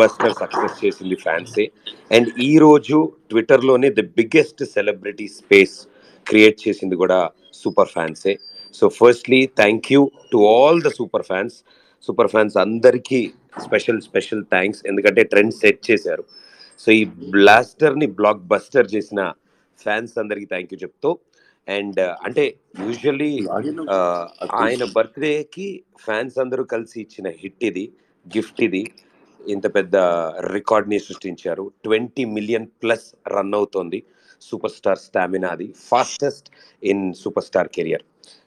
Buster success చేసింది ఫ్యాన్సే and ఈ రోజు ట్విట్టర్లోనే the biggest celebrity space create చేసింది కూడా super ఫ్యాన్సే so firstly thank you to all the super fans super fans అందరికీ స్పెషల్ స్పెషల్ థ్యాంక్స్ ఎందుకంటే ట్రెండ్ సెట్ చేశారు. సో ఈ బ్లాస్టర్ని బ్లాక్ బస్టర్ చేసిన ఫ్యాన్స్ అందరికీ థ్యాంక్ యూ చెప్తూ. అండ్ అంటే యూజువల్లీ ఆయన బర్త్డేకి ఫ్యాన్స్ అందరూ కలిసి ఇచ్చిన హిట్ ఇది గిఫ్ట్ ఇది. ఇంత పెద్ద రికార్డ్ని సృష్టించారు. ట్వంటీ మిలియన్ ప్లస్ రన్ అవుతోంది సూపర్ స్టార్ స్టామినా అది. Fastest in super star career.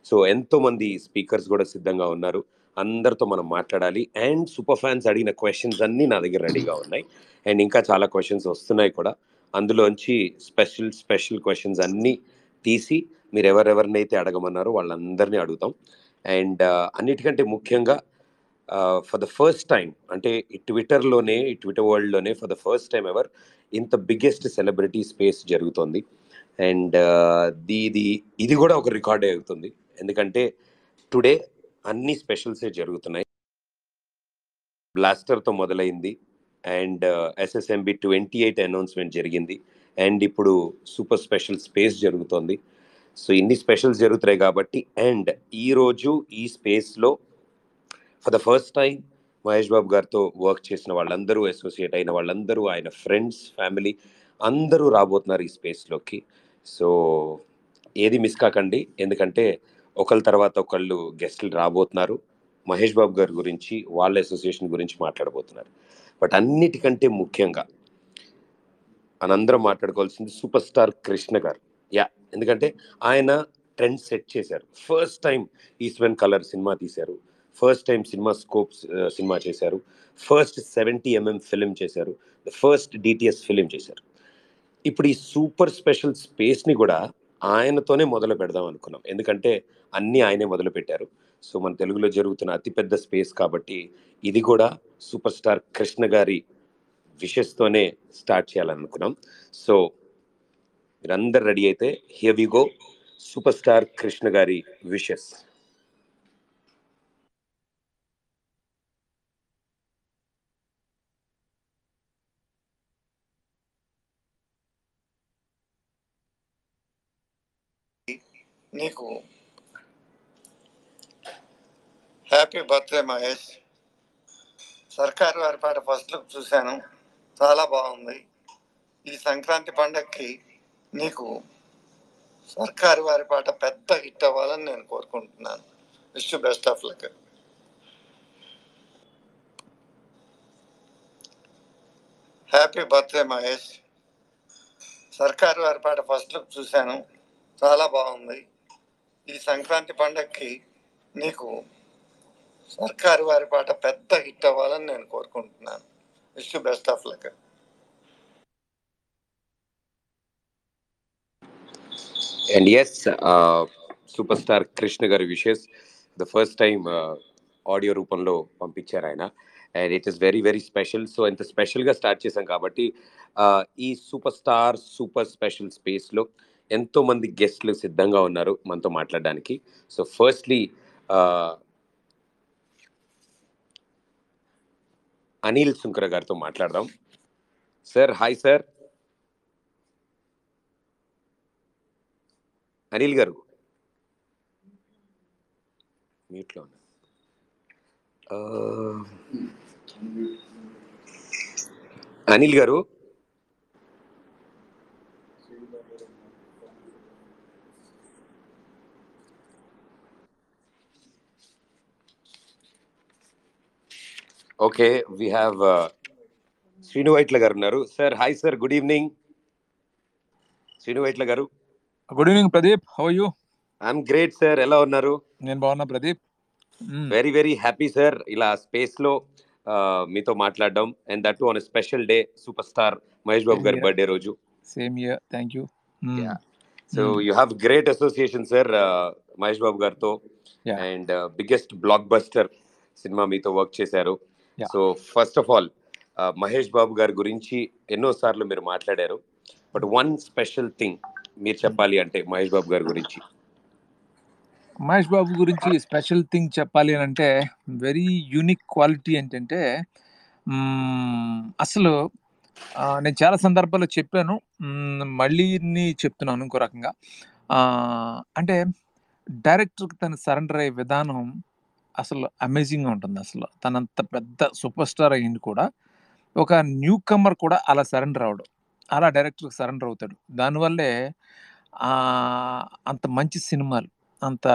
So ఎంతోమంది స్పీకర్స్ కూడా సిద్ధంగా ఉన్నారు. అందరితో మనం మాట్లాడాలి. అండ్ సూపర్ ఫ్యాన్స్ అడిగిన క్వశ్చన్స్ అన్నీ నా దగ్గర రెడీగా ఉన్నాయి. అండ్ ఇంకా చాలా క్వశ్చన్స్ వస్తున్నాయి కూడా. అందులోంచి స్పెషల్ స్పెషల్ క్వశ్చన్స్ అన్నీ తీసి మీరు ఎవరెవరినైతే అడగమన్నారో వాళ్ళందరినీ అడుగుతాం. అండ్ అన్నిటికంటే ముఖ్యంగా ఫర్ ద ఫస్ట్ టైం అంటే ఈ ట్విట్టర్లోనే ఈ Twitter వరల్డ్లోనే for the first time ever ఇంత బిగ్గెస్ట్ సెలబ్రిటీ స్పేస్ జరుగుతుంది. అండ్ దీది ఇది కూడా ఒక రికార్డే అవుతుంది ఎందుకంటే టుడే అన్ని స్పెషల్సే జరుగుతున్నాయి. బ్లాస్టర్తో మొదలైంది. And SSMB twenty eight announcement జరిగింది. అండ్ ఇప్పుడు సూపర్ స్పెషల్ స్పేస్ జరుగుతోంది. సో ఇన్ని స్పెషల్స్ జరుగుతున్నాయి కాబట్టి అండ్ ఈరోజు ఈ స్పేస్లో for the first time Mahesh Babu గారితో వర్క్ చేసిన వాళ్ళందరూ అసోసియేట్ అయిన వాళ్ళందరూ ఆయన ఫ్రెండ్స్ ఫ్యామిలీ అందరూ రాబోతున్నారు ఈ స్పేస్లోకి సో ఏది మిస్ కాకండి. ఎందుకంటే ఒకళ్ళ తర్వాత ఒకళ్ళు గెస్టులు రాబోతున్నారు. మహేష్ బాబు గారి గురించి వాళ్ళ అసోసియేషన్ గురించి మాట్లాడబోతున్నారు. బట్ అన్నిటికంటే ముఖ్యంగా మనందరం మాట్లాడుకోవాల్సింది super star Krishna garu. Yeah ఎందుకంటే ఆయన ట్రెండ్ సెట్ చేశారు. First time Eastman colour cinema తీశారు. ఫస్ట్ టైం సినిమా స్కోప్ సినిమా చేశారు. ఫస్ట్ సెవెంటీ ఎంఎం ఫిలిం చేశారు. ద ఫస్ట్ డిటిఎస్ ఫిలిం చేశారు. ఇప్పుడు ఈ సూపర్ స్పెషల్ స్పేస్ని కూడా ఆయనతోనే మొదలు పెడదాం అనుకున్నాం. ఎందుకంటే అన్నీ ఆయనే మొదలు పెట్టారు. సో మన తెలుగులో జరుగుతున్న అతిపెద్ద స్పేస్ కాబట్టి ఇది కూడా సూపర్ స్టార్ కృష్ణ గారి విషెస్తోనే స్టార్ట్ చేయాలనుకున్నాం. సో మీరందరు రెడీ అయితే here we go super star Krishna గారి విషెస్ నీకు హ్యాపీ బర్త్డే మహేష్. సర్కారు వారి పాట ఫస్ట్ లుక్ చూశాను. చాలా బాగుంది. ఈ సంక్రాంతి పండగకి నీకు సర్కారు వారి పాట పెద్ద హిట్ అవ్వాలని నేను కోరుకుంటున్నాను. Wish best of luck happy birthday Mahesh. Sarkaru Vaari Paata first look చూశాను. చాలా బాగుంది. ఈ సంక్రాంతి పండగకి నీకు సర్కారు వారి పాట పెద్ద హిట్ అవ్వాలని నేను కోరుకుంటున్నాను. Wish best of luck and yes super star Krishna గారి wishes the first time audio రూపంలో పంపించారు ఆయన. And it is very very special so ఇంత స్పెషల్గా స్టార్ట్ చేశాం కాబట్టి uh, ఈ సూపర్ స్టార్ సూపర్ స్పెషల్ స్పేస్లో ఎంతో మంది గెస్ట్లు సిద్ధంగా ఉన్నారు మనతో మాట్లాడడానికి. సో ఫస్ట్లీ అనిల్ శుంకర గారితో మాట్లాడదాం. సార్ హాయ్ సార్ అనిల్ గారు. మ్యూట్లో ఉన్నారు. అనిల్ గారు okay we have Srinu Vaitla గారు ఉన్నారు sir hi sir good evening Srinu Vaitla గారు good evening Pradeep how you I'm great sir ఎలా ఉన్నారు? నేను బాగున్నా Pradeep. Very very happy sir ఇలా స్పేస్లో ఆ, మీతో మాట్లాడడం. And that on special day super star Mahesh Babu గారి. బర్త్డే రోజు. Same here thank you. So. You have great association sir Mahesh Babu గారితో. And biggest blockbuster cinema మీతో work చేశారు. So first of all Mahesh Babu గారి గురించి ఎన్నో సార్లు మీరు మాట్లాడారు. బట్ వన్ స్పెషల్ థింగ్ మీరు చెప్పాలి అంటే మహేష్ బాబు గారి గురించి. మహేష్ బాబు గురించి స్పెషల్ థింగ్ చెప్పాలి అని అంటే వెరీ యూనిక్ క్వాలిటీ ఏంటంటే అసలు నేను చాలా సందర్భాల్లో చెప్పాను. మళ్ళీ చెప్తున్నాను ఇంకో రకంగా. అంటే డైరెక్టర్కి తను సరెండర్ అయ్యే విధానం అసలు అమేజింగ్గా ఉంటుంది అసలు. తనంత పెద్ద సూపర్ స్టార్ అయ్యింది కూడా. ఒక న్యూ కమర్ కూడా అలా సరెండర్ అవడం అలా డైరెక్టర్కి సరెండర్ అవుతాడు. దానివల్లే ఆ, అంత మంచి సినిమాలు అంత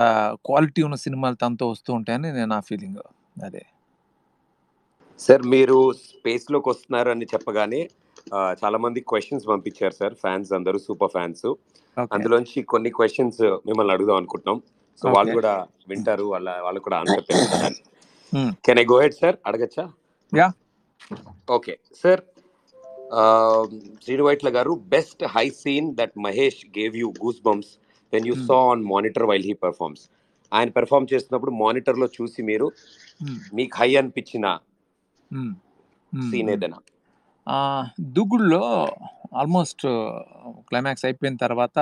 క్వాలిటీ ఉన్న సినిమాలు తనతో వస్తూ ఉంటాయని నేను నా ఫీలింగ్ అదే. సార్ మీరు స్పేస్లోకి వస్తున్నారు అని చెప్పగానే ఆ, చాలా మంది క్వశ్చన్స్ పంపించారు సార్ ఫ్యాన్స్ అందరూ సూపర్ ఫ్యాన్స్. ఓకే. అందులోంచి కొన్ని క్వశ్చన్స్ మిమ్మల్ని అడుగుదాం అనుకుంటున్నాం. సో వాళ్ళు కూడా వింటారు వాళ్ళ వాళ్ళకు కూడా ఆన్సర్ తెలుస్తుంది Hmm. Can I go ahead sir అడగచ్చా Yeah. Okay sir Srinu Vaitla గారు best high scene that Mahesh gave you goosebumps when you. Saw on monitor while he performs ఆయన పెర్ఫార్మ్ చేస్తున్నప్పుడు మానిటర్లో చూసి మీరు. మీకు హై అనిపించిన. సీన్. ఏదైనా దూకుడులో ఆల్మోస్ట్ క్లైమాక్స్ అయిపోయిన తర్వాత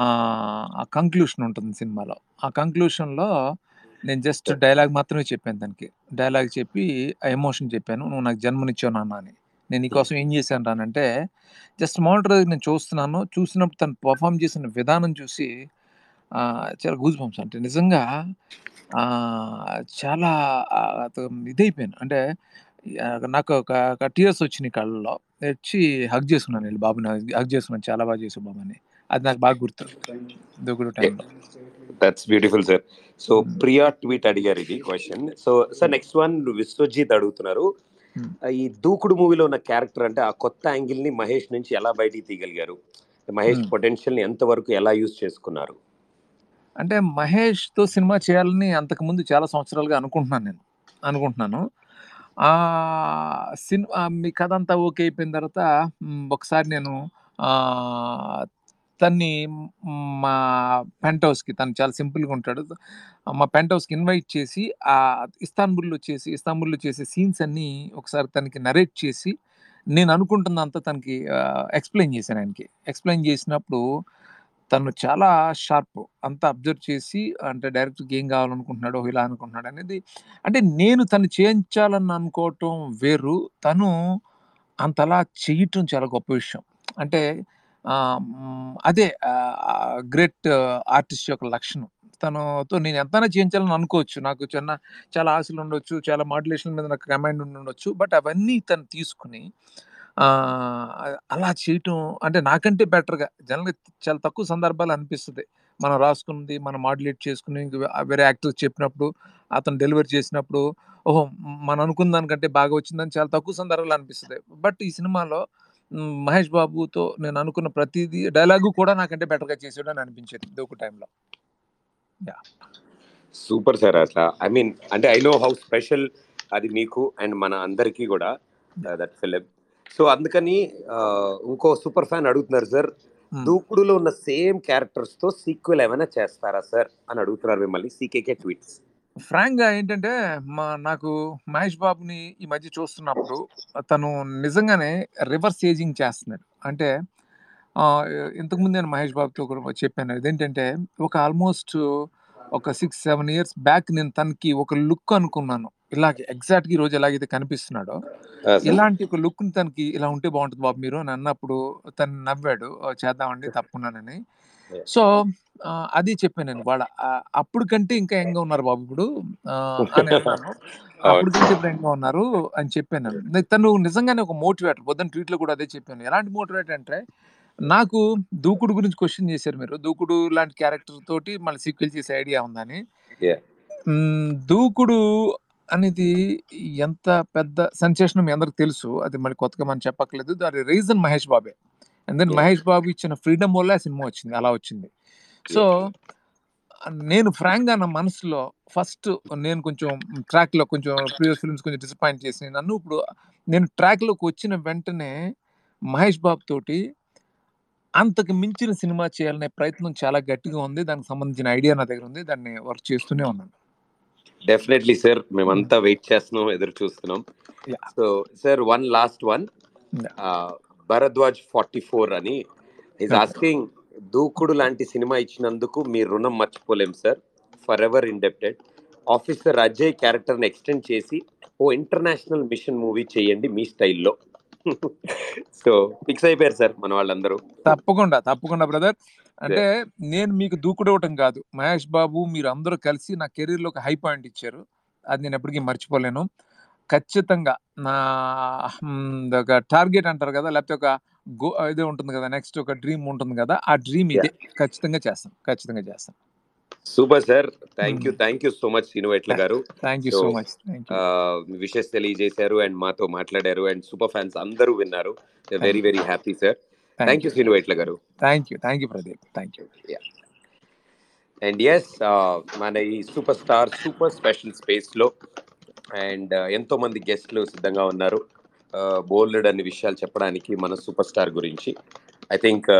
ఆ కంక్లూషన్ ఉంటుంది సినిమాలో. ఆ కంక్లూషన్లో నేను జస్ట్ డైలాగ్ మాత్రమే చెప్పాను దానికి డైలాగ్ చెప్పి ఆ ఎమోషన్ చెప్పాను. నువ్వు నాకు జన్మనిచ్చావు నాన్న అని. నేను నీకోసం ఏం చేశాను రానంటే జస్ట్ మానిటర్ నేను చూస్తున్నాను. చూసినప్పుడు తను పర్ఫామ్ చేసిన విధానం చూసి చాలా గూజ్ బంప్స్ అంటే నిజంగా చాలా ఇదైపోయాను. అంటే నాకు ఒక టీయర్స్ వచ్చినాయి కళ్ళలో వచ్చి హగ్ చేసుకున్నాను వెళ్ళి బాబుని. హగ్ చేసుకున్నాను. చాలా బాగా చేసావు బాబు అని. అది నాకు బాగా గుర్తు. దూకుడు టైంలో that's beautiful sir so Priya tweet అడిగారు ఇది question so sir next one Vishwajit అడుగుతున్నారు. Hmm. ఈ దూకుడు మూవీలో ఉన్న క్యారెక్టర్ అంటే ఆ కొత్త యాంగిల్ని మహేష్ నుంచి ఎలా బయటికి తీయగలిగారు? మహేష్ Hmm. పొటెన్షియల్ని ఎంతవరకు ఎలా యూజ్ చేసుకున్నారు? అంటే మహేష్తో సినిమా చేయాలని అంతకుముందు చాలా సంవత్సరాలుగా అనుకుంటున్నాను నేను. అనుకుంటున్నాను. ఆ సినిమా మీ కథ అంతా ఓకే అయిపోయిన తర్వాత ఒకసారి నేను తన్ని మా పెంట్ హౌస్కి తను చాలా సింపుల్గా ఉంటాడు. మా పెంట్ హౌస్కి ఇన్వైట్ చేసి ఆ ఇస్తాన్బుల్లో చేసి ఇస్తాన్బుల్లో చేసే సీన్స్ అన్నీ ఒకసారి తనకి నరేట్ చేసి నేను అనుకుంటున్నంత తనకి ఎక్స్ప్లెయిన్ చేశాను ఆయనకి. ఎక్స్ప్లెయిన్ చేసినప్పుడు తను చాలా షార్ప్ అంతా అబ్జర్వ్ చేసి అంటే డైరెక్ట్గా ఏం కావాలనుకుంటున్నాడో ఇలా అనుకుంటున్నాడు అనేది. అంటే నేను తను చేయించాలని అనుకోవటం వేరు. తను అంతలా చేయటం చాలా గొప్ప విషయం. అంటే అదే గ్రేట్ ఆర్టిస్ట్ యొక్క లక్షణం. తనతో నేను ఎంతైనా చేయించాలని అనుకోవచ్చు. నాకు చిన్న చాలా ఆశలు ఉండొచ్చు చాలా మాడ్యులేషన్ మీద నాకు కమాండ్ ఉండొచ్చు. బట్ అవన్నీ తను తీసుకుని అలా చేయటం అంటే నాకంటే బెటర్గా జనరల్గా చాలా తక్కువ సందర్భాలు అనిపిస్తుంది. మనం రాసుకున్నది మనం మాడ్యులేట్ చేసుకుని వేరే యాక్టర్స్ చెప్పినప్పుడు అతను డెలివరీ చేసినప్పుడు ఓహో మనం అనుకున్న దానికంటే బాగా వచ్చిందని చాలా తక్కువ సందర్భాలు అనిపిస్తుంది. బట్ ఈ సినిమాలో మహేష్ బాబుతో నేను అనుకున్న ప్రతిదీ డైలాగు కూడా నాకంటే బెటర్గా చేసాడు అని అనిపించేది దూకు టైంలో. సూపర్ సార్ అట్లా ఐ మీన్ అంటే ఐ నో హౌ స్పెషల్ అది మీకు అండ్ మన అందరికీ కూడా. That film. సో అందుకని ఇంకో సూపర్ ఫ్యాన్ అడుగుతున్నారు సార్. దూకుడులో ఉన్న సేమ్ క్యారెక్టర్స్తో సీక్వెల్ ఏమైనా చేస్తారా సార్? అని అడుగుతున్నారు మిమ్మల్ని సీకేకే ట్వీట్స్. ఫ్రాంక్గా ఏంటంటే మా నాకు మహేష్ బాబుని ఈ మధ్య చూస్తున్నప్పుడు తను నిజంగానే రివర్స్ ఏజింగ్ చేస్తున్నాడు. అంటే ఇంతకుముందు నేను మహేష్ బాబుతో కూడా చెప్పాను. ఇదేంటంటే ఒక ఆల్మోస్ట్ ఒక సిక్స్ సెవెన్ ఇయర్స్ బ్యాక్ నేను తనకి ఒక లుక్ అనుకున్నాను. ఇలాగే ఎగ్జాక్ట్గా ఈ రోజు ఎలాగైతే కనిపిస్తున్నాడో ఇలాంటి ఒక లుక్ తనకి ఇలా ఉంటే బాగుంటుంది బాబు మీరు అని అన్నప్పుడు తను నవ్వాడు "ఓ, చేద్దామండి Yeah. సో అది చెప్పాను నేను వాళ్ళ అప్పుడు కంటే ఇంకా యంగా ఉన్నారు బాబు ఇప్పుడు. ఆ, అని అన్నాను అప్పుడు కంటే ఇప్పుడు యంగా ఉన్నారు అని చెప్పాను నేను. తను నిజంగానే ఒక మోటివేటర్. పొద్దున్న ట్వీట్లో కూడా అదే చెప్పాను. ఎలాంటి మోటివేటర్ అంటే నాకు దూకుడు గురించి క్వశ్చన్ చేశారు మీరు. దూకుడు లాంటి క్యారెక్టర్ తోటి మళ్ళీ సీక్వెల్ చేసే ఐడియా ఉందని. దూకుడు అనేది ఎంత పెద్ద సెన్సేషన్ మీ అందరికి తెలుసు. అది మళ్ళీ కొత్తగా మనం చెప్పక్కర్లేదు. దాని రీజన్ మహేష్ బాబే. And then. మహేష్ బాబు ఇచ్చిన ఫ్రీడమ్ వల్ల సినిమా వచ్చింది. అలా వచ్చింది. సో నేను ఫ్రాంక్గా నా మనసులో ఫస్ట్ నేను కొంచెం ట్రాక్లో కొంచెం ప్రీవియస్ ఫిల్మ్స్ కొంచెం డిసప్పాయింట్ చేసి నన్ను ఇప్పుడు నేను ట్రాక్లోకి వచ్చిన వెంటనే మహేష్ బాబు తోటి అంతకు మించిన సినిమా చేయాలనే ప్రయత్నం చాలా గట్టిగా ఉంది. దానికి సంబంధించిన ఐడియా నా దగ్గర ఉంది. దాన్ని వర్క్ చేస్తూనే ఉన్నాను. డెఫినెట్లీ సార్ మేమంతా వెయిట్ చేస్తున్నాం ఎదురు చూస్తున్నాం. So sir one last one. Bharadwaj forty four అని. Is Okay. ఆస్కింగ్ దూకుడు లాంటి సినిమా ఇచ్చినందుకు మీ రుణం మర్చిపోలేం sir. Forever indebted officer Ajay క్యారెక్టర్ని ఎక్స్టెండ్ చేసి ఓ ఇంటర్నేషనల్ మిషన్ మూవీ చేయండి మీ స్టైల్లో. సో ఫిక్స్ అయిపోయారు సార్ మన వాళ్ళందరూ. తప్పకుండా తప్పకుండా బ్రదర్ అంటే నేను మీకు దూకుడవటం కాదు. మహేష్ బాబు మీరు అందరూ కలిసి నా కెరీర్లో ఒక హై పాయింట్ ఇచ్చారు. అది నేను ఎప్పటికీ మర్చిపోలేను. ఖచ్చితంగా నా ఒక టార్గెట్ అంటారు కదా లేకపోతే ఒక గో ఇదే ఉంటుంది కదా నెక్స్ట్ ఒక డ్రీమ్ ఉంటుంది కదా ఆ డ్రీమ్ ఇదే. ఖచ్చితంగా చేస్తాం ఖచ్చితంగా చేస్తాం. Super sir. Thank you. Thank you so much Srinu Vaitla గారు. Thank you so much wishes తెలియజేశారు అండ్ మాతో మాట్లాడారు అండ్ సూపర్ ఫ్యాన్స్ అందరూ విన్నారు. Very very happy sir thank you Srinu Vaitla గారు. Thank you thank you Pradeep thank you and yes మన ఈ super star super special స్పేస్లో అండ్ ఎంతో మంది గెస్ట్లు సిద్ధంగా ఉన్నారు. బోల్డ్ అనే విషయాలు చెప్పడానికి మన సూపర్ స్టార్ గురించి. I think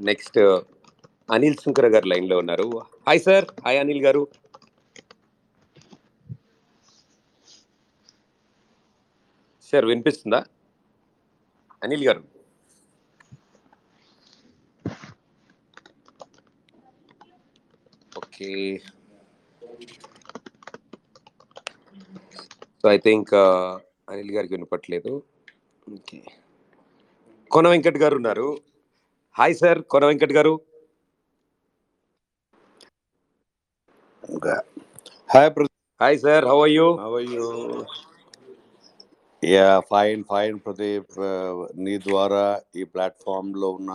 next Anil Shankar గారు లైన్లో ఉన్నారు. హాయ్ సార్ హాయ్ అనిల్ గారు. సార్ వినిపిస్తుందా? అనిల్ గారు. Okay so I think Anil గారికి వినపట్లేదు ఓకే కొన వెంకట్ గారు ఉన్నారు హాయ్ సార్ కొన వెంకట్ గారు Okay. Hi, Pradeep. Hi sir how are you How are you? Yeah, fine, fine, Pradeep. Uh, నీ ద్వారా ఈ ప్లాట్ఫామ్లో ఉన్న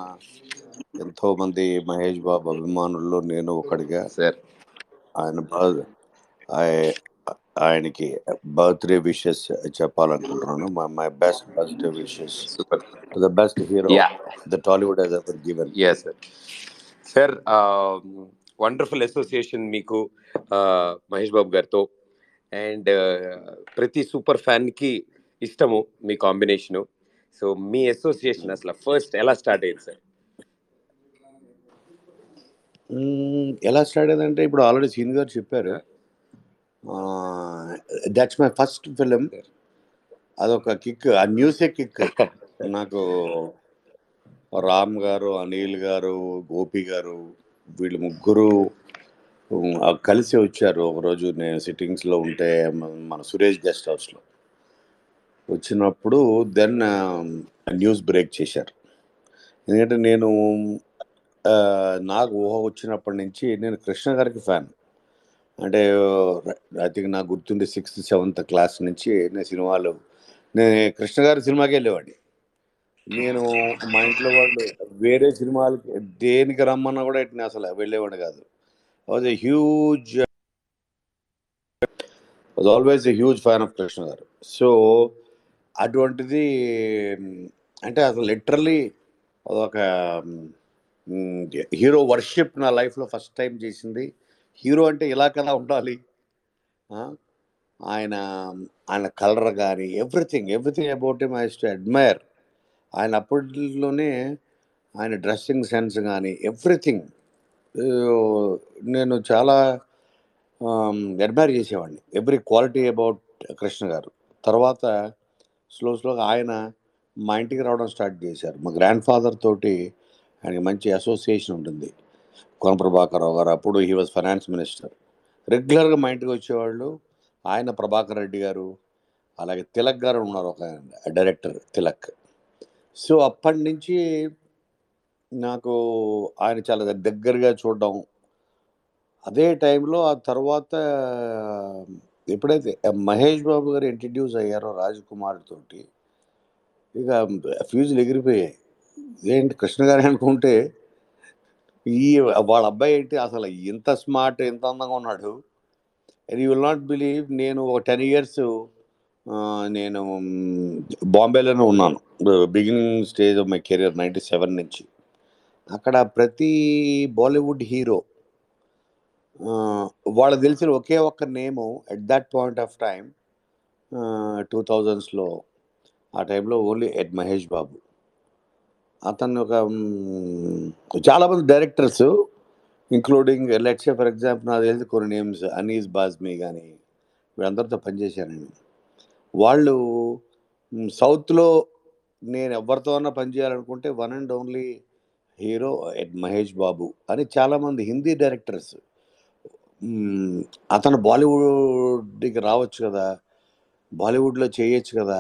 ఎంతో మంది మహేష్ బాబు అభిమానుల్లో నేను ఒకడిగా సార్ ఆయన బర్త్ ఆయనకి బర్త్డే విషెస్ చెప్పాలనుకుంటున్నాను. My best birthday wishes super the best hero yeah the Tollywood has ever given yes sir sir wonderful association మీకు uh, మహేష్ బాబు గారితో. అండ్ ప్రతి సూపర్ ఫ్యాన్కి ఇష్టము మీ కాంబినేషను సో మీ అసోసియేషన్ అసలు ఫస్ట్ ఎలా స్టార్ట్ అయింది సార్ ఎలా స్టార్ట్ అయిందంటే ఇప్పుడు ఆల్రెడీ సీన్ గారు చెప్పారు. దట్స్ మై ఫస్ట్ ఫిలిం అదొక కిక్ ఆ న్యూసే కిక్ నాకు రామ్ గారు అనిల్ గారు గోపి గారు వీళ్ళు ముగ్గురు కలిసి వచ్చారు. ఒకరోజు నేను సిట్టింగ్స్లో ఉంటే మన సురేష్ గెస్ట్ హౌస్లో. వచ్చినప్పుడు దెన్ న్యూస్ బ్రేక్ చేశారు. ఎందుకంటే నేను నాకు ఊహ వచ్చినప్పటి నుంచి నేను కృష్ణ గారికి ఫ్యాన్ అంటే ఐ థింక్ నాకు గుర్తుండే సిక్స్త్ సెవెంత్ క్లాస్ నుంచి నేను సినిమాలు. నేను కృష్ణ గారి సినిమాకి వెళ్ళేవాడిని. నేను మా ఇంట్లో వాళ్ళు వేరే సినిమాలకి దేనికి రమ్మన్నా కూడా ఇట్ని అసలు వెళ్ళేవాడు కాదు. Was a huge was always a huge fan of Krishna గారు. సో అటువంటిది అంటే అసలు లిటరలీ అదొక హీరో వర్షిప్ నా లైఫ్లో ఫస్ట్ టైం చేసింది. హీరో అంటే ఇలా కదా ఉండాలి ఆయన ఆయన కలర్ కానీ everything everything about him is to admire. ఆయన అప్పట్లోనే ఆయన డ్రెస్సింగ్ సెన్స్ కానీ ఎవ్రీథింగ్. నేను చాలా అడ్మైర్ చేసేవాడిని. ఎవ్రీ క్వాలిటీ అబౌట్ కృష్ణ గారు. తర్వాత స్లో స్లోగా ఆయన మా ఇంటికి రావడం స్టార్ట్ చేశారు. మా గ్రాండ్ ఫాదర్ తోటి ఆయనకి మంచి అసోసియేషన్ ఉంటుంది. కొన గారు అప్పుడు హీ వాజ్ ఫైనాన్స్ మినిస్టర్ రెగ్యులర్గా మా ఇంటికి వచ్చేవాళ్ళు ఆయన ప్రభాకర్ రెడ్డి గారు అలాగే తిలక్ గారు ఉన్నారు ఒక డైరెక్టర్ తిలక్. సో అప్పటి నుంచి నాకు ఆయన చాలా దగ్గరగా చూడడం అదే టైంలో ఆ తర్వాత ఎప్పుడైతే మహేష్ బాబు గారు ఇంట్రడ్యూస్ అయ్యారో రాజ్ తోటి ఇక ఫ్యూజులు ఎగిరిపోయాయి. ఏంటి కృష్ణ గారు అనుకుంటే ఈ వాళ్ళ అబ్బాయి ఏంటి? అసలు ఇంత స్మార్ట్ ఇంత అందంగా ఉన్నాడు. And you will not believe నేను ఒక టెన్ ఇయర్స్ నేను బాంబేలోనే ఉన్నాను. Beginning stage of my career ninety seven నుంచి. అక్కడ ప్రతి బాలీవుడ్ హీరో వాళ్ళకి తెలిసిన ఒకే ఒక్క name at that point of time two థౌజండ్స్లో ఆ టైంలో ఓన్లీ ఎడ్ మహేష్ బాబు అతను ఒక చాలామంది directors including let's say for example నాకు తెలిసి కొన్ని నేమ్స్ అనీస్ బాజ్మీ కానీ వీళ్ళందరితో పనిచేశాను నేను వాళ్ళు సౌత్లో నేను ఎవరితోనన్నా పనిచేయాలనుకుంటే వన్ అండ్ ఓన్లీ హీరో ఎడ్ మహేష్ బాబు అని చాలామంది హిందీ డైరెక్టర్స్ అతను బాలీవుడ్కి రావచ్చు కదా బాలీవుడ్లో చేయొచ్చు కదా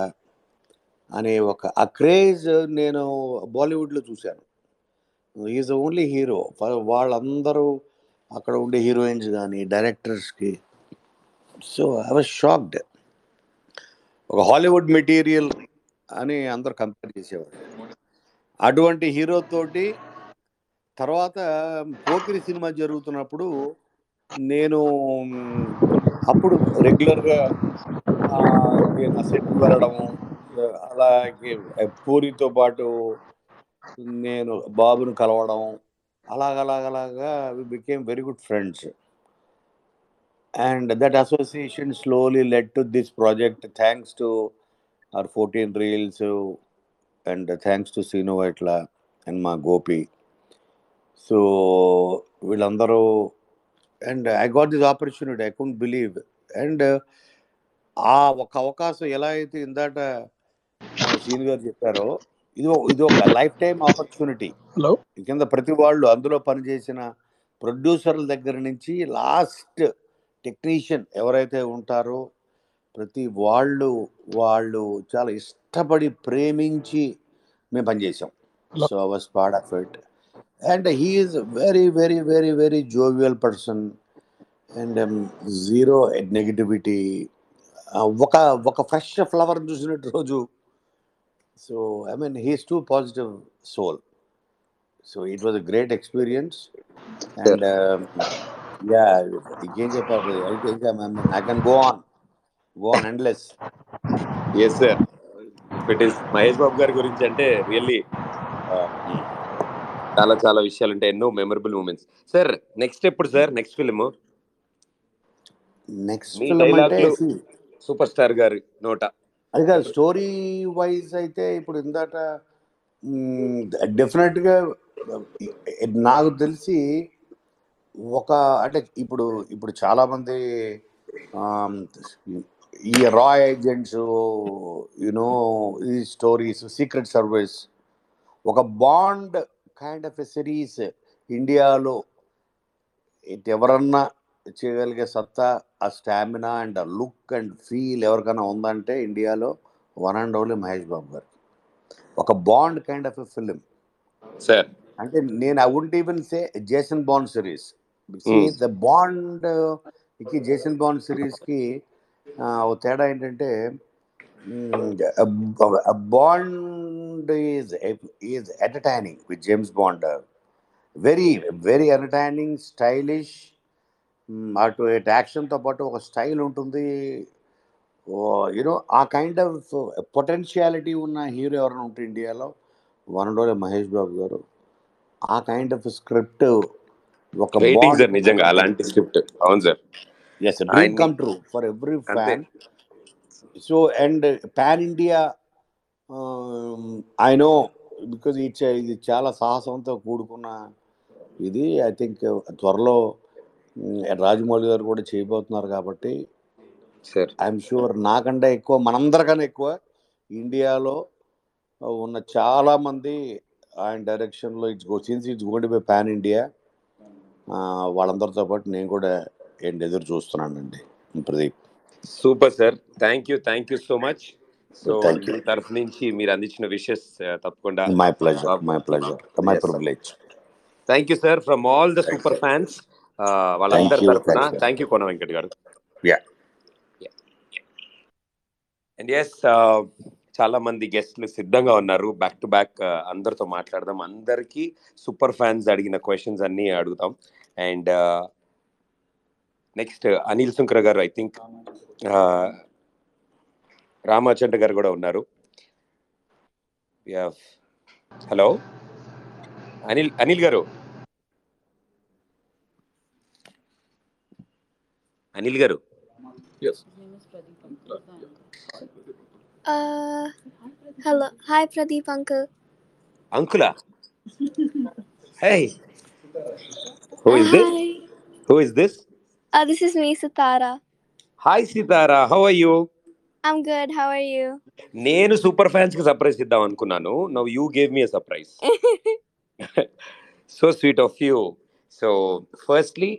అనే ఒక ఆ క్రేజ్ నేను బాలీవుడ్లో చూశాను. Is only hero. వాళ్ళందరూ అక్కడ ఉండే హీరోయిన్స్ కానీ డైరెక్టర్స్కి. So I was shocked. ఒక హాలీవుడ్ మెటీరియల్ అని అందరు కంపేర్ చేసేవారు. అటువంటి హీరోతోటి తర్వాత పోకిరి సినిమా జరుగుతున్నప్పుడు నేను అప్పుడు రెగ్యులర్గా సెట్కి సెట్ వెళ్ళడము అలాగే పూరితో పాటు నేను బాబుని కలవడం అలాగలాగలాగా we became very good friends and that association slowly led to this project thanks to our fourteen Reels and thanks to Seenu Vaitla and మా గోపి సో వీళ్ళందరూ and I got this opportunity I couldn't believe and ఆ ఒక అవకాశం ఎలా అయితే ఇందాట సీన్ గారు చెప్పారో. ఇది ఇది ఒక లైఫ్ టైం ఆపర్చునిటీ. హలో. కింద ప్రతి వాళ్ళు అందులో పనిచేసిన ప్రొడ్యూసర్ల దగ్గర నుంచి లాస్ట్ టెక్నీషియన్ ఎవరైతే ఉంటారో ప్రతి వాళ్ళు వాళ్ళు చాలా ఇష్టపడి ప్రేమించి మేము పనిచేసాం so was part of it and he's very very very very jovial person and zero negativity ఒక ఒక ఫ్రెష్ ఫ్లవర్ చూసినట్టు రోజు so I mean he's too positive soul so it was great experience and yeah ఇంకేం చెప్పాలి I can go on go on endless yes sir it is Mahesh Babu గారి గురించి అంటే really చాలా చాలా విషయాలు ఉంటాయి. ఎన్నో మెమరబుల్ మూమెంట్స్ సార్ నెక్స్ట్ ఎప్పుడు sir next film next super star గారి నోట. అది కాదు స్టోరీ వైజ్ అయితే ఇప్పుడు ఇందాట డెఫినెట్గా నాకు తెలిసి ఒక అంటే ఇప్పుడు ఇప్పుడు చాలామంది ఈ రా ఏజెంట్స్ యునో ఈ స్టోరీస్ సీక్రెట్ సర్వీస్ ఒక Bond kind of a series ఇండియాలో ఎవరన్నా చేయగలిగే సత్తా ఆ స్టామినా అండ్ ఆ లుక్ అండ్ ఫీల్ ఎవరికైనా ఉందంటే ఇండియాలో one and only Mahesh Babu garu ఒక Bond kind of a film. Sir. అంటే నేను I won't even say Jason Bond series. Hmm. The బాండ్కి Jason Bond సిరీస్కి ఒక తేడా ఏంటంటే Bond is is entertaining with James Bond very very entertaining stylish అటు ఇటు యాక్షన్తో పాటు ఒక స్టైల్ ఉంటుంది. యూనో ఆ కైండ్ ఆఫ్ పొటెన్షియాలిటీ ఉన్న హీరో ఎవరైనా ఉంటే ఇండియాలో వన్ అండ్ మహేష్ బాబు గారు ఆ కైండ్ ఆఫ్ స్క్రిప్ట్ ఒక సార్ నిజంగా అలాంటి స్క్రిప్ట్ అవును sir. Yes dream come true for every. Fan so and pan India I know because ఇది చాలా సాహసంతో కూడుకున్న ఇది. ఐ థింక్ త్వరలో mm, రాజమౌళి గారు కూడా చేయబోతున్నారు కాబట్టి సార్. ఐఎమ్ షూర్ నాకంటే ఎక్కువ మనందరికన్నా ఎక్కువ ఇండియాలో ఉన్న చాలా మంది ఆయన డైరెక్షన్లో it's go since it's god by pan India వాళ్ళందరితో పాటు నేను కూడా ఏంటి ఎదురు చూస్తున్నానండి. Pradeep. Super sir thank you thank you so much so. మీ తరఫు నుంచి మీరు అందించిన విషెస్ తప్పకుండా my pleasure my pleasure my. Privilege thank you sir from all the super. Fans వాళ్ళందరి తరఫున. థ్యాంక్ యూ కోన వెంకట్ గారు. అండ్ ఎస్ చాలా మంది గెస్ట్లు సిద్ధంగా ఉన్నారు. బ్యాక్ టు బ్యాక్ అందరితో మాట్లాడదాం. అందరికీ సూపర్ ఫ్యాన్స్ అడిగిన క్వశ్చన్స్ అన్ని అడుగుతాం. అండ్ నెక్స్ట్ అనిల్ సుంకర గారు ఐ థింక్ రామాచంద్ర గారు కూడా ఉన్నారు. హలో అనిల్ అనిల్ గారు అనిల్ గారు Uh, hello. Hi, Pradeep uncle. అంకులా hey who is this. Who is this this is me, Satara. Hi Sitara how are you I'm good. How are you? నేను super ఫ్యాన్స్కి surprise ఇద్దాం అనుకున్నాను now you gave me surprise so sweet of you so firstly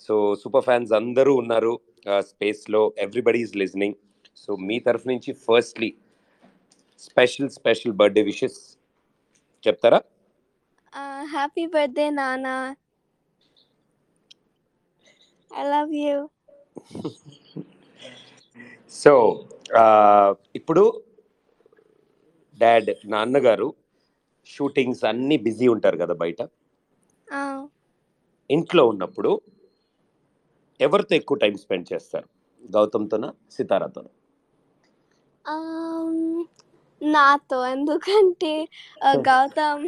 so super fans అందరూ ఉన్నారు స్పేస్లో everybody is listening so మీ తరఫు నుంచి firstly special special birthday wishes చెప్తారా? happy birthday, Nana. I love you. So ఇప్పుడు డాడ్ నాన్నగారు shootings అన్ని బిజీ ఉంటారు కదా బయట. ఇంట్లో ఉన్నప్పుడు ఎవరితో ఎక్కువ టైం స్పెండ్ చేస్తారు? గౌతమ్తోనా సితారాతోనా? నాతో. ఎందుకంటే Gautam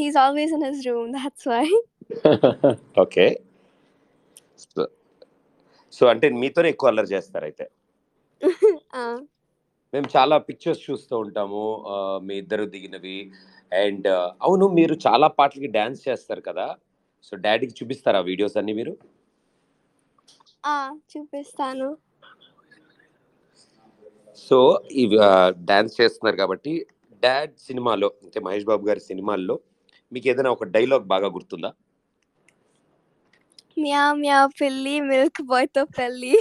he's always in his room. That's why. Okay. So అంటే మీతోనే ఎక్కువ అల్లరి చేస్తారు అయితే? మేము చాలా పిక్చర్స్ చూస్తూ ఉంటాము మీ ఇద్దరు దిగినవి. అండ్ అవును మీరు చాలా పాటలకి డాన్స్ చేస్తారు కదా? సో డాడీకి చూపిస్తారా వీడియోస్ అన్ని మీరు? చూపిస్తాను. సో ఈ డాన్స్ చేస్తున్నారు కాబట్టి డాడ్ సినిమాలో అంటే మహేష్ బాబు గారి సినిమాల్లో మీకు ఏదైనా ఒక డైలాగ్ బాగా గుర్తుందా? మ్యా మ్యా పిల్లి మిల్క్ బాయ్తో పెళ్ళి.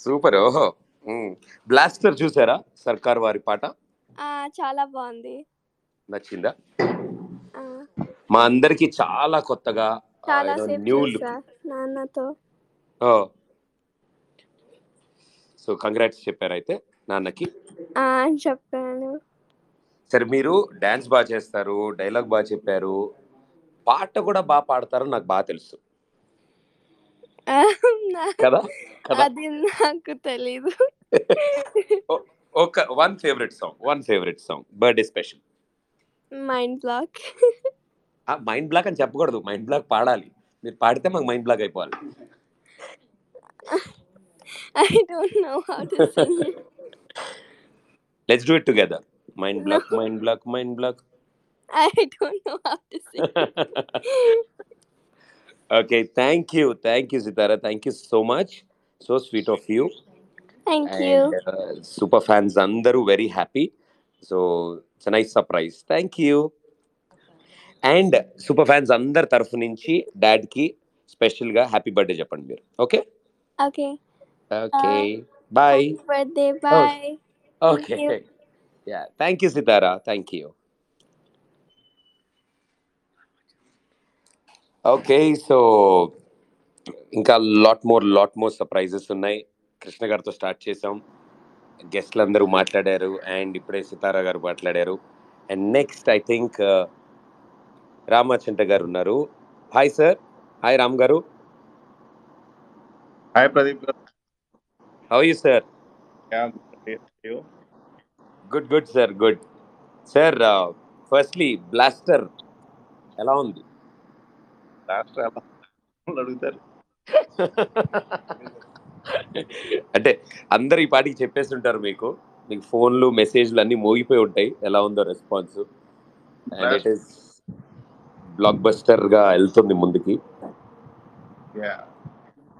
సూపర్ ఓహో. బ్లాస్టర్ చూసారా సర్కార్ వారి పాట? చాలా బాగుంది. నచ్చిందా? మా అందరికి చాలా కొత్తగా న్యూ చూసా నాన్నతో. సో కంగ్రాట్స్ చెప్పారు అయితే నాన్నకి. చెప్పాను. సరే మీరు డాన్స్ బాగా చేస్తారు డైలాగ్ బాగా చెప్పారు. పాట కూడా బాగా పాడతారు నాకు బాగా తెలుసు. కదా? అది నాకు తెలీదు. ఒక one favourite song one favourite song birthday special. Mind block. Mind block అని చెప్పకూడదు. మైండ్ బ్లాక్ పాడాలి. మీరు పాడితే మాకు మైండ్ బ్లాక్ అయిపోవాలి. I don't know how to sing let's do it together mind block mind block mind block. I don't know how to sing okay thank you thank you Sitara thank you so much so sweet of you thank you super fans అందరూ very happy so it's nice surprise thank you and super fans అందరి తరఫు నుంచి డాడ్కి స్పెషల్గా happy birthday చెప్పండి మీరు. Okay? Okay. Okay. Bye. Birthday boy. Okay you. Yeah thank you Sitara thank you okay so ఇంకా lot more lot more surprises ఉన్నాయి. కృష్ణ గారితో స్టార్ట్ చేసాం గెస్ట్లు అందరూ మాట్లాడారు. అండ్ ఇప్పుడే సితారా గారు మాట్లాడారు. అండ్ నెక్స్ట్ ఐ థింక్ రామచంట గారు ఉన్నారు. Hi sir hi Ram garu. Hi Pradeep garu. How you sir. Good good sir good sir firstly blaster ఎలా ఉంది? ఎలా అడుగుతారు. అంటే అందరు ఈ పాటికి చెప్పేస్తుంటారు మీకు. మీకు ఫోన్లు మెసేజ్లు అన్ని మోగిపోయి ఉంటాయి. ఎలా ఉందో response and it is block బస్టర్గా వెళ్తుంది ముందుకి. యా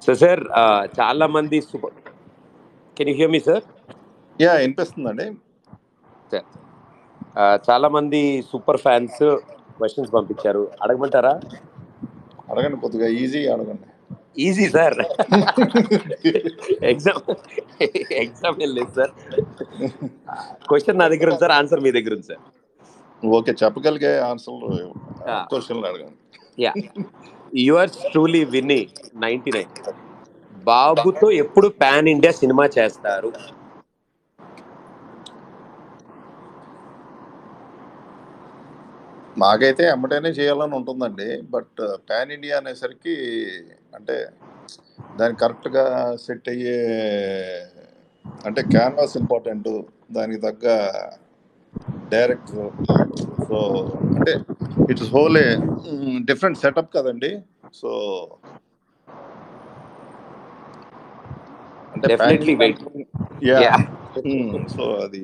సో సార్ చాలా మంది super can you hear me sir yeah వినిపిస్తుందండి. చాలా మంది సూపర్ ఫ్యాన్స్ క్వశ్చన్స్ పంపించారు. అడగమంటారా? అడగండి కొద్దిగా ఈజీ అడగండి. ఈజీ సార్ ఎగ్జామ్ ఎగ్జామ్ ఏం లేదు సార్ క్వశ్చన్ నా దగ్గర ఉంది సార్ ఆన్సర్ మీ దగ్గర ఉంది సార్ ఓకే చెప్పగలిగే ఆన్సర్లు అడగండి. Yeah. Yours truly Vinny ninety nine. బాబుతో ఎప్పుడు పాన్ ఇండియా సినిమా చేస్తారు? మాకైతే ఎమ్మటైనే చేయాలని ఉంటుందండి బట్ పాన్ ఇండియా అనేసరికి అంటే దానికి కరెక్ట్గా సెట్ అయ్యే అంటే క్యాన్వాస్ ఇంపార్టెంట్ దానికి తగ్గ డైరెక్టర్ సో అంటే it's whole a different setup కదండి. సో సో అది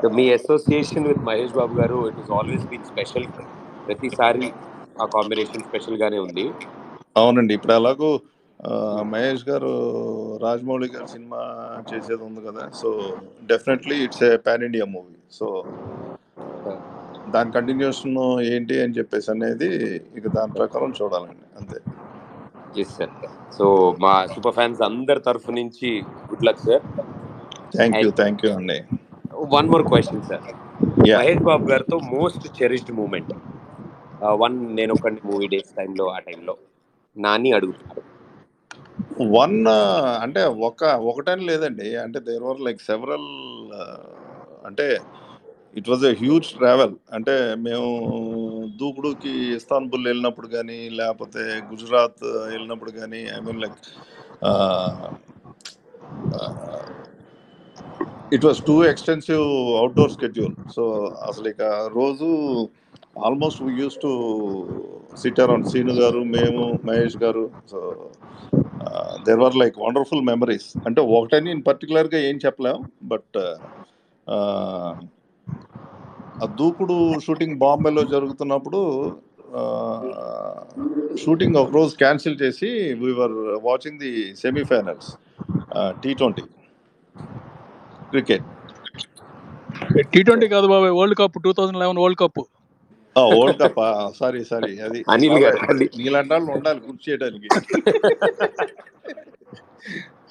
So, me association with Mahesh Babu garu it is always been special ప్రతిసారి ఆ కాంబినేషన్ స్పెషల్ గానే ఉంది. అవునండి ఇప్పుడు ఎలాగో మహేష్ గారు రాజమౌళి గారు సినిమా చేసేది ఉంది కదా. So definitely it's a pan India movie so దాని కంటిన్యూషన్ ఏంటి అని చెప్పేసి అనేది ఇక దాని ప్రకారం చూడాలండి అంతే. ఎస్ సార్ సో మా సూపర్ ఫ్యాన్స్ అందరి తరఫు నుంచి good luck sir thank you thank you అండి one more question sir Mahesh Babu గారితో మోస్ట్ చెరిష్డ్ మూమెంట్ వన్ నేను ఒక మూవీ డేస్ టైంలో ఆ టైంలో నాని అడుగుతున్నారు వన్ అంటే ఒక ఒకటని లేదండి. అంటే దేర్ వర్ లైక్ సెవరల్ అంటే it was a huge travel అంటే మేము దూకుడుకి ఇస్తాన్బుల్ వెళ్ళినప్పుడు కానీ లేకపోతే గుజరాత్ వెళ్ళినప్పుడు కానీ I mean like it was too extensive outdoor schedule so అసలు ఇక రోజు almost we use to sit around Seenu garu మేము Mahesh garu. So there were like wonderful memories అంటే ఒకటని ఇన్ పర్టికులర్గా ఏం చెప్పలేం బట్ uh, uh, ఆ దూకుడు షూటింగ్ బాంబేలో జరుగుతున్నప్పుడు షూటింగ్ ఒక రోజు క్యాన్సిల్ చేసి we're watching the semifinals T twenty cricket T twenty కాదు బాబాయ్ world cup two thousand eleven world cup world cup sorry sorry. అది అనిల్ గారు. నీలాంటి వాళ్ళు ఉండాలి గుర్తు చేయడానికి.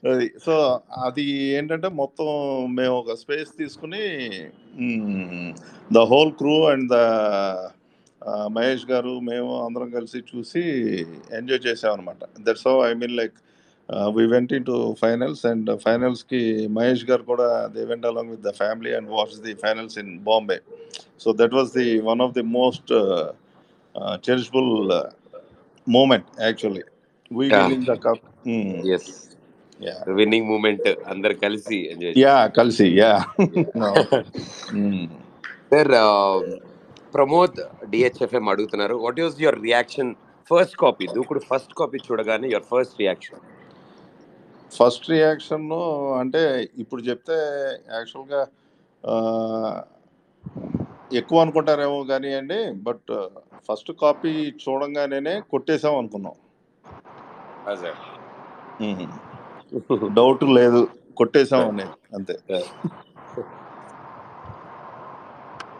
అది సో అది ఏంటంటే మొత్తం మేము ఒక స్పేస్ తీసుకుని the whole crew and the Mahesh గారు మేము అందరం కలిసి చూసి ఎంజాయ్ చేసామన్నమాట. That's how I mean like we went into finals and ఫైనల్స్కి Mahesh గారు కూడా they went along with the family and watch the finals in Bombay so that was the one of the most cherishable moment actually we Yeah. Winning the cup yes ya winning moment అందరు కలిసి yeah కలిసి yeah sir Pramod DHFM అడుగుతున్నారు. What is your reaction first copy Dookudu first copy చూడగానే your first reaction first reaction అంటే ఇప్పుడు చెప్తే యాక్చువల్గా ఎక్కువ అనుకుంటారేమో కానీ అండి బట్ ఫస్ట్ కాపీ చూడంగానే కొట్టేసాం అనుకున్నాం. డౌట్ లేదు కొట్టేసాం అనేది అంతే.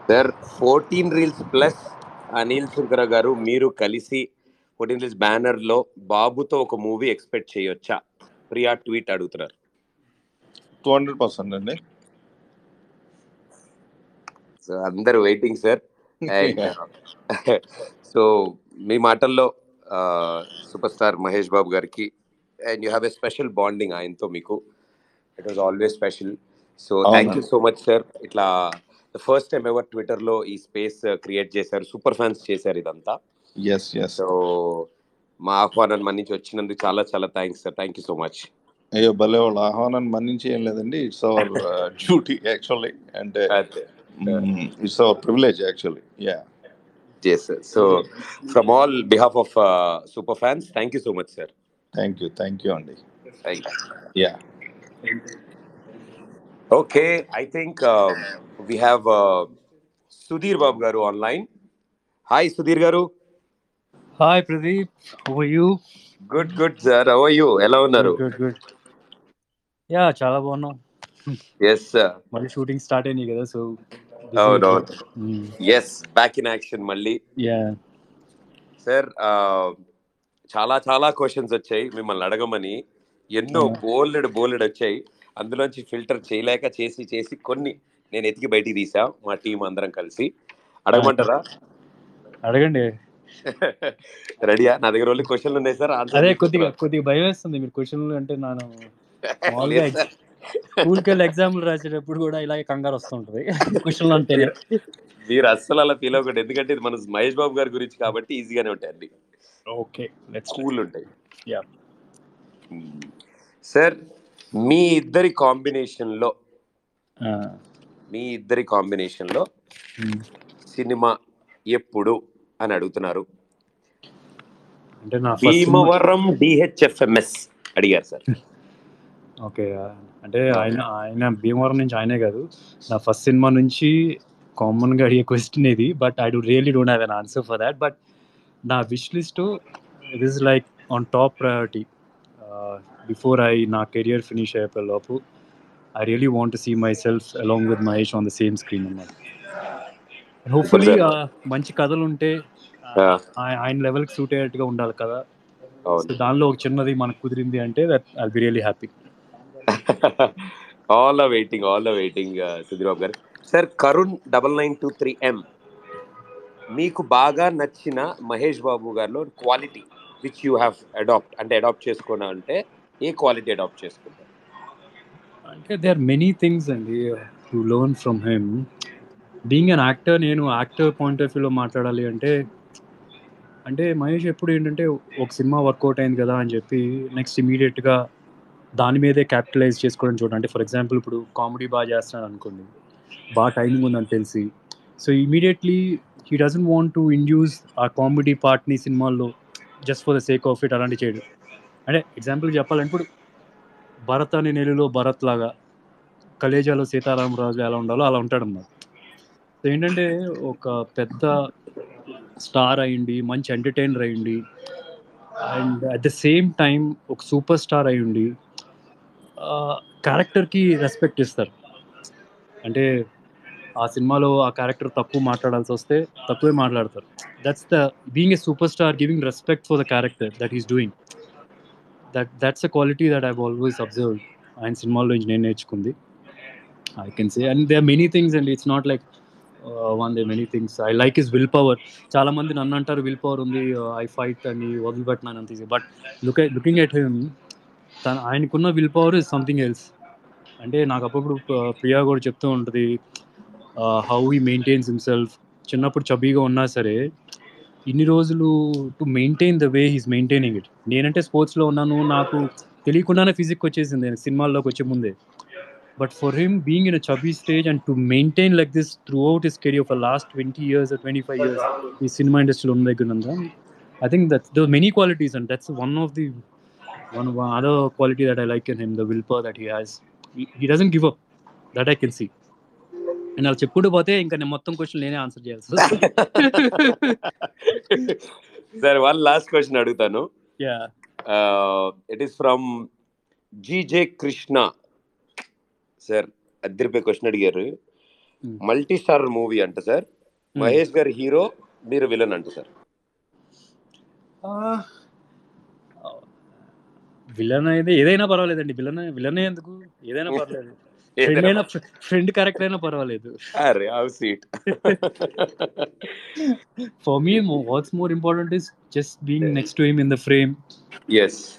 Sir fourteen reels plus Anil Sunkara garu మీరు కలిసి ఫోర్టీన్ రీల్స్ బ్యానర్లో బాబుతో ఒక మూవీ ఎక్స్పెక్ట్ చేయొచ్చా? ప్రియా ట్వీట్ అడుగుతున్నారు. టూ హండ్రెడ్ పర్సెంట్ అండి. సో అందరు వెయిటింగ్ సార్ సో మీ మాటల్లో సూపర్ స్టార్ మహేష్ బాబు గారికి and you have a special bonding ఆయనతో మీకు. It was always special so thank you so much sir ఇట్లా ఫస్ట్ టైం ఎవర్ ట్విట్టర్లో ఈ స్పేస్ క్రియేట్ చేశారు. సూపర్ ఫ్యాన్స్ చేశారు ఇదంతా. ఎస్ ఎస్ సో మా ఆహ్వానాన్ని మన్నించి వచ్చినందుకు చాలా చాలా thanks sir thank you so much అయ్యో భలే వాళ్ళ ఆహ్వానాన్ని మన్నించి ఏం లేదండి ఇట్స్ అవర్ డ్యూటీ యాక్చువల్లీ అంటే it's our privilege actually yeah yes sir so from all behalf of super fans thank you so much sir thank you thank you అండి you yeah Okay, I think uh, we have uh, Sudhir Babu Garu online. Hi Pradeep how you Good, good, sir. How are you? ఎలా ఉన్నారు? Good good yeah చాలా బాగున్నాం. Yes మళ్ళీ shooting start అయినాయి కదా so అవునవును yes back in action మళ్ళీ. Yeah sir చాలా చాలా క్వశ్చన్స్ వచ్చాయి. మిమ్మల్ని అడగమని ఎన్నో బోల్డ్ బోల్డ్ వచ్చాయి. అందులోంచి ఫిల్టర్ చేయలేక చేసి చేసి కొన్ని నేను ఎతికి బయటికి తీసా. మా టీం అందరం కలిసి. అడగమంటారా? అడగండి. రెడీయా? నా దగ్గర ఓన్లీ క్వశ్చన్లు ఉన్నాయి సార్ అదే కొద్దిగా కొద్దిగా భయం వేస్తుంది మీరు క్వశ్చన్లు అంటే నేను మామూలుగా స్కూల్కి వెళ్ళి ఎగ్జామ్లు రాసేటప్పుడు కూడా ఇలాగే కంగారు వస్తుంటది క్వశ్చన్లు అంటేనే మీరు అస్సలు అలా ఫీల్ అవ్వకండి. ఎందుకంటే ఇది మన మహేష్ బాబు గారి గురించి కాబట్టి ఈజీగానే ఉంటాయి అన్ని ఓకే లెట్స్ కూల్ ఉంటాయి. Yeah. సార్ మీ ఇద్దరి కాంబినేషన్లో మీ ఇద్దరి కాంబినేషన్లో సినిమా ఎప్పుడు? అని అడుగుతున్నారు. అంటే నా ఫస్ట్ భీమవరం డిహెచ్ఎఫ్ఎంఎస్ అడిగారు సార్. ఓకే అంటే ఆయన ఆయన భీమవరం నుంచి ఆయనే కాదు. నా ఫస్ట్ సినిమా నుంచి కామన్గా అడిగే క్వశ్చన్ ఇది but I do really don't have an answer for that but నా wish list it is like on top priority before I నా కెరియర్ ఫినిష్ అయిపోయే లోపు I really want see myself along with Mahesh on the same screen అన్నమాట. Hopefully Sir. మంచి కథలు ఉంటే ఆయన లెవెల్కి సూట్ అయ్యేట్టుగా ఉండాలి కదా. దానిలో ఒక చిన్నది మనకు కుదిరింది అంటే that I be really happy all waiting all waiting Sudhir garu. Sir Karun double nine two three M మీకు బాగా నచ్చిన మహేష్ బాబు గారిలో quality which you have adapt అంటే అడాప్ట్ చేసుకున్నా అంటే ఏ క్వాలిటీ అడాప్ట్ చేసుకుంటారు? అంటే దే ఆర్ మెనీ థింగ్స్ అండి to learn from him being an actor నేను యాక్టర్ పాయింట్ ఆఫ్ వ్యూలో మాట్లాడాలి అంటే అంటే మహేష్ ఎప్పుడు ఏంటంటే ఒక సినిమా వర్కౌట్ అయింది కదా అని చెప్పి నెక్స్ట్ ఇమీడియట్గా దాని మీదే క్యాపిటలైజ్ చేసుకోవడం చూడండి. అంటే ఫర్ ఎగ్జాంపుల్ ఇప్పుడు కామెడీ బాగా చేస్తున్నాడు అనుకోండి. బాగా టైమింగ్ ఉందని తెలిసి. So immediately he doesn't want to induce ఆ కామెడీ పార్ట్ని సినిమాల్లో just for the sake of it అలాంటి చేయడు. అంటే ఎగ్జాంపుల్ చెప్పాలంటే ఇప్పుడు భరత్ అనే నెలలో భరత్ లాగా కలేజాలో సీతారామరాజు ఎలా ఉండాలో అలా ఉంటాడు అన్నమాట ఏంటంటే ఒక పెద్ద స్టార్ అయ్యింది మంచి ఎంటర్టైనర్ అయ్యింది and at the same time ఒక సూపర్ స్టార్ అయ్యండి క్యారెక్టర్కి రెస్పెక్ట్ ఇస్తారు. అంటే ఆ సినిమాలో ఆ క్యారెక్టర్ తక్కువ మాట్లాడాల్సి వస్తే తక్కువే మాట్లాడతారు. That's the being a super star giving respect for the character that is doing that that's a quality that I always observe ఆయన సినిమాల్లో నుంచి నేను నేర్చుకుంది. I can say and they are many things and it's not like one they many things I like is will power చాలా మంది నన్ను అంటారు will power ఉంది uh, ఐ ఫైట్ అని వదిలిపెట్టినాను అంత but look looking at him తన ఆయనకున్న will power is something else అంటే నాకు అప్పుడప్పుడు uh, ప్రియా కూడా చెప్తూ ఉంటుంది హౌ హీ మెయింటైన్స్ హిమ్సెల్ఫ్ చిన్నప్పుడు చబీగా ఉన్నా సరే ఇన్ని రోజులు to maintain the way he's maintaining it నేనంటే స్పోర్ట్స్లో ఉన్నాను నాకు తెలియకుండానే ఫిజిక్ వచ్చేసింది సినిమాల్లోకి వచ్చే ముందే. But for him being in a chubby stage and to maintain like this throughout is career for last twenty years twenty five years ఈ సినిమా ఇండస్ట్రీలో ఉన్న దగ్గర ఉందా I think that's the many qualities and that's one of the one other quality that I like in him the will power that he has he doesn't give up that I can see and అలా చెప్పుకుంటూ పోతే ఇంకా నేను మొత్తం question నేనే answer చేయాల్సి sir one last question అడుగుతాను. It is from GJ Krishna sir అద్దరిపై question అడిగారు. మల్టీ స్టార్ మూవీ అంట సార్. మహేష్ గారు హీరో మీరు విలన్ అంట సార్. విలన్ అయితే ఏదైనా పర్వాలేదండి. విలన్ విలన్ ఎందుకు? ఏదైనా పర్లేదు ఫ్రెండ్ అయినా ఫ్రెండ్ క్యారెక్టర్ అయినా పర్వాలేదు. అరే how for me what's more important is just being next to him in the frame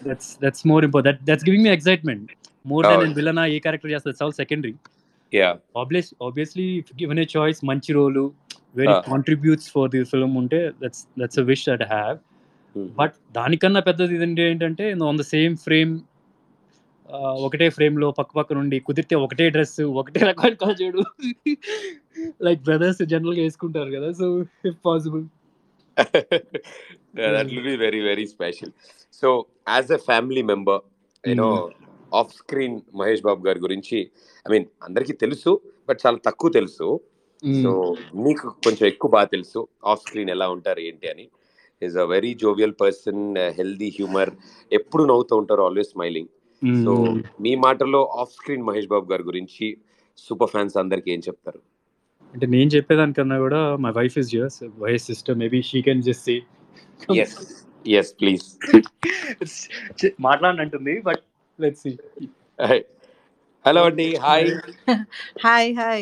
that's that's more important that's giving me excitement more than. నేను విలన్ ఏ character చేస్తుంది? All secondary obvious obviously given a choice మంచి role very. Contributes for the film ఉంటే that's that's a wish that have but దానికన్నా పెద్దది ఏంటంటే on the same frame ఒకటే ఫ్రేమ్లో పక్క పక్క నుండి కుదిరితే ఒకటే డ్రెస్ ఒకటే రకమైన కలజోడు లైక్ బ్రదర్స్ జనరల్గా వేసుకుంటారు కదా so if possible that will be very very special so as a family member you know off screen Mahesh Babu గారి గురించి ఐ మీన్ అందరికీ తెలుసు బట్ చాలా తక్కువ తెలుసు. సో మీకు కొంచెం ఎక్కువ బాగా తెలుసు ఆఫ్ స్క్రీన్ ఎలా ఉంటారు ఏంటి అని. Is a very jovial person healthy humour ఎప్పుడు నవ్వుతూ ఉంటారు ఆల్వేస్ స్మైలింగ్ సో మీ మాటలో ఆఫ్ స్క్రీన్ మహేష్ బాబు గారి గురించి సూపర్ ఫ్యాన్స్ అందరికి ఏం చెప్తారు? అంటే నేను చెప్పేదానికన్నా కూడా my wife is జియర్స్ wife sister maybe she can just see yes yes please మాట్లాడినట్టుంది but let's see hello అండి hi Hi, hi.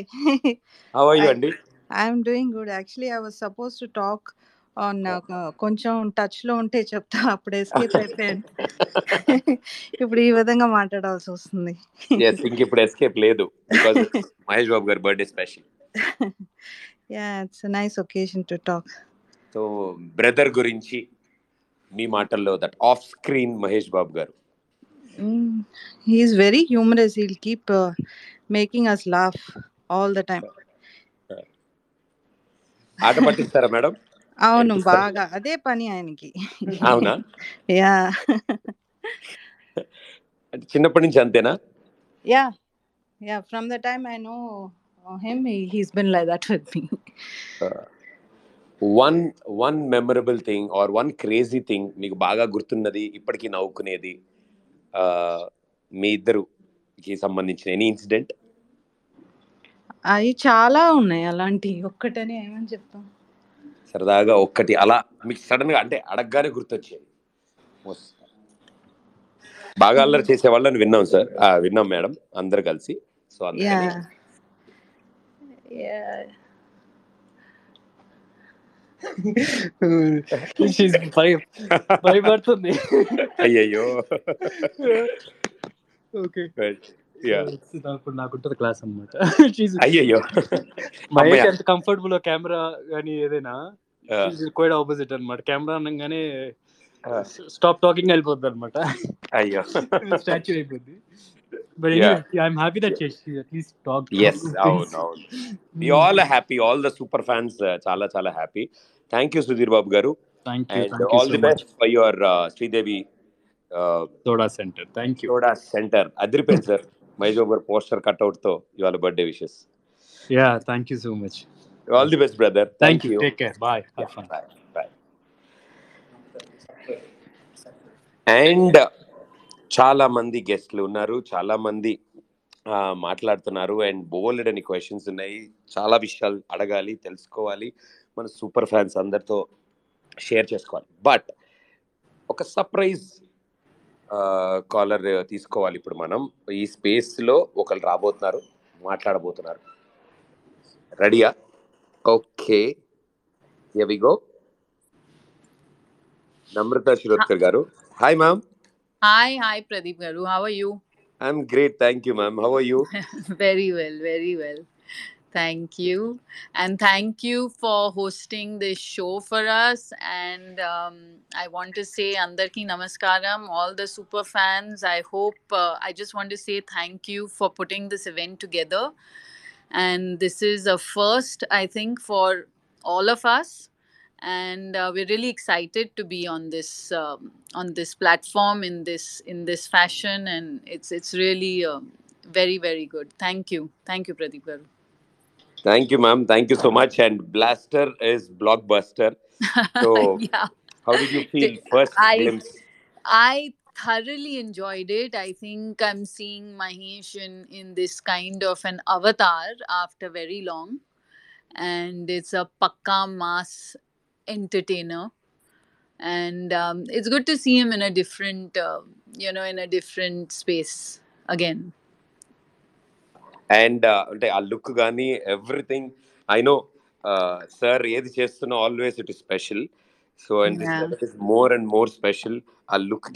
How are you I, అండి I'm doing good. Actually, I was supposed to talk on uh, కొంచెం టచ్లో ఉంటే చెప్తా. అప్పుడు escape అయిపోయాను. ఇప్పుడు ఈ విధంగా మాట్లాడాల్సి వస్తుంది. ఎస్ ఇంక ఇప్పుడు ఎస్కేప్ లేదు బికాజ్ మహేష్ బాబు గారి birthday special yeah it's nice occasion to talk so brother గురించి మీ మాటల్లో that off screen Mahesh Babu garu. He's very humorous he'll keep making us laugh all the time ఆట పట్టిస్తారా మేడం? అవును? బాగా. అదే పని ఆయనకి. అవునా? యా. అంటే చిన్నప్పటి నుంచి అంతేనా? Yeah. Yeah from the time I know him he's been like that with me one one memorable thing or one crazy thing మీకు బాగా గుర్తున్నది ఇప్పటికీ నవ్వుకునేది? మీ ఇద్దరుకి సంబంధించిన ఎనీ ఇన్సిడెంట్ అయి చాలా ఉన్నాయి అలాంటియి. ఒక్కటని ఏమని చెప్తాం. సరదాగా ఒక్కటి అలా మీకు సడన్‌గా అంటే అడగగానే గుర్తొచ్చేది. బాగా అల్లరి చేసే వాళ్ళని విన్నాం సార్. విన్నాం మేడం అందరూ కలిసి. సో అందుకని భయపడుతుంది. అయ్యయ్యో! ఓకే. ఇప్పుడు నాకుంటది క్లాస్ అన్నమాట. షీస్ అయ్యయ్యో! మహేష్! ఎంత కంఫర్టబుల్ కెమెరా గాని ఏదైనా క్వైట్ ఆపోజిట్ అన్నమాట. కెమెరా అనంగానే! స్టాప్ టాకింగ్ వెళ్ళిపోద్దన్నమాట. అయ్యో! స్టాచ్యూ అయిపోద్ది. యెస్. అవును. అవును. We all happy. All the super fans చాలా చాలా happy. Thank you Sudheer Babu garu. You. You all the much. Best for your Sridevi soda centre. Thank you. Soda centre అదిరిపోయింది sir. మైజోబర్ poster కట్అవుట్‌తో ఇవాళ birthday wishes. Yeah! Thank you so much. All the best brother. Thank you. You. Take care. Bye. Bye. Bye. And చాలా మంది గెస్ట్‌లు ఉన్నారు. చాలా మంది మాట్లాడుతున్నారు అండ్ బోలెడన్ని క్వెషన్స్ ఉన్నాయి. చాలా విషయాలు అడగాలి, తెలుసుకోవాలి. మన సూపర్ ఫ్యాన్స్ అందరితో షేర్ చేసుకోవాలి. బట్ ఒక సర్ప్రైజ్ కాలర్ తీసుకోవాలి ఇప్పుడు మనం. ఈ స్పేస్‌లో ఒకళ్ళు రాబోతున్నారు. మాట్లాడబోతున్నారు. రెడీయా? Okay. Here we go. Namrata Shirodkar garu. Hi ma'am. Hi, hi, Pradeep Garu. How are you? I'm great. Thank you ma'am. How are you? very well, very well. Thank you. And thank you for hosting this show for us. And um, I want to say, Andarki Namaskaram, all the super fans. I hope, uh, I just want to say thank you for putting this event together. And this is a first, I think, for all of us. And uh, we're really excited to be on this um, on this platform in this in this fashion, and it's it's really um, very very good. Thank you, thank you, Pradeep Garu. Thank you, ma'am. Thank you so much. And Blaster is blockbuster. So, yeah. how did you feel first I, glimpse? I thoroughly enjoyed it. I think I'm seeing Mahesh in, in this kind of an avatar after very long. And it's a pakka mass entertainer. And um, it's good to see him in a different, uh, you know, in a different space again. And అంటే ఆ look కానీ everything I know sir ఏది చేస్తున్నా always it is special. So, and this level is more and more special a look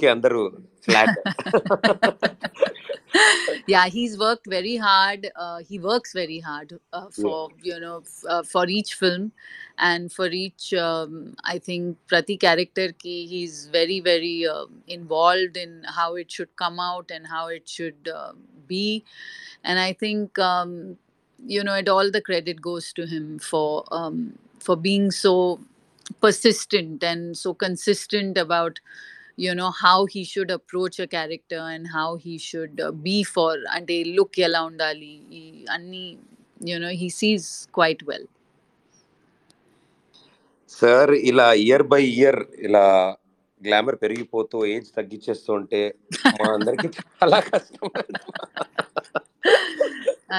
yeah he's worked very hard uh, he works very hard uh, for yeah. you know f- uh, for each film and for each um, i think prati character ki he's very very um, involved in how it should come out and how it should um, be. And i think um, you know it all the credit goes to him for um, for being so persistent and so consistent about you know how he should approach a character and how he should uh, be for అంటే look ఎలా ఉండాలి ఈ అన్ని you know he sees quite well sir ఇలా year by year ఇలా glamour పెరిగిపోతూ age తగ్గించేస్తూ ఉంటే మా అందరికి చాలా కష్టం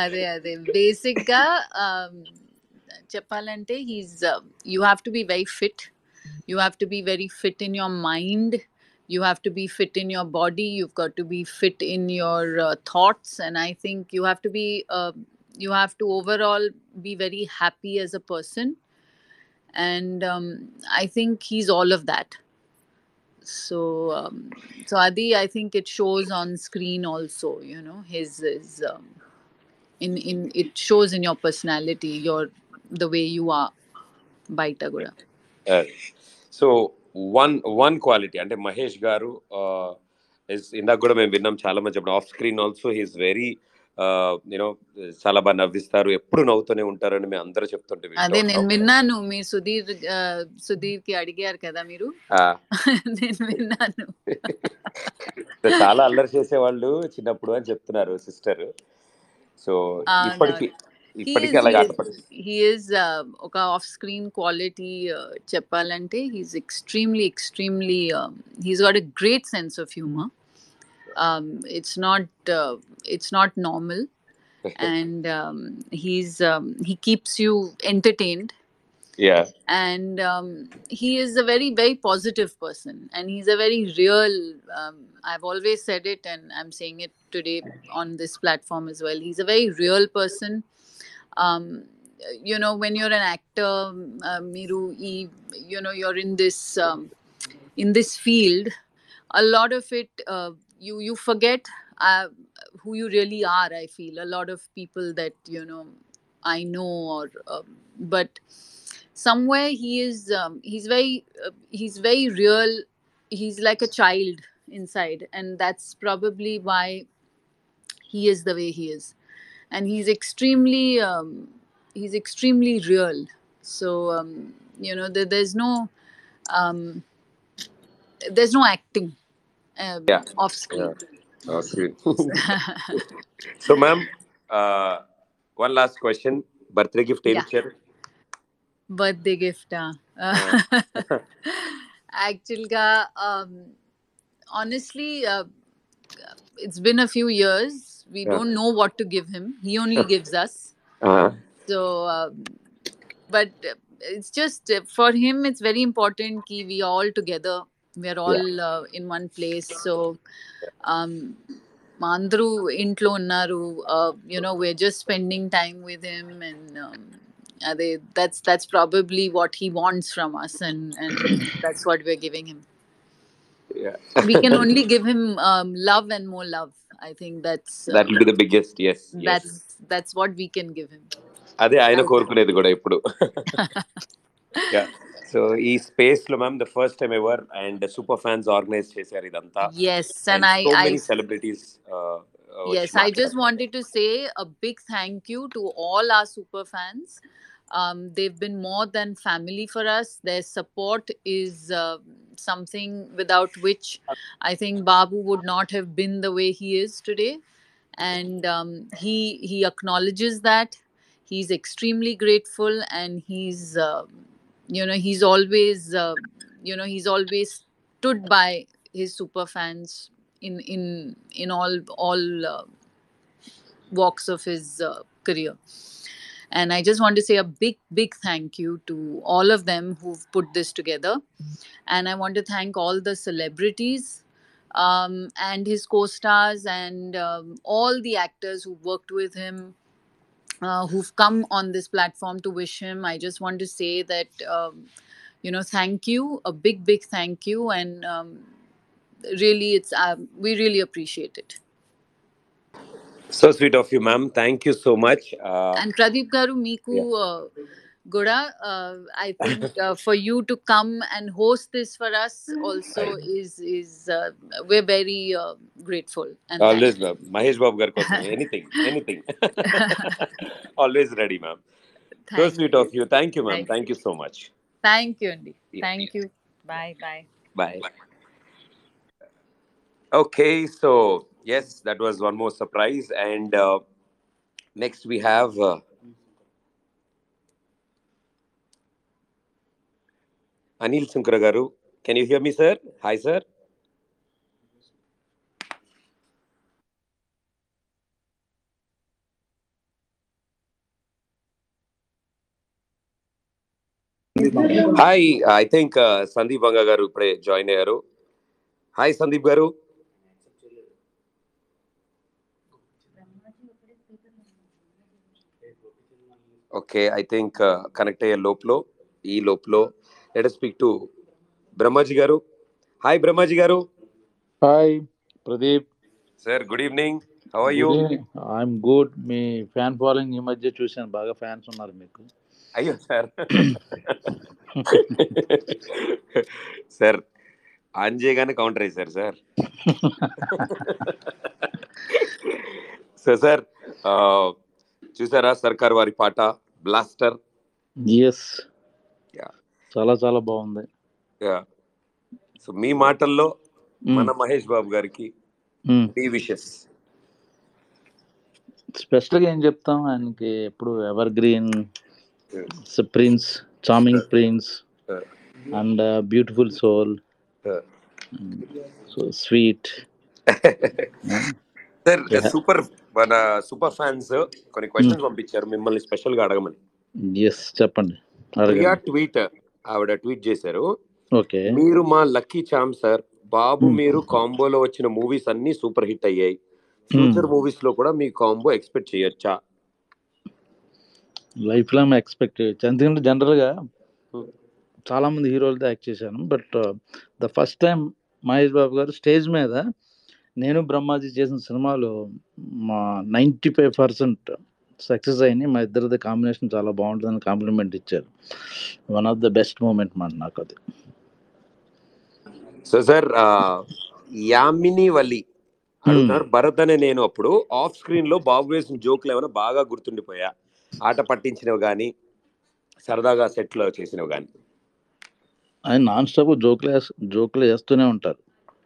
అదే అదే బేసిక్గా um, చెప్పాలంటే he's you have to be very fit you have to be very fit in your mind you have to be fit in your body you've got to be fit in your uh, thoughts and i think you have to be uh, you have to overall be very happy as a person and um, i think he's all of that so um, so adi i think it shows on screen also you know his his um, in in it shows in your personality your the way you are baita కూడా. So one one quality అంటే మహేష్ గారు is ఇందాక కూడా మేము విన్నాం చాలా మంది చెప్పడం off screen also he's very you know చాలా బాగా నవ్విస్తారు ఎప్పుడు నవ్వుతూనే ఉంటారని మేము అందరూ చెప్తుంటే అదే నేను. విన్నాను మీరు సుధీర్ ఆ, సుధీర్కి అడిగారు కదా మీరు? నేను విన్నాను. చాలా అల్లరి చేసేవాళ్ళు చిన్నప్పుడు అని చెప్తున్నారు సిస్టర్. సో ఇప్పటికి ఇప్పటికీ is అలాగే he ఆట is పడుతుంది he is uh, ఒక ఆఫ్ స్క్రీన్ క్వాలిటీ చెప్పాలంటే he's extremely extremely he's got a great sense of humour um, it's not uh, it's not normal and um, he's um, he keeps you entertained yeah and um, he is a very very positive person and he's a very real um, i've always said it and i'm saying it today on this platform as well he's a very real person um, you know when you're an actor uh, miru you know you're in this um, in this field a lot of it uh, you you forget uh, who you really are i feel. A lot of people that you know i know or um, but somewhere he is um, he's very uh, he's very real. He's like a child inside and that's probably why he is the way he is and he's extremely um, he's extremely real. So um, you know there, there's no um, there's no acting uh, yeah. off screen. Yeah. Off so, ma'am, uh, one last question: birthday gift, yeah. Birthday gift, uh. actually, um, honestly. Uh, it's been a few years. We yeah. don't know what to give him. He only gives us. Uh-huh. So, um, uh, but it's just uh, for him. It's very important that we all together. We are all yeah. uh, in one place. So, um, Mandru intlo naru. Uh, you know, we're just spending time with him, and um, they, that's that's probably what he wants from us, and and that's what we're giving him yeah we can only give him um, love and more love i think that's uh, that will be the biggest yes yes that's that's what we can give him అదే ఆయన కోరుకునేది కూడా ఇప్పుడు so ఈ space లో ma'am the first time ever and super fans organise చేశారు ఇదంతా yes and and i so i many celebrities uh, uh, yes వచ్చి i just మాట్లాడారు. wanted to say a big thank you to all our super fans um, they've been more than family for us their support is uh, something without which i think babu would not have been the way he is today. And um, he he acknowledges that. He's extremely grateful and he's uh, you know he's always uh, you know he's always stood by his super fans in in in all all uh, walks of his uh, career and i just want to say a big big thank you to all of them who've put this together. And i want to thank all the celebrities um, and his co-stars and um, all the actors who worked with him uh, who've come on this platform to wish him. I just want to say that um, you know thank you a big big thank you. And um, really it's um, we really appreciate it so sweet of you, ma'am. Thank you so much. Uh, and Pradeep Garu, Miku yeah. Uh, uh, I think for you to come and host this for us mm. also is is we're very grateful. Always, ma'am. Mahesh Babu Garkosmi, anything, anything. Always ready, ma'am. Thank so sweet you. of you. Thank you, ma'am. Thank, you. so much. Thank you, Andy. Thank you. Bye. Bye. bye. Okay, so yes, that was one more surprise. And uh, next we have uh, Anil Sunkara garu. Can you hear me, sir? Hi, sir. Hi I think Sandeep Vanga garu ఇప్పుడే join అయ్యారు hi Sandeep garu okay I think connect అయ్యే లోపల ఈ లోపల let speak to Brahmaji garu. Hi Brahmaji garu. Hi Pradeep sir good evening how are you I'm good me fan following ఈ మధ్య చూశాను. బాగా ఫ్యాన్స్ ఉన్నారు మీకు. అయ్యో సార్ సార్ ఆన్ చేయగానే కౌంటర్ అయ్యారు సార్ సో సార్ చూసారా సర్కార్ వారి పాట? Blaster yes. చాలా చాలా బాగుంది. సో మీ మాటల్లో Mm. మన మహేష్ బాబు గారికి మీ విషెస్ స్పెషల్గా ఏం చెప్తాం? ఆయనకి ఎప్పుడు evergreen prince charming prince. And beautiful soul so sweet sir. Super మన సూపర్ ఫ్యాన్స్ కొన్ని క్వశ్చన్స్ పంపించారు. మిమ్మల్ని స్పెషల్గా అడగమని. ఎస్ చెప్పండి. ప్రియా ట్వీట్ ఆవిడ ట్వీట్ చేశారు. ఓకే. మీరు మా లక్కీ చామ్ సార్ బాబు. మీరు కాంబోలో వచ్చిన మూవీస్ అన్ని సూపర్ హిట్ అయ్యాయి. ఫ్యూచర్ మూవీస్లో కూడా మీ కాంబో ఎక్స్పెక్ట్ చేయొచ్చా? లైఫ్లో ఎక్స్పెక్ట్ చేయొచ్చు. ఎందుకంటే జనరల్గా Hmm. చాలా మంది హీరోలతో యాక్ట్ చేశాను. But the first time Mahesh Babu garu stage మీద నేను బ్రహ్మాజీ చేసిన సినిమాలు మా నైంటీ ఫైవ్ పర్సెంట్ సక్సెస్ అయినాయి మా ఇద్దరిది కాంబినేషన్ చాలా బాగుంటుందని కాంప్లిమెంట్ ఇచ్చారు. One of the best moment మాట నాకు అది సో సార్ యామిని అడుగుతున్నారు. భరత్ అనే నేను అప్పుడు ఆఫ్ స్క్రీన్లో బాబు వేసిన జోకులు ఏమైనా బాగా గుర్తుండిపోయా? ఆట పట్టించినవి కానీ సరదాగా సెట్లో చేసినవి కానీ ఆయన నాన్ స్టాప్ జోకులు జోకులు వేస్తూనే ఉంటారు.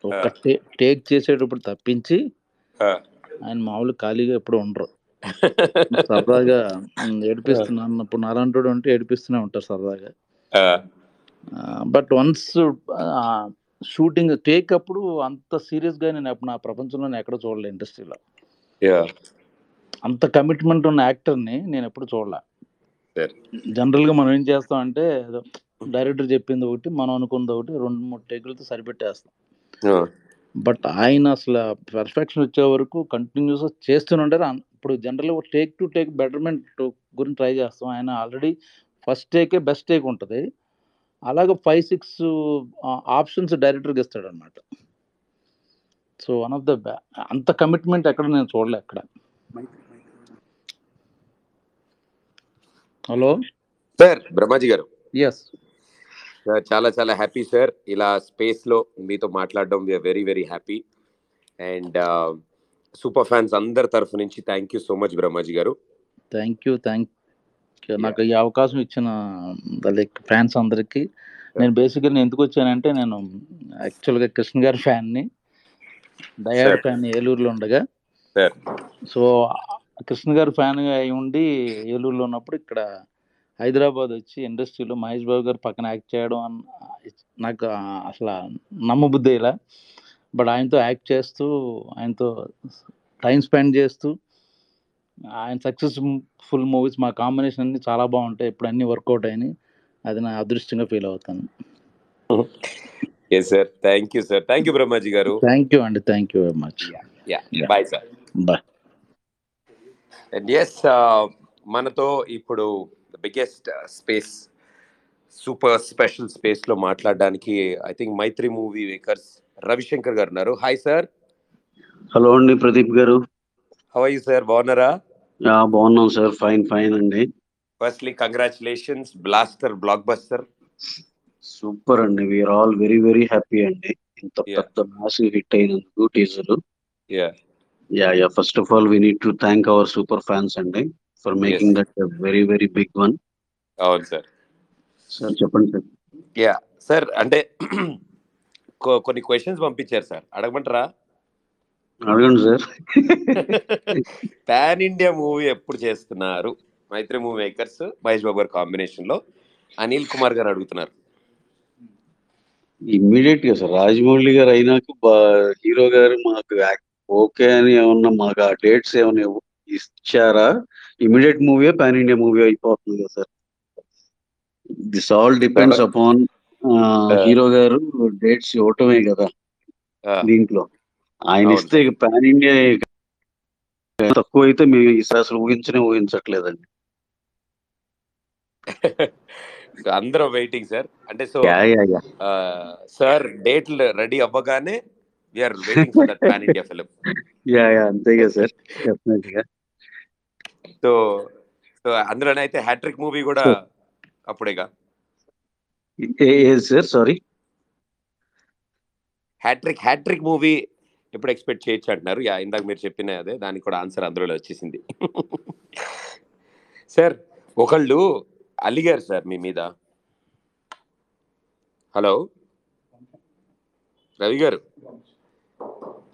ఒక టే టేక్ చేసేటప్పుడు తప్పించి ఆయన మామూలు ఖాళీగా ఎప్పుడు ఉండరు. సరదాగా ఏడిపిస్తున్నా అన్నప్పుడు నారాయణుడు అంటే ఏడిపిస్తూనే ఉంటారు సరదాగా. బట్ వన్స్ షూటింగ్ టేక్ అప్పుడు అంత సీరియస్గా నేను ఎప్పుడు నా ప్రపంచంలో ఎక్కడ చూడలే ఇండస్ట్రీలో. అంత కమిట్మెంట్ ఉన్న యాక్టర్ని నేను ఎప్పుడు చూడలే. జనరల్గా మనం ఏం చేస్తాం అంటే డైరెక్టర్ చెప్పింది ఒకటి మనం అనుకుంది ఒకటి రెండు మూడు టేకులతో సరిపెట్టేస్తాం. బట్ ఆయన అసలు పర్ఫెక్షన్ వచ్చే వరకు కంటిన్యూస్ చేస్తూనే ఉంటారు. ఇప్పుడు general take to take betterment గురించి ట్రై చేస్తాం. ఆయన ఆల్రెడీ ఫస్ట్ టేకే బెస్ట్ టేక్ ఉంటుంది. అలాగే ఫైవ్ సిక్స్ ఆప్షన్స్ డైరెక్టర్కి ఇస్తాడు అనమాట సో వన్ ఆఫ్ ద అంత కమిట్మెంట్ ఎక్కడ నేను చూడలే ఎక్కడ హలో సార్ బ్రహ్మాజీ గారు. ఎస్ సార్ చాలా చాలా హ్యాపీ సార్ ఇలా స్పేస్లో మీతో మాట్లాడడం we are very very happy and super fans అందరి తరఫు నుంచి thank you so much Brahmaji garu. Thank you thank నాకు ఈ అవకాశం ఇచ్చిన లైక్ ఫ్యాన్స్ అందరికీ. నేను బేసిక్గా నేను ఎందుకు వచ్చానంటే నేను యాక్చువల్గా కృష్ణ గారి ఫ్యాన్ని Sir. ఫ్యాన్ ఏలూరులో ఉండగా. సార్ సో కృష్ణ గారి ఫ్యాన్ అయి ఉండి ఏలూరులో ఉన్నప్పుడు ఇక్కడ హైదరాబాద్ వచ్చి ఇండస్ట్రీలో మహేష్ బాబు గారు పక్కన యాక్ట్ చేయడం అన్న నాకు అసలు నమ్మబుద్ధి ఇలా బట్ ఆయనతో యాక్ట్ చేస్తూ ఆయనతో టైం స్పెండ్ చేస్తూ ఆయన సక్సెస్ఫుల్ మూవీస్ మా కాంబినేషన్ అన్ని చాలా బాగుంటాయి. ఇప్పుడు అన్ని వర్కౌట్ అయినాయి. అది నా అదృష్టంగా ఫీల్ అవుతాను. Yes sir thank you sir thank you Brahmaji garu. Thank you అండి. Thank you very much. Bye sir bye yes మనతో ఇప్పుడు బిగ్గెస్ట్ స్పేస్ సూపర్ స్పెషల్ స్పేస్లో మాట్లాడడానికి I think Mythri movie makers Ravishankar garu ఉన్నారు. Hi sir hello అండి ప్రదీప్ గారు. How you sir బాగున్నారా? బాగున్నాం సార్ ఫైన్ ఫైన్ అండి. Firstly congratulations blaster blockbuster super అండి we are all very very happy అండి. ఇంత. పెద్ద మ్యాసివ్ హిట్ అయినందుకు teaser yeah yeah yeah first of all we need to thank our super fans అండి. For making that very very big one. అవును sir. Sir చెప్పండి sir. Yeah sir అంటే కొన్ని questions పంపించారు సార్. అడగమంటారా? అడగండి సార్. పాన్ ఇండియా మూవీ ఎప్పుడు చేస్తున్నారు? మైత్రి మూవీ మేకర్స్ మహేష్ బాబు గారి కాంబినేషన్లో అనిల్ కుమార్ గారు అడుగుతున్నారు. ఇమ్మీడియట్గా సార్ రాజమౌళి గారు అయినాక హీరో గారు మాకు ఓకే అని ఏమన్నా మాకు ఆ డేట్స్ ఏమైనా ఇచ్చారా? Immediate movie pan India movie అయిపోతుంది కదా sir. This all depends upon hero garu dates ఇవ్వటమే కదా దీంట్లో. ఆయన. ఇస్తే పాన్ ఇండియా తక్కువ అయితే మేము అసలు ఊహించనే ఊహించట్లేదండి. అందరం వెయిటింగ్ సార్ అంటే సో సార్ డేట్లు రెడీ అవ్వగానే we are waiting for that pan India film yeah yeah అంతే కదా సార్ డెఫినెట్గా సో సో అందులోనే అయితే హ్యాట్రిక్ మూవీ కూడా అప్పుడేగా. ఏది sir sorry. Hattrick hattrick movie ఎప్పుడు ఎక్స్పెక్ట్ చేయొచ్చు అంటున్నారు. యా ఇందాక మీరు చెప్పిన అదే దానికి కూడా ఆన్సర్ అందులో వచ్చేసింది. సార్ ఒకళ్ళు అలిగారు సార్ మీ మీద. హలో? రవి గారు?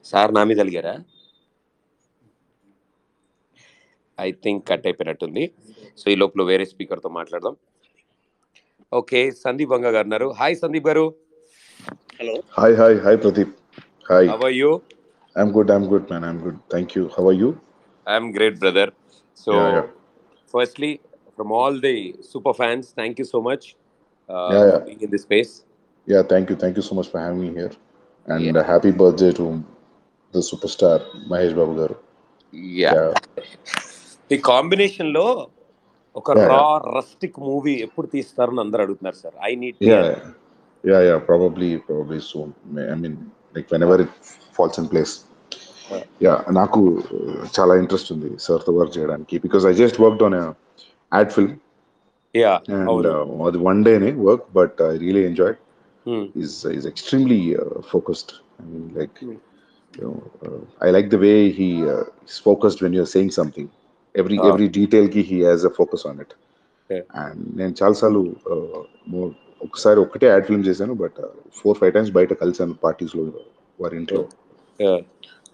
సార్ నా మీద అలిగారా? ఐ థింక్ కట్ అయిపోయినట్టుంది సో ఈ లోపల వేరే స్పీకర్తో మాట్లాడదాం ఓకే సందీప్ వంగ గారు ఉన్నారు hi Sandeep garu hi hi hi Pradeep hi how you I'm good. I'm good, man. I'm good. Thank you. How are you? I'm great brother so. Firstly from all the super fans thank you so much in the space Yeah, thank you. Thank you so much for having me here. And uh, happy birthday to the superstar Mahesh Babu garu. Yeah Yeah. ఈ కాంబినేషన్లో ఒక raw. Rustic movie ఎప్పుడు తీస్తారని అందరు అడుగుతున్నారు sir I need Yeah, yeah. Yeah, yeah. Probably, probably soon. I mean, like whenever it falls in place. Yeah నాకు చాలా interest ఉంది సార్తో వర్క్ చేయడానికి because I just worked on ad film yeah and అది వన్ డేనే work but I really enjoy is is extremely focused I mean like I like the way he focused when you're saying something every Ah. Every డీటెయిల్కి he has a focus on it Yeah. And నేను చాలాసార్లు uh, more- ఒకసారి ఒక్కటే ad film చేశాను but four five times బయట కలిసాను పార్టీస్లో వారి ఇంట్లో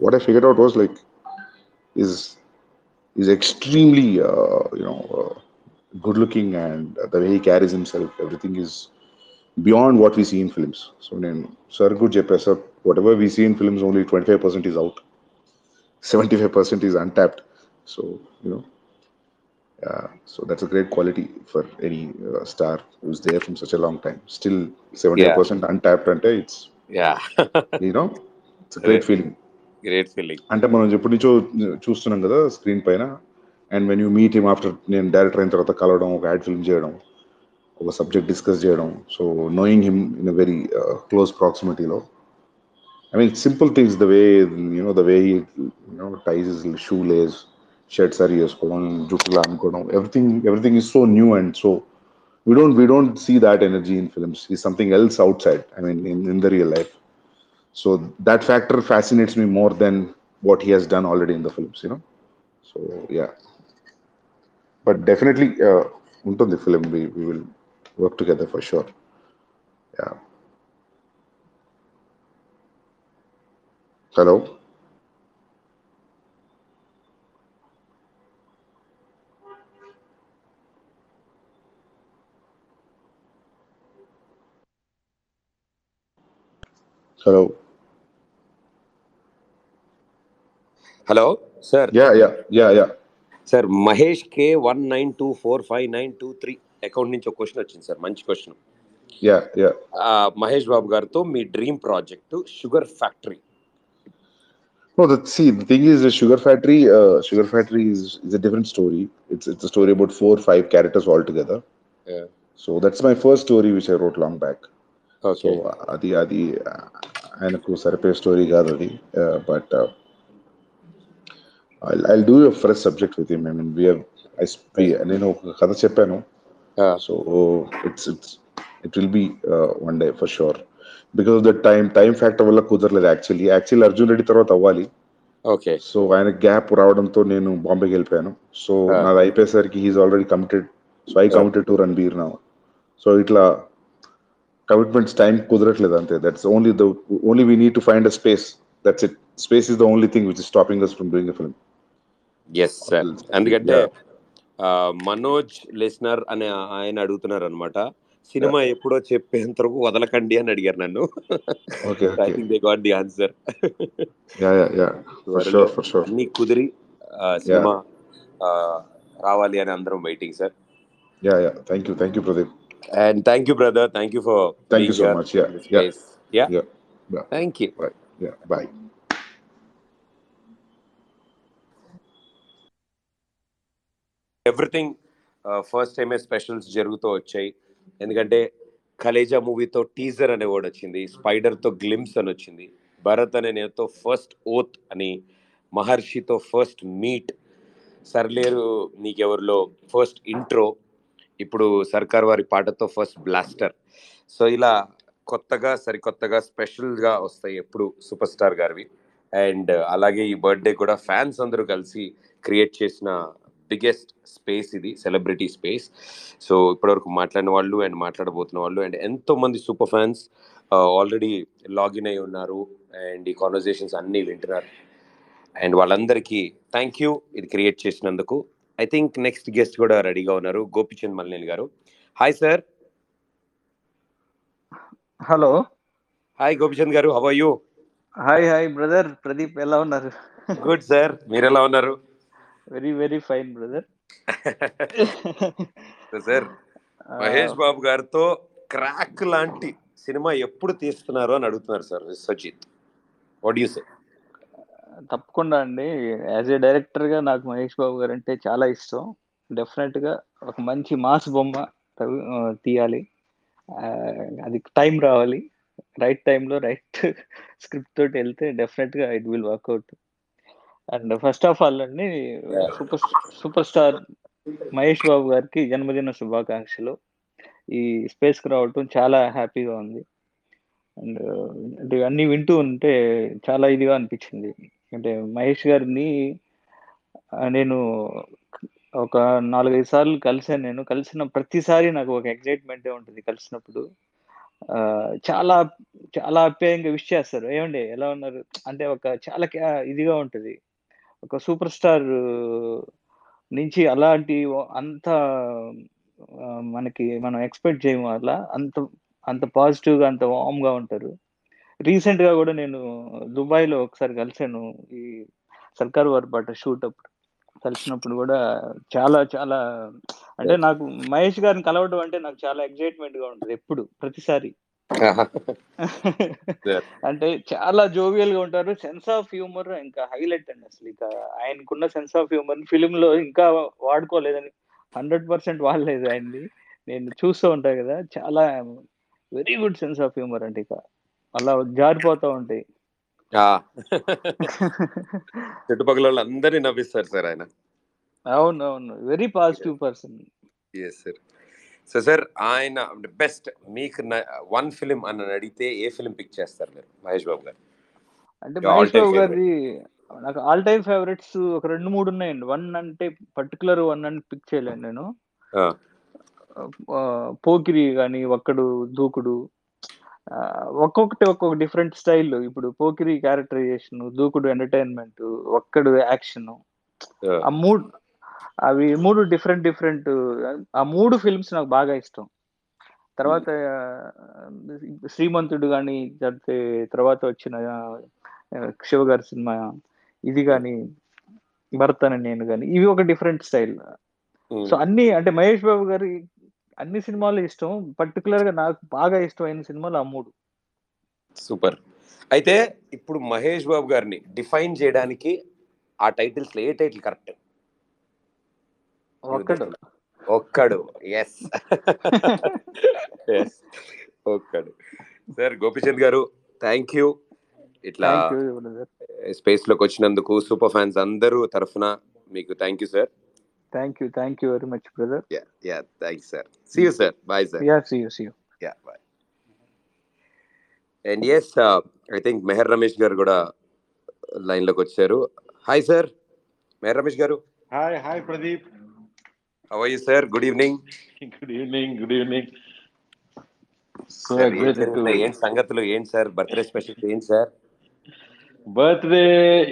what I figured out was like is is extremely uh, you know uh, good looking and the way he carries himself everything is beyond what we see in films so then sir good చెప్పారు sir whatever we see in films only 25% is out 75% is untapped so you know uh, so that's a great quality for any uh, star who's there from such a long time. Still 75% untapped and it's yeah you know it's a great feeling. Great feeling అంటే మనం ఎప్పటి నుంచో చూస్తున్నాం కదా screen పైన. And when you meet him after నేను director అయిన తర్వాత కలవడం ఒక యాడ్ ఫిల్మ్ చేయడం ఒక సబ్జెక్ట్ డిస్కస్ చేయడం. So knowing him in a very close ప్రాక్సిమిటీలో I mean simple things the way you know the way you know ties shoelace shirt sorry వేసుకోవడం జుట్టులా అనుకోవడం everything everything is so new and so we don't we don't see that energy in films ఈ something else outside I mean in in the real life so that factor fascinates me more than what he has done already in the films you know so yeah but definitely uh ఉంటుంది film we, we will work together for sure yeah hello hello hello sir yeah yeah yeah yeah sir Mahesh K one nine two four five nine two three account నుంచి ఒక question వచ్చింది sir మంచి question yeah yeah Mahesh Babu గారితో మీ dream project sugar factory No, the see the thing is the sugar factory. Uh, sugar factory is, is a different story. It's it's a story about four five characters all together. So that's my first story which I wrote long back. Okay So అది అది ఆయనకు సరిపోయే story కాదు అది. But I do a fresh subject with I mean we I నేను ఒక కథ చెప్పాను. So it's it's it will be one day for sure because the time time factor వల్ల కుదరలేదు యాక్చువల్లీ యాక్చువల్లీ అర్జున్ రెడ్డి తర్వాత అవ్వాలి. ఓకే. సో ఆయన గ్యాప్ రావడంతో నేను బాంబేకి వెళ్ళిపోయాను. సో. నాది అయిపోయేసరికి he's already committed so I committed to Ranbir నా సో ఇట్లా కమిట్మెంట్స్ టైం కుదరట్లేదు అంతే that's only the only we need to find a space that's it space is the only thing which is stopping us from doing film yes ఎందుకంటే Manoj listener అనే ఆయన అడుగుతున్నారు అనమాట cinema ఎప్పుడో చెప్పేంత వరకు వదలకండి అని అడిగారు నన్ను I. Think they got the answer అన్ని కుదిరి సినిమా ఆ, రావాలి అని అందరం waiting sir yeah yeah thank you thank you Pradeep and thank you brother thank you for thank you so much yeah yeah yeah yeah thank you bye yeah bye everything first టైమే specials జరుగుతూ వచ్చాయి. ఎందుకంటే కలేజా మూవీతో teaser అనే word వచ్చింది. స్పైడర్తో glimpse అని వచ్చింది. భరత్ అనే నేతో ఫస్ట్ ఓత్ అని మహర్షితో ఫస్ట్ మీట్ సర్లేరు నీకెవరిలో ఫస్ట్ ఇంట్రో ఇప్పుడు సర్కార్ వారి పాటతో ఫస్ట్ బ్లాస్టర్. సో ఇలా కొత్తగా సరికొత్తగా స్పెషల్గా వస్తాయి ఎప్పుడు సూపర్ స్టార్ గారివి. అండ్ అలాగే ఈ బర్త్డే కూడా ఫ్యాన్స్ అందరూ కలిసి క్రియేట్ చేసిన బిగ్గెస్ట్ స్పేస్ ఇది సెలబ్రిటీ స్పేస్. సో ఇప్పటివరకు మాట్లాడిన వాళ్ళు అండ్ మాట్లాడబోతున్న వాళ్ళు అండ్ ఎంతోమంది సూపర్ ఫ్యాన్స్ ఆల్రెడీ లాగిన్ అయి ఉన్నారు అండ్ ఈ కాన్వర్జేషన్స్ అన్నీ వింటున్నారు. అండ్ వాళ్ళందరికీ థ్యాంక్ యూ ఇది క్రియేట్ చేసినందుకు. ఐ థింక్ నెక్స్ట్ గెస్ట్ కూడా రెడీగా ఉన్నారు. Gopichand Malineni garu. Hi sir hello hi Gopichand garu. How you hi hi brother Pradeep ఎలా ఉన్నారు? గుడ్ సార్ మీరు ఎలా ఉన్నారు? Very very fine brother sir Mahesh Babu గారితో క్రాక్ లాంటి సినిమా ఎప్పుడు తీస్తున్నారు అని అడుగుతున్నారు sir Vishwajit what you say తప్పకుండా అండి. యాజ్ ఏ డైరెక్టర్గా నాకు మహేష్ బాబు గారు అంటే చాలా ఇష్టం. డెఫినెట్గా ఒక మంచి మాస్ బొమ్మ తీయాలి. అది టైం రావాలి. రైట్ టైంలో రైట్ స్క్రిప్ట్ తోటి వెళ్తే డెఫినెట్గా it will work out and first of all అండి super super star Mahesh Babu గారికి జన్మదిన శుభాకాంక్షలు. ఈ స్పేస్కి రావటం చాలా హ్యాపీగా ఉంది. అండ్ అంటే అన్ని వింటూ ఉంటే చాలా ఇదిగా అనిపించింది. అంటే మహేష్ గారిని నేను ఒక నాలుగైదు సార్లు కలిసాను నేను. కలిసిన ప్రతిసారి నాకు ఒక ఎగ్జైట్మెంటే ఉంటుంది కలిసినప్పుడు. చాలా చాలా అప్యాయంగా విష్ చేస్తారు. ఏమండి ఎలా ఉన్నారు? అంటే ఒక చాలా క్యా- ఇదిగా ఉంటుంది. ఒక సూపర్ స్టార్ నుంచి అలాంటి అంత మనకి మనం ఎక్స్పెక్ట్ చేయము అలా. అంత అంత పాజిటివ్గా అంత వామ్గా ఉంటారు. రీసెంట్గా కూడా నేను దుబాయ్లో ఒకసారి కలిసాను ఈ సర్కార్ వారి పాట షూట్ అప్పుడు కలిసినప్పుడు కూడా చాలా చాలా అంటే నాకు మహేష్ గారిని కలవడం అంటే నాకు చాలా ఎగ్జైట్మెంట్గా ఉంటుంది ఎప్పుడు ప్రతిసారి. అంటే చాలా జోవియల్గా ఉంటారు. సెన్స్ ఆఫ్ హ్యూమర్ ఇంకా హైలైట్ అండి అసలు. ఇక ఆయనకున్న సెన్స్ ఆఫ్ హ్యూమర్ ఫిలిం లో ఇంకా వాడుకోలేదని హండ్రెడ్ పర్సెంట్ వాడలేదు ఆయనది నేను చూస్తూ ఉంటా కదా. చాలా very good sense of humour అంటే ఇక. అలా జారిపోతూ ఉంటాయి. చుట్టుపక్కల వాళ్ళందరినీ నవ్విస్తారు సార్ ఆయన. అవును అవును very positive person yes sir so sir ఆయన బెస్ట్ మీకు వన్ ఫిలిం అని అడిగితే ఏ ఫిలిం పిక్ చేస్తారు మీరు మహేష్ బాబు గారు? అంటే మహేష్ బాబు. గారి నాకు ఆల్ టైమ్ ఫేవరెట్స్ ఒక రెండు మూడు ఉన్నాయండి. వన్ అంటే పర్టికులర్ వన్ అని పిక్ చేయలేను నేను. పోకిరి కానీ ఒక్కడు దూకుడు ఒక్కొక్కటి ఒక్కొక్క డిఫరెంట్ స్టైల్ ఇప్పుడు Pokiri characterization Dookudu entertainment Okkadu action ఆ, మూడు అవి మూడు డిఫరెంట్ డిఫరెంట్ ఆ మూడు ఫిల్మ్స్ నాకు బాగా ఇష్టం. తర్వాత శ్రీమంతుడు కానీ లేకపోతే తర్వాత వచ్చిన శివ గారి సినిమా ఇది కానీ భరత్ అని నేను కానీ ఇవి ఒక డిఫరెంట్ స్టైల్. సో అన్ని అంటే మహేష్ బాబు గారి అన్ని సినిమాలు ఇష్టం. పర్టికులర్గా నాకు బాగా ఇష్టమైన సినిమాలు ఆ మూడు. సూపర్. అయితే ఇప్పుడు మహేష్ బాబు గారిని డిఫైన్ చేయడానికి ఆ titles A title correct? Okkadu. Okkadu. Yes yes Okkadu. Sir Gopichand garu thank you ఇట్లా స్పేస్లోకి వచ్చినందుకు సూపర్ ఫ్యాన్స్ అందరూ తరఫున మీకు thank you sir thank you thank you very much brother yeah yeah thanks sir see you sir bye sir yeah see you see you yeah bye and yes I think Mehar Ramesh garu కూడా లైన్లోకి వచ్చారు. Hi sir Mehar Ramesh garu. Hi hi Pradeep how are you sir good evening good evening good evening ఏం సంగతులు? ఏంటి sir birthday special ఏంటి sir birthday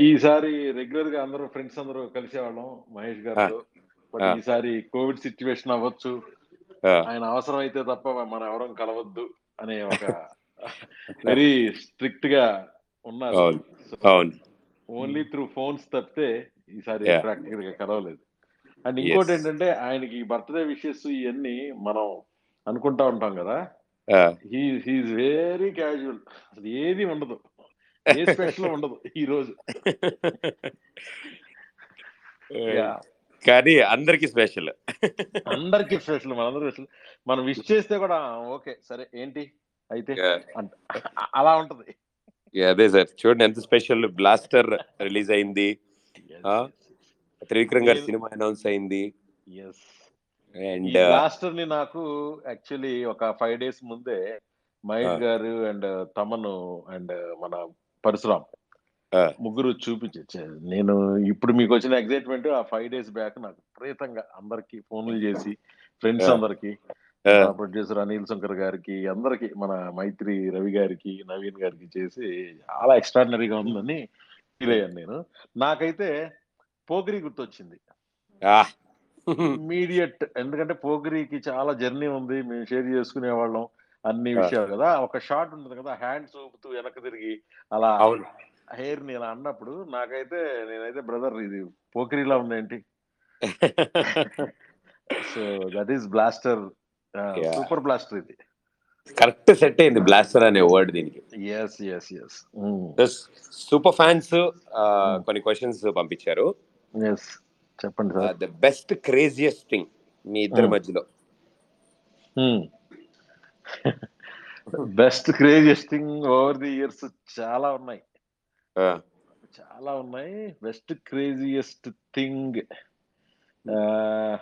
ఈసారి రెగ్యులర్గా అందరూ ఫ్రెండ్స్ అందరూ కలిసేవాళ్ళం మహేష్ గారితో. బట్. ఈసారి కోవిడ్ సిచ్యువేషన్ అవ్వచ్చు. ఆయన అవసరం అయితే తప్ప మనం ఎవరం కలవద్దు అనే ఒక వెరీ స్ట్రిక్ట్గా ఉన్నారు ఓన్లీ త్రూ ఫోన్స్ తప్పితే ఈసారి. ప్రాక్టికల్గా కలవలేదు. అండ్ ఇంకోటి. ఏంటంటే ఆయనకి బర్త్డే విషెస్ ఇవన్నీ మనం అనుకుంటా ఉంటాం కదా. ఆ, హీ హీఈస్ వెరీ క్యాజువల్. అసలు ఏది ఉండదు. ఏ స్పెషల్ ఉండదు ఈ రోజు. కానీ అందరికి స్పెషల్. అందరికి స్పెషల్ మనందరూ స్పెషల్. మనం విష్ చేస్తే కూడా ఓకే సరే ఏంటి? అయితే అలా ఉంటది. అదే సార్. చూడండి ఎంత స్పెషల్. బ్లాస్టర్ రిలీజ్ అయింది. త్రివిక్రమ్ గారి సినిమా అనౌన్స్ అయింది. అండ్ బ్లాస్టర్ని నాకు యాక్చువల్లీ ఒక ఫైవ్ డేస్ ముందే మహేష్. గారు అండ్ తమను అండ్ మన పరశురామ్. ముగ్గురు చూపించారు నేను ఇప్పుడు మీకు వచ్చిన ఎగ్జైట్మెంట్ ఆ ఫైవ్ డేస్ బ్యాక్ నాకు విపరీతంగా అందరికి ఫోన్లు చేసి ఫ్రెండ్స్. అందరికి ప్రొడ్యూసర్ అనిల్ శంకర్ గారికి అందరికి మన మైత్రి రవి గారికి నవీన్ గారికి చేసి చాలా ఎక్స్ట్రాడినరీగా ఉందని ఫీల్ అయ్యాను నేను. నాకైతే పోగిరి గుర్తొచ్చింది. ఇమీడియట్ ఎందుకంటే పోగిరికి చాలా జర్నీ ఉంది. మేము షేర్ చేసుకునే వాళ్ళం అన్ని. విషయాలు కదా. ఒక షాట్ ఉంటుంది కదా హ్యాండ్స్ ఊపుతూ వెనక్కి తిరిగి అలా హెయిర్ని ఇలా అన్నప్పుడు నాకైతే నేనైతే బ్రదర్ ఇది పోకిరిలా ఉందేంటి? So that is blaster. Super blaster ఇది. కరెక్ట్ సెట్ అయింది బ్లాస్టర్ అనే వర్డ్ దీనికి. Yes yes yes super fans కొన్ని క్వశ్చన్స్ పంపించారు. ఎస్ చెప్పండి sir. The best craziest thing మీ ఇద్దరి Hmm. మధ్యలో. Best craziest thing over the years చాలా ఉన్నాయి. ఆ, చాలా ఉన్నాయి. బెస్ట్ క్రేజియస్ట్ థింగ్ ఆ.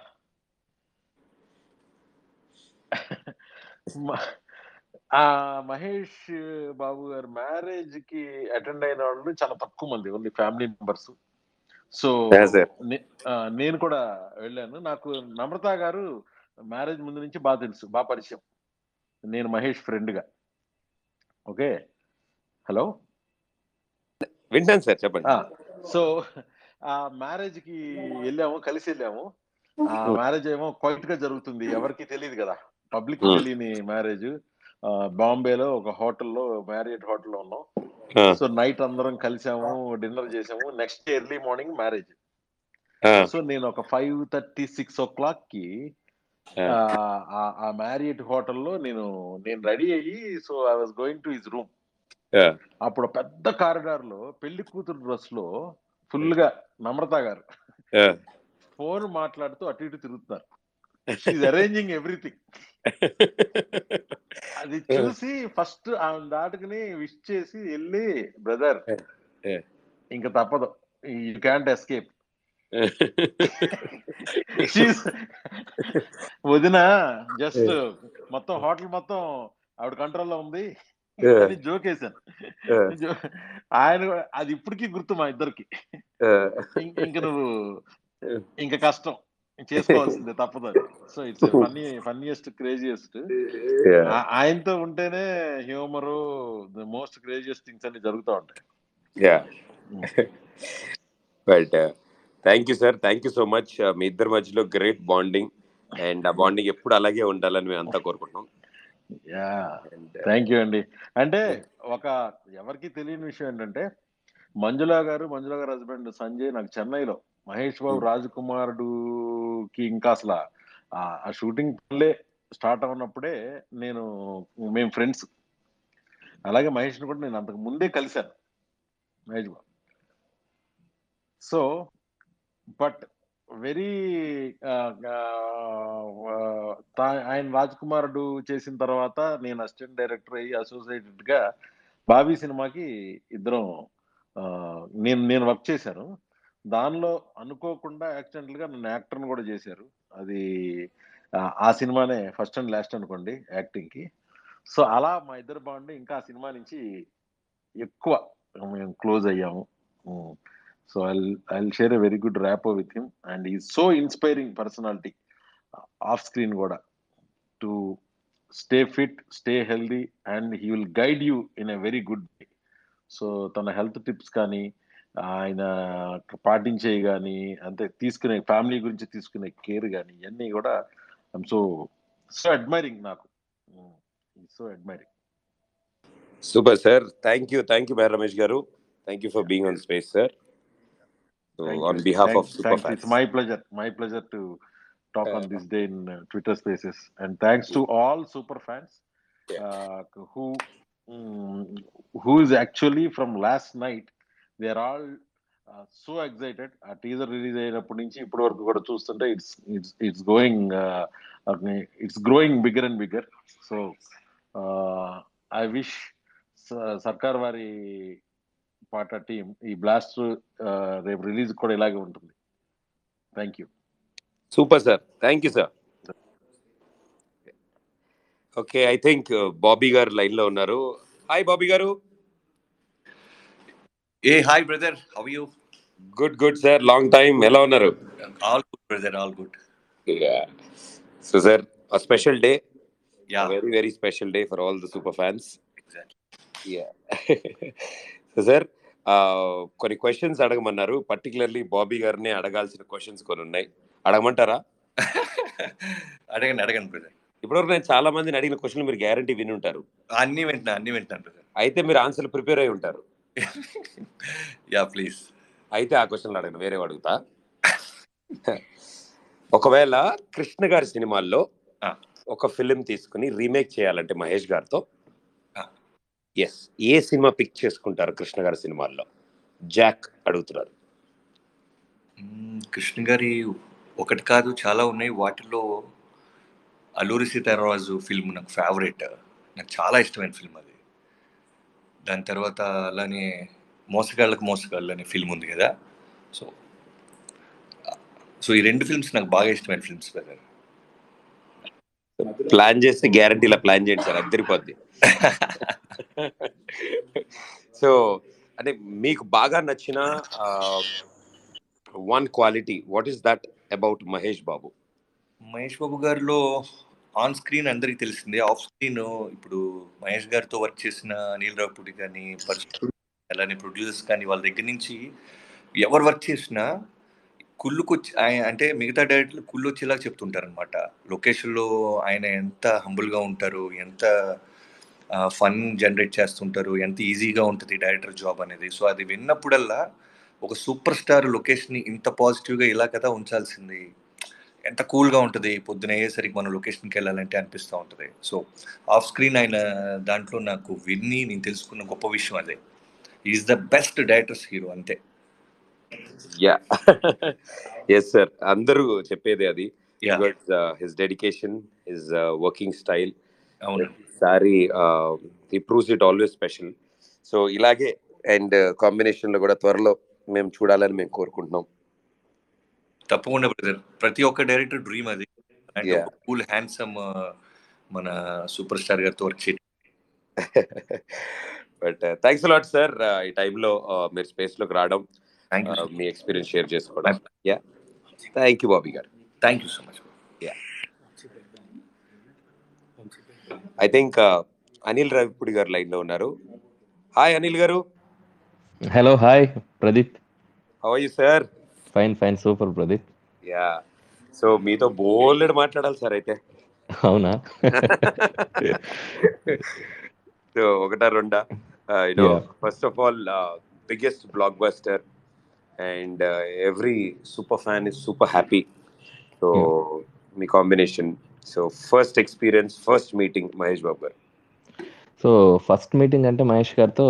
మహేష్ బాబు గారి మ్యారేజ్కి అటెండ్ అయిన వాళ్ళు చాలా తక్కువ మంది ఓన్లీ ఫ్యామిలీ మెంబర్స్. సో. నేను కూడా వెళ్ళాను. నాకు నమ్రత గారు మ్యారేజ్ ముందు నుంచి బాగా తెలుసు బాగా పరిచయం. నేను మహేష్ ఫ్రెండ్గా ఓకే? హలో? వింటాను సార్ చెప్పండి. సో ఆ మ్యారేజ్కి వెళ్ళాము కలిసి వెళ్ళాము. ఆ మ్యారేజ్ ఏమో క్వైట్గా జరుగుతుంది ఎవరికి తెలియదు కదా. పబ్లిక్. తెలియని మ్యారేజ్. బాంబేలో ఒక హోటల్లో మ్యారియట్ హోటల్లో ఉన్నాం. సో నైట్ అందరం కలిసాము డిన్నర్ చేసాము. Next early morning marriage. So నేను ఒక ఫైవ్ థర్టీ సిక్స్ ఓ క్లాక్కి ఆ, మ్యారియట్ హోటల్లో నేను నేను రెడీ అయ్యి so I was going to his room. అప్పుడు పెద్ద కారిడార్లో పెళ్ళి కూతురు డ్రెస్లో ఫుల్గా నమ్రత గారు. ఫోన్ మాట్లాడుతూ అటు ఇటు తిరుగుతున్నారు. అరేంజింగ్ ఎవ్రీథింగ్ అది చూసి ఫస్ట్ ఆమె దాటుకుని విష్ చేసి వెళ్ళి బ్రదర్. ఇంకా తప్పదు. యూ. క్యాంట్ ఎస్కేప్ వదిన జస్ట్ మొత్తం హోటల్ మొత్తం ఆవిడ కంట్రోల్లో ఉంది. Yeah. అని జోక్ వేసాను Yeah. జో- ఆయన కూడా- అది ఇప్పటికీ గుర్తు మా ఇద్దరికి. ఇంక నువ్వు ఇంకా కష్టం. చేసుకోవాల్సిందే తప్పదు so it's funny funniest craziest. ఆయనతో ఉంటేనే humour the most craziest things అన్ని జరుగుతూ ఉంటాయి. Yeah. Thank you sir. Thank you so much. మీ ఇద్దరి మధ్యలో గ్రేట్ బాండింగ్. అండ్ ఆ బాండింగ్ ఎప్పుడు అలాగే ఉండాలని మేము అంతా కోరుకుంటున్నాం. థ్యాంక్ యూ అండి. అంటే ఒక ఎవరికి తెలియని విషయం ఏంటంటే మంజులా గారు మంజులా గారు హస్బెండ్ సంజయ్ నాకు చెన్నైలో. మహేష్ బాబు రాజకుమారుడుకి ఇంకా అసలు ఆ- ఆ షూటింగ్ పనులే స్టార్ట్ అవునప్పుడే నేను మేము ఫ్రెండ్స్ అలాగే మహేష్ని కూడా నేను అంతకు ముందే కలిశాను. Mahesh Babu. So but very ఆయన రాజ్ కుమారుడు చేసిన తర్వాత నేను అసిస్టెంట్ డైరెక్టర్ అయ్యి అసోసియేటెడ్గా బాబీ సినిమాకి ఇద్దరం నేను నేను వర్క్ చేశాను. దానిలో అనుకోకుండా యాక్సిడెంటల్గా నన్ను యాక్టర్ని కూడా చేశారు. అది ఆ, సినిమానే ఫస్ట్ అండ్ లాస్ట్ అనుకోండి యాక్టింగ్కి సో అలా మా ఇద్దరు బాగుండి ఇంకా ఆ సినిమా నుంచి ఎక్కువ మేము క్లోజ్ అయ్యాము. So I I share a very good rapport with him and ఈ so inspiring personality off screen కూడా. To stay fit stay healthy and he will guide you in a very good way so తన health tips కానీ ఆయన పాటించేవి కానీ అంతే తీసుకునే family గురించి తీసుకునే కేర్ కానీ ఇవన్నీ కూడా ఐమ్ సో సో అడ్మైరింగ్ నాకు. So admiring super sir thank you thank you Ramesh garu. Thank you for being on space sir so on behalf of super Thanks. Fans It's my pleasure. My pleasure to talk on this day in uh, Twitter Spaces. And thanks to all super fans uh, who mm, who is actually from last night. They are all uh, so excited. ఆ teaser release అయినప్పటి నుంచి ఇప్పటి వరకు కూడా చూస్తుంటే it's it's it's going it's growing bigger and bigger so I wish Sarkar Vaari Paata team ఈ blast రేపు release కూడా ఇలాగే ఉంటుంది. Thank you super sir thank you sir okay I think Bobby garu లైన్లో ఉన్నారు. హాయ్ బాబీ గారు. ఏ hi brother how you good good sir long time ఎలా ఉన్నారు? All good brother all good so sir special day yeah very very special day for all the super fans exactly so sir కొన్ని questions అడగమన్నారు. Particularly Bobby గారిని అడగాల్సిన questions కొన్ని ఉన్నాయి. అడగమంటారా? అడగండి అడగండి బ్రదర్ ఇప్పటివరకు నేను చాలా మందిని అడిగిన క్వశ్చన్ మీరు గ్యారంటీ విని ఉంటారు అన్ని వింటున్నా అన్ని వింటాను అయితే మీరు ఆన్సర్లు ప్రిపేర్ అయి ఉంటారు. యా ప్లీజ్ అయితే ఆ క్వశ్చన్లు అడగను వేరే అడుగుతా. ఒకవేళ కృష్ణ గారి సినిమాల్లో ఒక ఫిలిం తీసుకుని రీమేక్ చేయాలంటే మహేష్ గారితో ఎస్ ఏ సినిమా పిక్ చేసుకుంటారు కృష్ణ గారి సినిమాల్లో? జాక్ అడుగుతున్నారు. కృష్ణ గారి ఒకటి కాదు చాలా ఉన్నాయి. వాటిలో అల్లూరి సీతారామరాజు ఫిల్మ్ నాకు ఫేవరెట్ నాకు చాలా ఇష్టమైన ఫిల్మ్ అది. దాని తర్వాత అలానే మోసగాళ్ళకు మోసగాళ్ళు అనే ఫిల్మ్ ఉంది కదా. సో సో ఈ రెండు ఫిల్మ్స్ నాకు బాగా ఇష్టమైన ఫిల్మ్స్ ప్లాన్ చేస్తే గ్యారంటీలా ప్లాన్ చేయండి సార్ అద్దరిపోద్ది. సో అంటే మీకు బాగా నచ్చిన one quality what is that about Mahesh Babu? Mahesh Babu గారిలో ఆన్ స్క్రీన్ అందరికి తెలిసిందే. ఆఫ్ స్క్రీన్ ఇప్పుడు మహేష్ గారితో వర్క్ చేసిన అనిల్ రావుపూడి కానీ పరశు అలానే ప్రొడ్యూసర్స్ కానీ వాళ్ళ దగ్గర నుంచి ఎవరు వర్క్ చేసినా కుళ్ళుకొచ్చి ఆయన అంటే మిగతా డైరెక్టర్లు కుళ్ళు వచ్చేలాగా చెప్తుంటారు అనమాట లొకేషన్లో ఆయన ఎంత హంబుల్గా ఉంటారు ఎంత ఫన్ జనరేట్ చేస్తుంటారు ఎంత ఈజీగా ఉంటుంది డైరెక్టర్ జాబ్ అనేది. సో అది విన్నప్పుడల్లా ఒక సూపర్ స్టార్ లొకేషన్ని ఇంత పాజిటివ్గా ఇలా కదా ఉంచాల్సింది. ఎంత కూల్గా ఉంటుంది పొద్దున అయ్యేసరికి మనం లొకేషన్కి వెళ్ళాలంటే అనిపిస్తూ ఉంటుంది. సో ఆఫ్ స్క్రీన్ ఆయన దాంట్లో నాకు విన్ని నేను తెలుసుకున్న గొప్ప విషయం అదే. Is the best directors hero అంతే. యా. ఎస్ సార్ అందరూ చెప్పేది అది. His dedication his working style అవును. Sorry he proves it always special so ఇలాగే అండ్ కాంబినేషన్లో కూడా త్వరలో మేము చూడాలని మేము కోరుకుంటున్నాం. తప్పకుండా బ్రదర్ ప్రతి ఒక్క డైరెక్టర్ డ్రీమ్ అది. కూల్ హ్యాండ్సమ్ మన సూపర్ స్టార్ గారితో వర్క్ చేయడం బట్ థ్యాంక్స్ లాట్ సార్ ఈ టైంలో మీరు స్పేస్లోకి రావడం uh, మీ ఎక్స్పీరియన్స్ షేర్ చేసుకోవడం. Yeah thank you Bobby garu. Thank you so much yeah I think Anil Ravipudi garu లైన్లో ఉన్నారు. Hi Anil garu. Hello hi Pradeep how you sir fine fine super Pradeep yeah so మీతో బోల్డ్ మాట్లాడాలి sir అయితే. అవునా? So ఒకటా రెండా? You know. First of all biggest blockbuster and every super fan is super happy so me combination so first experience first meeting Mahesh Babu garu. So first meeting అంటే మహేష్ గారితో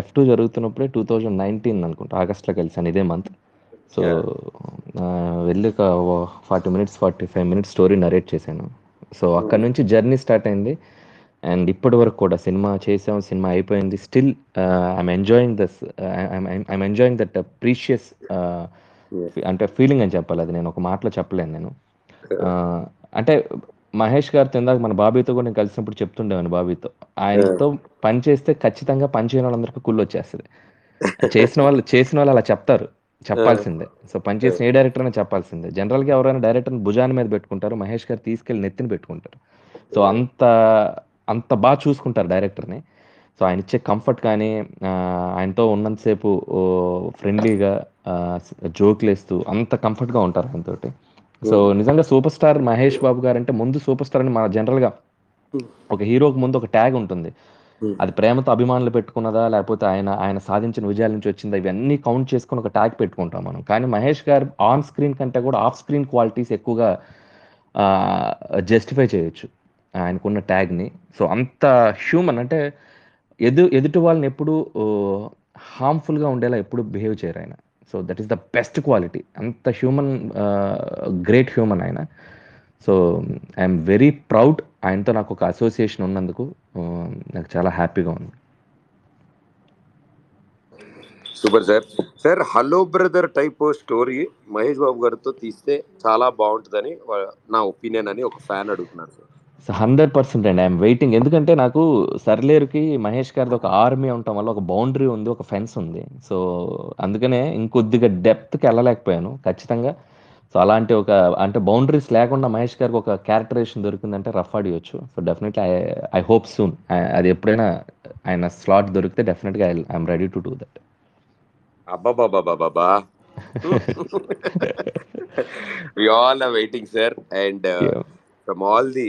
F two జరుగుతున్నప్పుడే two thousand nineteen అనుకుంటా. ఆగస్ట్లో కలిసాను ఇదే month so వెళ్ళి ఒక forty minutes forty five minutes story narrate చేశాను. సో అక్కడ నుంచి జర్నీ స్టార్ట్ అయింది. అండ్ ఇప్పటి వరకు కూడా సినిమా చేసాం సినిమా అయిపోయింది. Still I'm enjoying this I'm enjoying that precious అంటే ఫీలింగ్ అని చెప్పాలి. అది నేను ఒక మాటలో చెప్పలేను నేను. అంటే మహేష్ గారితో ఇందాక మన బాబీతో కూడా నేను కలిసినప్పుడు చెప్తుండేవాను బాబీతో. ఆయనతో పని చేస్తే ఖచ్చితంగా పని చేయని వాళ్ళందరికీ కుళ్ళు వచ్చేస్తుంది. చేసిన వాళ్ళు చేసిన వాళ్ళు అలా చెప్తారు. చెప్పాల్సిందే. సో పని చేసిన ఏ డైరెక్టర్ అయినా చెప్పాల్సిందే. జనరల్గా ఎవరైనా డైరెక్టర్ని భుజాన్ని మీద పెట్టుకుంటారు. మహేష్ గారు తీసుకెళ్ళి నెత్తిని పెట్టుకుంటారు. సో అంత అంత బాగా చూసుకుంటారు డైరెక్టర్ని. సో ఆయన ఇచ్చే కంఫర్ట్ కానీ ఆయనతో ఉన్నంతసేపు ఫ్రెండ్లీగా జోక్లు వేస్తూ అంత కంఫర్ట్గా ఉంటారు ఆయనతోటి. సో నిజంగా సూపర్ స్టార్ మహేష్ బాబు గారు అంటే ముందు సూపర్ స్టార్ అని మన జనరల్గా ఒక హీరోకి ముందు ఒక ట్యాగ్ ఉంటుంది. అది ప్రేమతో అభిమానులు పెట్టుకున్నదా లేకపోతే ఆయన ఆయన సాధించిన విజయాల నుంచి వచ్చిందా ఇవన్నీ కౌంట్ చేసుకుని ఒక ట్యాగ్ పెట్టుకుంటాం మనం. కానీ మహేష్ గారు ఆన్ స్క్రీన్ కంటే కూడా ఆఫ్ స్క్రీన్ క్వాలిటీస్ ఎక్కువగా జస్టిఫై చేయొచ్చు ఆయనకున్న ట్యాగ్ని. సో అంత హ్యూమన్ అంటే ఎదు ఎదుటి వాళ్ళని ఎప్పుడు హార్మ్ఫుల్గా ఉండేలా ఎప్పుడు బిహేవ్ చేయరు ఆయన. So that is the best quality. అంత హ్యూమన్ గ్రేట్ హ్యూమన్ ఆయన. సో ఐఎమ్ వెరీ ప్రౌడ్ ఆయనతో నాకు ఒక అసోసియేషన్ ఉన్నందుకు నాకు చాలా హ్యాపీగా ఉంది. Super sir. Sir hello brother type story Mahesh Babu గారితో తీస్తే చాలా బాగుంటుందని నా ఒపీనియన్ అని ఒక ఫ్యాన్ అడుగుతున్నారు సార్. హండ్రెడ్ పర్సెంట్ అండి. ఐఎమ్ వెయిటింగ్ ఎందుకంటే నాకు సర్లేరుకి మహేష్ గారిది ఒక ఆర్మీ ఉండటం వల్ల ఒక బౌండరీ ఉంది ఒక ఫెన్స్ ఉంది. సో అందుకనే ఇంకొద్దిగా డెప్త్కి వెళ్ళలేకపోయాను ఖచ్చితంగా. సో అలాంటి ఒక అంటే బౌండరీస్ లేకుండా మహేష్ గారికి ఒక క్యారెక్టరేషన్ దొరికిందంటే rough ఆడియొచ్చు. So definitely I I hope soon అది ఎప్పుడైనా ఆయన స్లాట్ దొరికితే డెఫినెట్గా I I'm ready to do that అబ్బాబాబాబాబా we all are waiting sir and from all the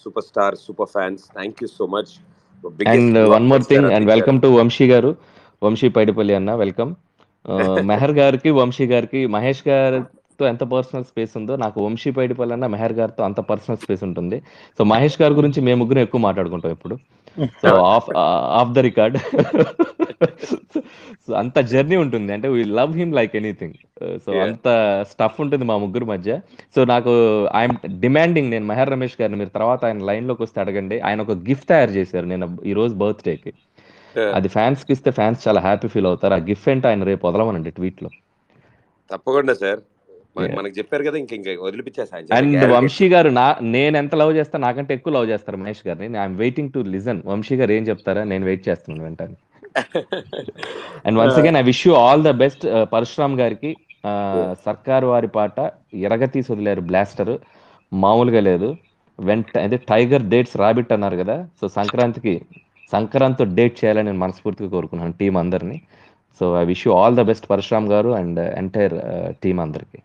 super star super fans thank you so much and one more thing and welcome to Vamshi garu Vamshi Paidipally అన్న welcome Meher గారికి వంశీ గారికి మహేష్ గారితో ఎంత personal space ఉందో నాకు వంశీ పైడిపల్లి అన్న మెహర్ గారితో అంత పర్సనల్ స్పేస్ ఉంటుంది. సో మహేష్ గారి గురించి మేము ముగ్గురు ఎక్కువ మాట్లాడుకుంటాం ఇప్పుడు. So off off the record so అంత జర్నీ ఉంటుంది. అంటే we love him like anything so. అంత స్టఫ్ ఉంటుంది మా ముగ్గురు మధ్య. సో నాకు ఐఎమ్ డిమాండింగ్ నేను మెహర్ రమేష్ గారిని మీరు తర్వాత ఆయన లైన్లోకి వస్తే అడగండి. ఆయన ఒక గిఫ్ట్ తయారు చేశారు నేను ఈ రోజు బర్త్డేకి అది ఫ్యాన్స్కి ఇస్తే ఫ్యాన్స్ చాలా హ్యాపీ ఫీల్ అవుతారు. ఆ గిఫ్ట్ ఏంటో ఆయన రేపు వదలమనండి ట్వీట్లో. తప్పకుండా సార్. మనకు చెప్పారు కదా ఇంక ఇంకా వదిలిపించేసా అండ్ వంశీ గారు నా నేను ఎంత లవ్ చేస్తా నాకంటే ఎక్కువ లవ్ చేస్తారు మహేష్ గారిని. I'm waiting to listen. Vamshi garu ఏం చెప్తారా? నేను వెయిట్ చేస్తున్నాను వెంటనే. And once again I wish you all the best Parasuram గారికి. సర్కారు వారి పాట ఎరగతీసి వదిలేరు బ్లాస్టర్. మామూలుగా లేదు. వెంట అదే టైగర్ డేట్స్ రాబిట్ అన్నారు కదా సో సంక్రాంతికి సంక్రాంతి డేట్ చేయాలని నేను మనస్ఫూర్తిగా కోరుకున్నాను టీం అందరిని. So I wish you all the best Parasuram garu and entire team అందరికి.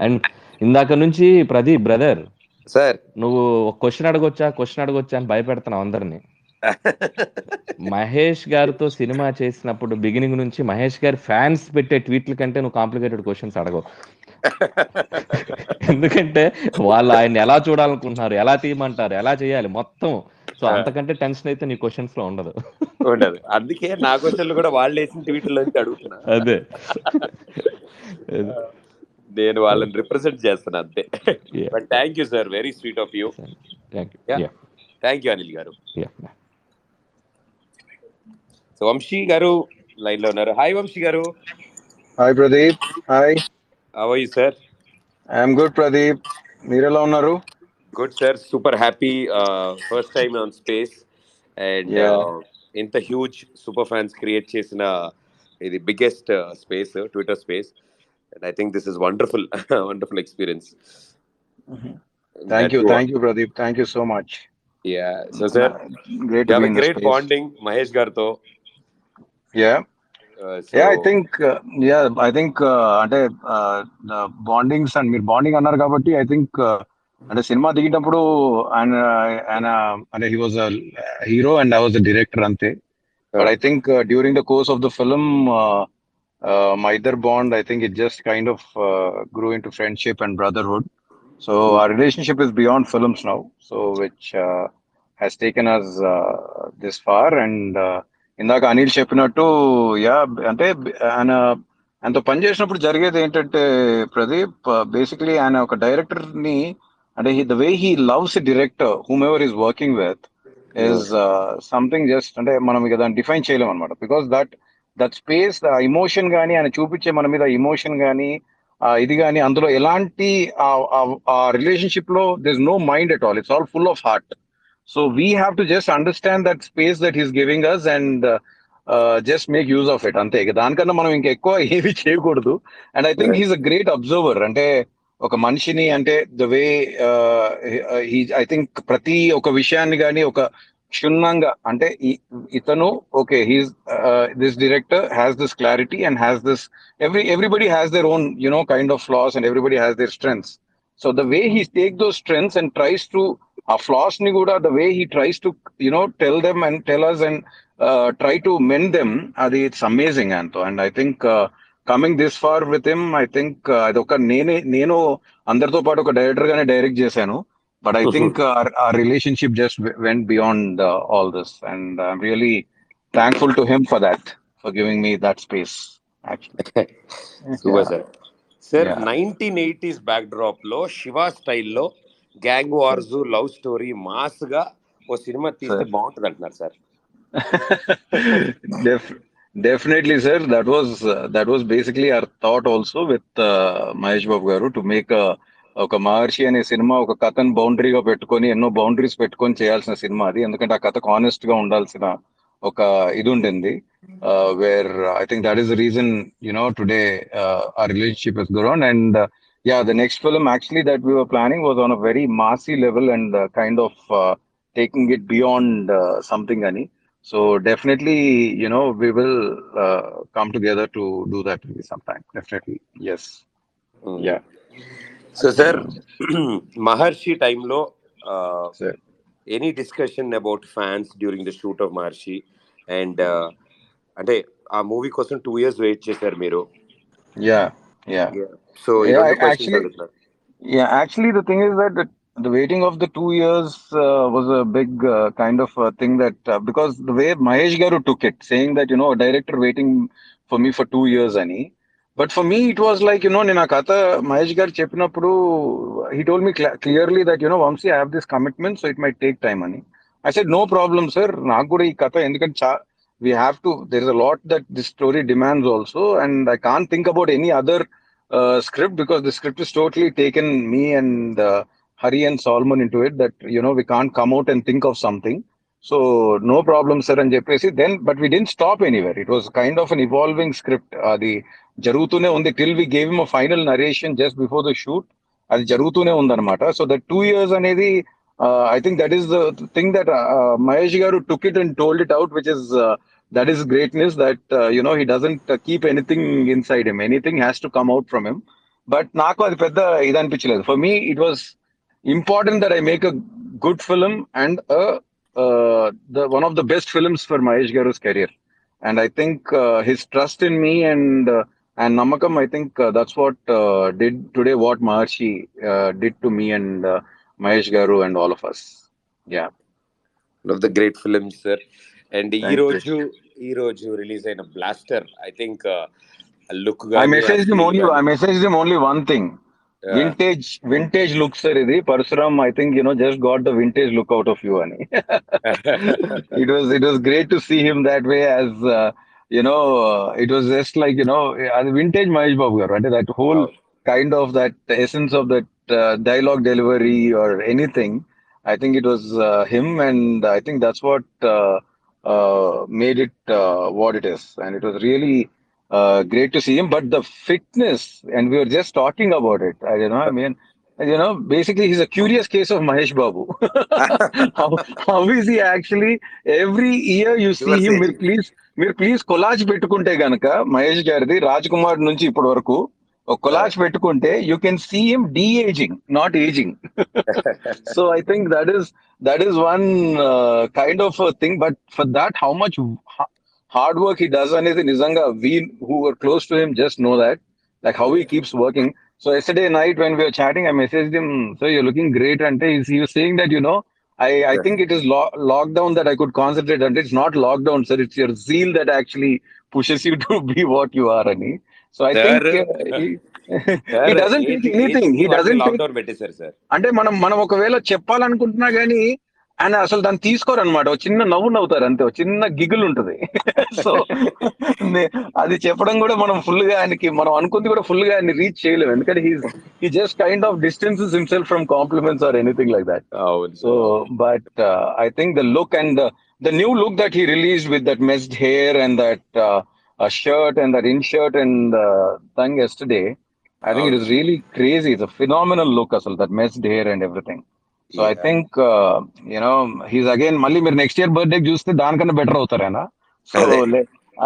అండ్ ఇందాక నుంచి ప్రదీప్ బ్రదర్ సార్ నువ్వు ఒక క్వశ్చన్ అడగొచ్చా? క్వశ్చన్ అడగొచ్చా అని భయపెడుతున్నావు అందరినీ. మహేష్ గారితో సినిమా చేసినప్పుడు బిగినింగ్ నుంచి మహేష్ గారి ఫ్యాన్స్ పెట్టే ట్వీట్ల కంటే నువ్వు కాంప్లికేటెడ్ క్వశ్చన్స్ అడగవు. ఎందుకంటే వాళ్ళు ఆయన ఎలా చూడాలనుకుంటున్నారు ఎలా తీయమంటారు ఎలా చేయాలి మొత్తం. సో అంతకంటే టెన్షన్ అయితే నీ క్వశ్చన్స్లో ఉండదు. ఉండదు. అందుకే నా క్వశ్చన్లు కూడా వాళ్ళు వేసిన ట్వీట్లోంచి అడుగుతున్నా. అదే. నేను వాళ్ళని రిప్రజెంట్ చేస్తున్నా అంతే. But thank you sir very sweet of you thank you thank you Anil garu. Yeah so Vamsi గారు లైన్లో ఉన్నారు. Hi Vamshi garu. Hi Pradeep hi you sir I'm good Pradeep మీరు ఎలా ఉన్నారు? Good sir super happy first time on space and Yeah. ఇంత huge super fans create చేసిన ఇది biggest space Twitter space and I think this is wonderful wonderful experience thank you thank you Pradeep thank you so much yeah so sir great great bonding Mahesh గారితో yeah Uh, yeah I so- think yeah I think అంటే bondings and మీరు bonding అన్నారు కాబట్టి I think అంటే cinema దిగేటప్పుడు ఆయన ఆయన అంటే he was hero and I was the director అంతే but I think during the course of the film my other bond i think it just kind of uh, grew into friendship and brotherhood so our relationship is beyond films now so which uh, has taken us uh, this far and uh, ఇందాక అనిల్ చెప్పినట్టు yeah అంటే ఆయన ఆయనతో పని చేసినప్పుడు జరిగేది ఏంటంటే Pradeep basically ఆయన ఒక డైరెక్టర్ని అంటే the way he loves director whomever is working with is something just అంటే మనం దాన్ని డిఫైన్ చేయలేం అనమాట because that that space emotion కానీ ఆయన చూపించే మన మీద ఇమోషన్ కానీ ఇది కానీ అందులో ఎలాంటి ఆ రిలేషన్షిప్లో this no mind at all it's all full of heart so we have to just understand that space that is giving us and just make use of it అంతే. దానికన్నా మనం ఇంకా ఎక్కువ ఏవి చేయకూడదు. And I think he's a great observer అంటే ఒక మనిషిని అంటే ద వే ఐ థింక్ ప్రతి ఒక విషయాన్ని కానీ ఒక క్షుణ్ణంగా అంటే ఇతను okay he's this director has this clarity and has this every everybody has their own you know kind of flaws and everybody has their strengths so the way he take those strengths and tries to uh ఫ్లాస్ని కూడా the way he tries to you know tell them and tell us and try to mend them అది it's amazing అంతో and I think coming this far with him I think అది ఒక నేనే నేను అందరితో పాటు ఒక డైరెక్టర్ గానే డైరెక్ట్ చేశాను. But I think our, our relationship just w- went beyond uh, all this, and I'm really thankful to him for that, for giving me that space. Actually, super sir sir Yeah. Nineteen eighties back డ్రాప్లో Shiva స్టైల్లో gang wars love story మాస్గా ఓ cinema తీస్తే Sir. బాగుంటుంది అంటున్నారు sir Def- definitely, sir. That was uh, that was basically our thought also with uh, Mahesh Babu garu to make a ఒక మహర్షి అనే సినిమా ఒక కథను బౌండరీగా పెట్టుకొని ఎన్నో బౌండరీస్ పెట్టుకొని చేయాల్సిన సినిమా అది. ఎందుకంటే ఆ కథకు ఆనెస్ట్గా ఉండాల్సిన ఒక ఇది ఉండింది. Where I think that is the reason you know today uh relationship is grown and yeah the next film actually that we were planning was on a very massy level and kind of taking it beyond something అని so definitely you know we will uh, come together to do that maybe sometime. Definitely, yes. Yeah. So sir Maharshi టైంలో Sir. Any discussion about fans during the shoot of Maharshi and అంటే ఆ movie కోసం two years wait చేశారు మీరు Yeah, yeah. So ఈ Yeah, రెండు I- questions actually, అడుగుతున్నారు yeah. Actually, the thing is that the, the waiting of the two years uh, was a big uh, kind of uh, thing that uh, because the way Mahesh Garu took it, saying that you know a director waiting for me for two years, ani. But for me, it was like you know, నేను ఆ కథ మహేష్ గారు చెప్పినప్పుడు he told me cl- clearly that you know, Vamsi, I have this commitment, so it might take time, ani. I said, no problem, sir. నాకు కూడా ఈ కథ ఎందుకంటే చా- we have to there is a lot that this story demands also and i can't think about any other uh, script because the script is totally taken me and uh, hari and solomon into it that you know we can't come out and think so no so sir అని చెప్పేసి then but we didn't stop anywhere it was kind of an evolving script అది జరుగుతూనే ఉంది till we gave him final narration just before the shoot అది జరుగుతూనే ఉందన్నమాట. So that two years అనేది I think that is the thing that Mahesh garu took it and told it out which is that is greatness that you know he doesn't keep anything inside him anything has to come out from him but నాకు అది పెద్ద ఇది అనిపించలేదు. For me it was important that I make a good film and uh, the one of the best films for Mahesh Garu's career, and I think uh, his trust in me and uh, and Namakam, I think uh, that's what uh, did today what Maharshi uh, did to me and Mahesh Garu and all of us. Yeah, one of the great films, sir. And Thank Iroju, you. Iroju release in a blaster. I think. Uh, Look, I messaged him only. I messaged him only one thing. Vintage, vintage look, sir. Idi Parsuram, I think you know just got the vintage look out of you, Ani. it was it was great to see him that way. As uh, you know, uh, it was just like you know, uh, vintage Mahesh Babu garu. అంటే that whole kind of that essence of that uh, dialogue delivery or anything. I think it was uh, him, and I think that's what uh, uh, made it uh, what it uh, great to see him. But the fitness, and we were just talking about it. I you know, I mean, you know, basically he's a curious case of Mahesh Babu. how, how is he actually? Every year you see him. మీరు please మీరు please collage పెట్టుకుంటే గనక మహేష్ గారిది రాజ్ కుమార్ నుంచి ఇప్పటి వరకు collage పెట్టుకుంటే you can see him de ageing not ageing so I think that is that is one kind of thing but for that how much hard work he does అనేది నిజంగా we who are close to him just know that like how he keeps working. So yesterday night when we were chatting, I messaged him, "So you're looking great," and he he was saying that you know, I I think it is lo- lockdown that I could concentrate, and it's not lockdown, sir. It's your zeal that actually pushes you to be what you are, Ani. So I think Sir. uh, he, he doesn't take anything. He doesn't take lockdown పెట్టేశారు sir అంటే మనం మనం ఒకవేళ చెప్పాలనుకుంటున్నా గానీ ఆయన అసలు దాన్ని తీసుకోరు అనమాట చిన్న నవ్వు నవ్వుతారు అంతే. చిన్న గిగులు ఉంటుంది. సో అది చెప్పడం కూడా మనం ఫుల్గా ఆయనకి మనం అనుకుంది కూడా ఫుల్గా ఆయన రీచ్ చేయలేము. ఎందుకంటే he he just kind of distances himself from compliments or anything like that so but I think the look and the new look that he release with that messed hair and that shirt and that in shirt and thing yesterday I think it is really crazy. It's a phenomenal look, Asal, that messed hair and everything. So I think, uh, you know, he's again, మళ్ళీ మీరు next year birthday చూస్తే దానికన్నా better అవుతారేనా so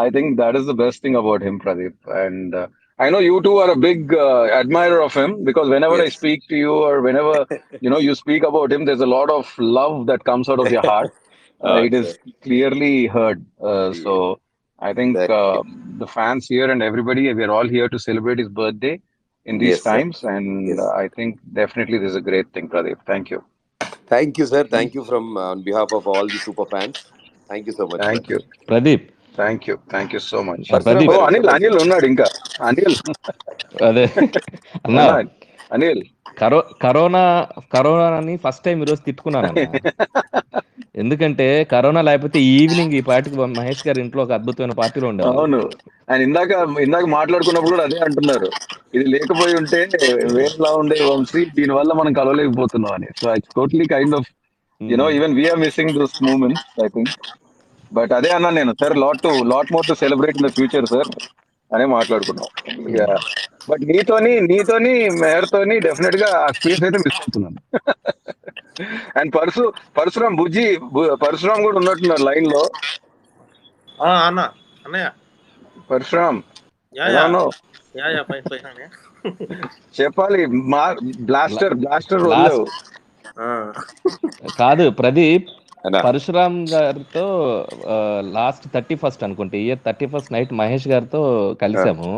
I think that is the best thing about him, Pradeep. And uh, I know you two are a big uh, admirer of him because whenever I speak to you or whenever, you know, you speak about him, there's a lot of love that comes out of your heart. Uh, it is clearly heard. Uh, so I think uh, the fans here and everybody, we are all here to celebrate his birthday in these Yes, sir. times. And uh, I think definitely this is a great thing, Pradeep. Thank you. Thank you sir thank you from on behalf of all the super fans thank you so much Thank you. Pradeep Thank you. Thank you so much. Pradeep. Oh, Anil, Anil ఉన్నాడు ఇంకా. అనిల్ అదే. అన్నా. అనిల్ కరో corona corona అని first time ఈరోజు తిట్టుకున్నాను. ఎందుకంటే corona లేకపోతే evening ఈ పార్టీకి మహేష్ గారి ఇంట్లో ఒక అద్భుతమైన పార్టీలో ఉండేవాళ్ళు అవును. ఆయన ఇందాక ఇందాక మాట్లాడుకున్నప్పుడు కూడా అదే అంటున్నారు. ఇది లేకపోయి ఉంటే వేరేలా ఉండే వంశీ దీని వల్ల మనం కలవలేకపోతున్నాం అని. So I totally kind of you know even we're missing those moments I think but అదే అన్నా నేను sir lot to lot more to celebrate in the future sir అనే మాట్లాడుకున్నాం. బట్ నీతోని నీతోని మేయర్తోని డెఫినెట్గా ఆ స్పేస్ అయితే మిస్ అవుతున్నాను. అండ్ పరశు పరశురామ్ బుజ్జి పరశురామ్ కూడా ఉన్నట్టున్నారు లైన్లో అన్న అన్నయ్య. పరశురామ్ చెప్పాలి మా బ్లాస్టర్ బ్లాస్టర్ కాదు ప్రదీప్ పరశురామ్ గారితో లాస్ట్ థర్టీ ఫస్ట్ అనుకుంటే year thirty first night Mahesh గారితో కలిసాము.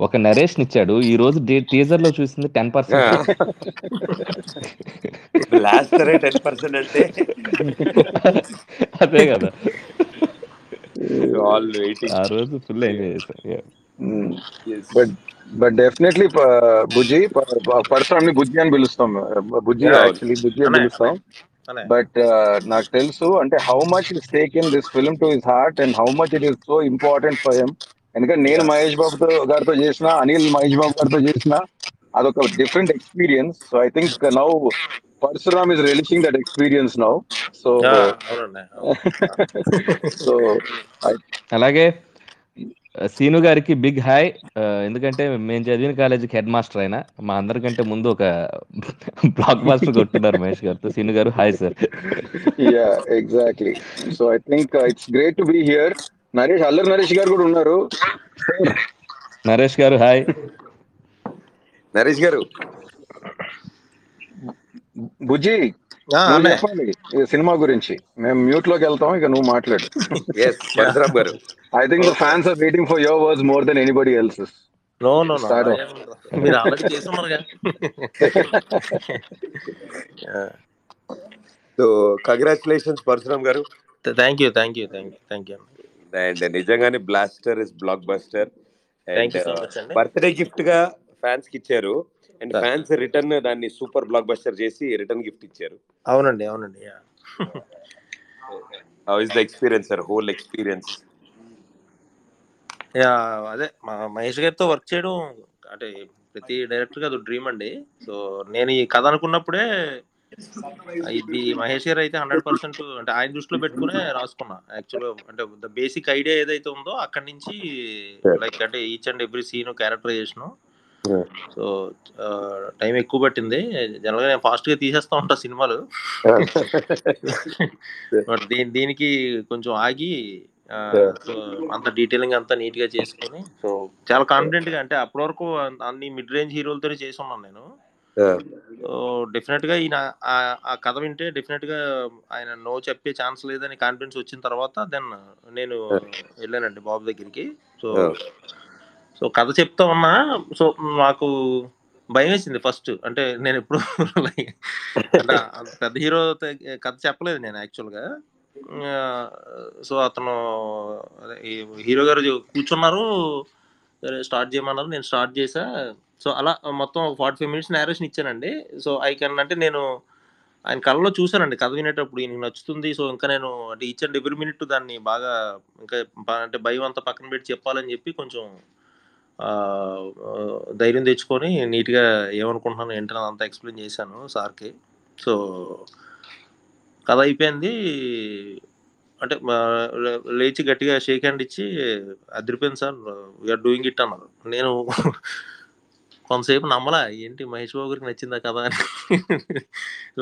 ఒక నరేషన్ ఇచ్చాడు. ఈ రోజు టీజర్లో చూసింది టెన్ పర్సెంట్ బ్లాస్టరే టెన్ పర్సెంట్ అంటే. అదే కదా. ఆల్ వెయిటింగ్ ఆ రోజు full. But but definitely Bujji పరశురామ్ని Bujji అని పిలుస్తాం. బుజ్జి. యాక్చువల్లీ బుజ్జి అని పిలుస్తాం. బట్ నాకు తెలుసు అంటే how much is taken this film to his heart and how much it is so important for him ఎందుకంటే నేను మహేష్ బాబుతో గారితో చేసిన అనిల్ మహేష్ బాబు గారితో చేసిన అదొక different experience so I think now Parasuram is releasing that experience now so so అలాగే సీను గారికి బిగ్ హాయ్. ఎందుకంటే మేము చదివిన కాలేజీకి హెడ్ మాస్టర్ అయినా మా అందరికంటే ముందు ఒక బ్లాక్ మాస్టర్ కొట్టున్నారు మహేష్ గారితో Seenu garu hi sir. Yeah exactly so I think it's great to be here Naresh Allari Naresh garu కూడా ఉన్నారు. నరేష్ గారు హాయ్. నరేష్ గారు. బుజ్జి సినిమా గురించి. మేము మ్యూట్లోకి వెళ్తాం ఇక నువ్వు మాట్లాడు. Garu. I think the fans are waiting for your words more than anybody else's no no. మీరు already చేసున్నారుగా so congratulations Parasuram garu. Thank you thank you thank you thank you and నిజంగానే blaster is blockbuster birthday గిఫ్ట్గా ఫ్యాన్స్కి ఇచ్చారు. And fans return దాన్ని super blockbuster చేసి return gift ఇచ్చారు. అవునండి అవునండి yeah. How is the experience sir whole experience yeah అదే మా మహేష్ గారితో వర్క్ చేయడం అంటే ప్రతి డైరెక్టర్ అది డ్రీమ్ అండి. సో నేను ఈ కథ అనుకున్నప్పుడే ఇది మహేష్ గారు అయితే హండ్రెడ్ పర్సెంట్ అంటే ఆయన దృష్టిలో పెట్టుకునే రాసుకున్నా. యాక్చువల్గా అంటే ద బేసిక్ ఐడియా ఏదైతే ఉందో అక్కడి నుంచి లైక్ అంటే each and every scene characterisation so time ఎక్కువ పట్టింది. జనరల్గా నేను ఫాస్ట్గా తీసేస్తా ఉంటా సినిమాలు. బట్ దీని దీనికి కొంచెం ఆగి సో అంత డీటెయిలింగ్ అంతా నీట్గా చేసుకొని సో చాలా కాన్ఫిడెంట్గా అంటే అప్పటి వరకు అన్- అన్ని మిడ్ రేంజ్ హీరోలతో చేసి ఉన్నాను నేను సో డెఫినెట్గా ఈయన ఆ కథ వింటే డెఫినెట్గా ఆయన నో చెప్పే ఛాన్స్ లేదని కాన్ఫిడెన్స్ వచ్చిన తర్వాత దెన్ నేను వెళ్ళానండి బాబు దగ్గరికి. సో సో కథ చెప్తా ఉన్నా సో నాకు భయం వేసింది ఫస్ట్. అంటే నేను ఎప్పుడు పెద్ద హీరో కథ చెప్పలేదు నేను యాక్చువల్గా. సో అతను అదే హీరో గారు కూర్చున్నారు. స్టార్ట్ చేయమన్నారు. నేను స్టార్ట్ చేసా సో అలా మొత్తం ఫార్టీ ఫైవ్ మినిట్స్ నేరేషన్ ఇచ్చానండి. సో ఐ కెన్ అంటే నేను ఆయన కళ్ళలో చూశానండి కథ వినేటప్పుడు. ఈయనకి నచ్చుతుంది. సో ఇంకా నేను అంటే ఈచ్ అండ్ ఎవ్రీ మినిట్ దాన్ని బాగా ఇంకా అంటే భయం అంతా పక్కన పెట్టి చెప్పాలని చెప్పి కొంచెం ధైర్యం తెచ్చుకొని నీట్గా ఏమనుకుంటున్నాను ఏంటని అంతా ఎక్స్ప్లెయిన్ చేశాను సార్కి. సో కథ అయిపోయింది. అంటే లేచి గట్టిగా షేక్ హ్యాండ్ ఇచ్చి అదిరిపోయింది సార్ వీఆర్ డూయింగ్ ఇట్ అన్నారు. నేను కొంతసేపు నమ్మలా ఏంటి మహేష్ బాబు గారికి నచ్చిందా కదా అని.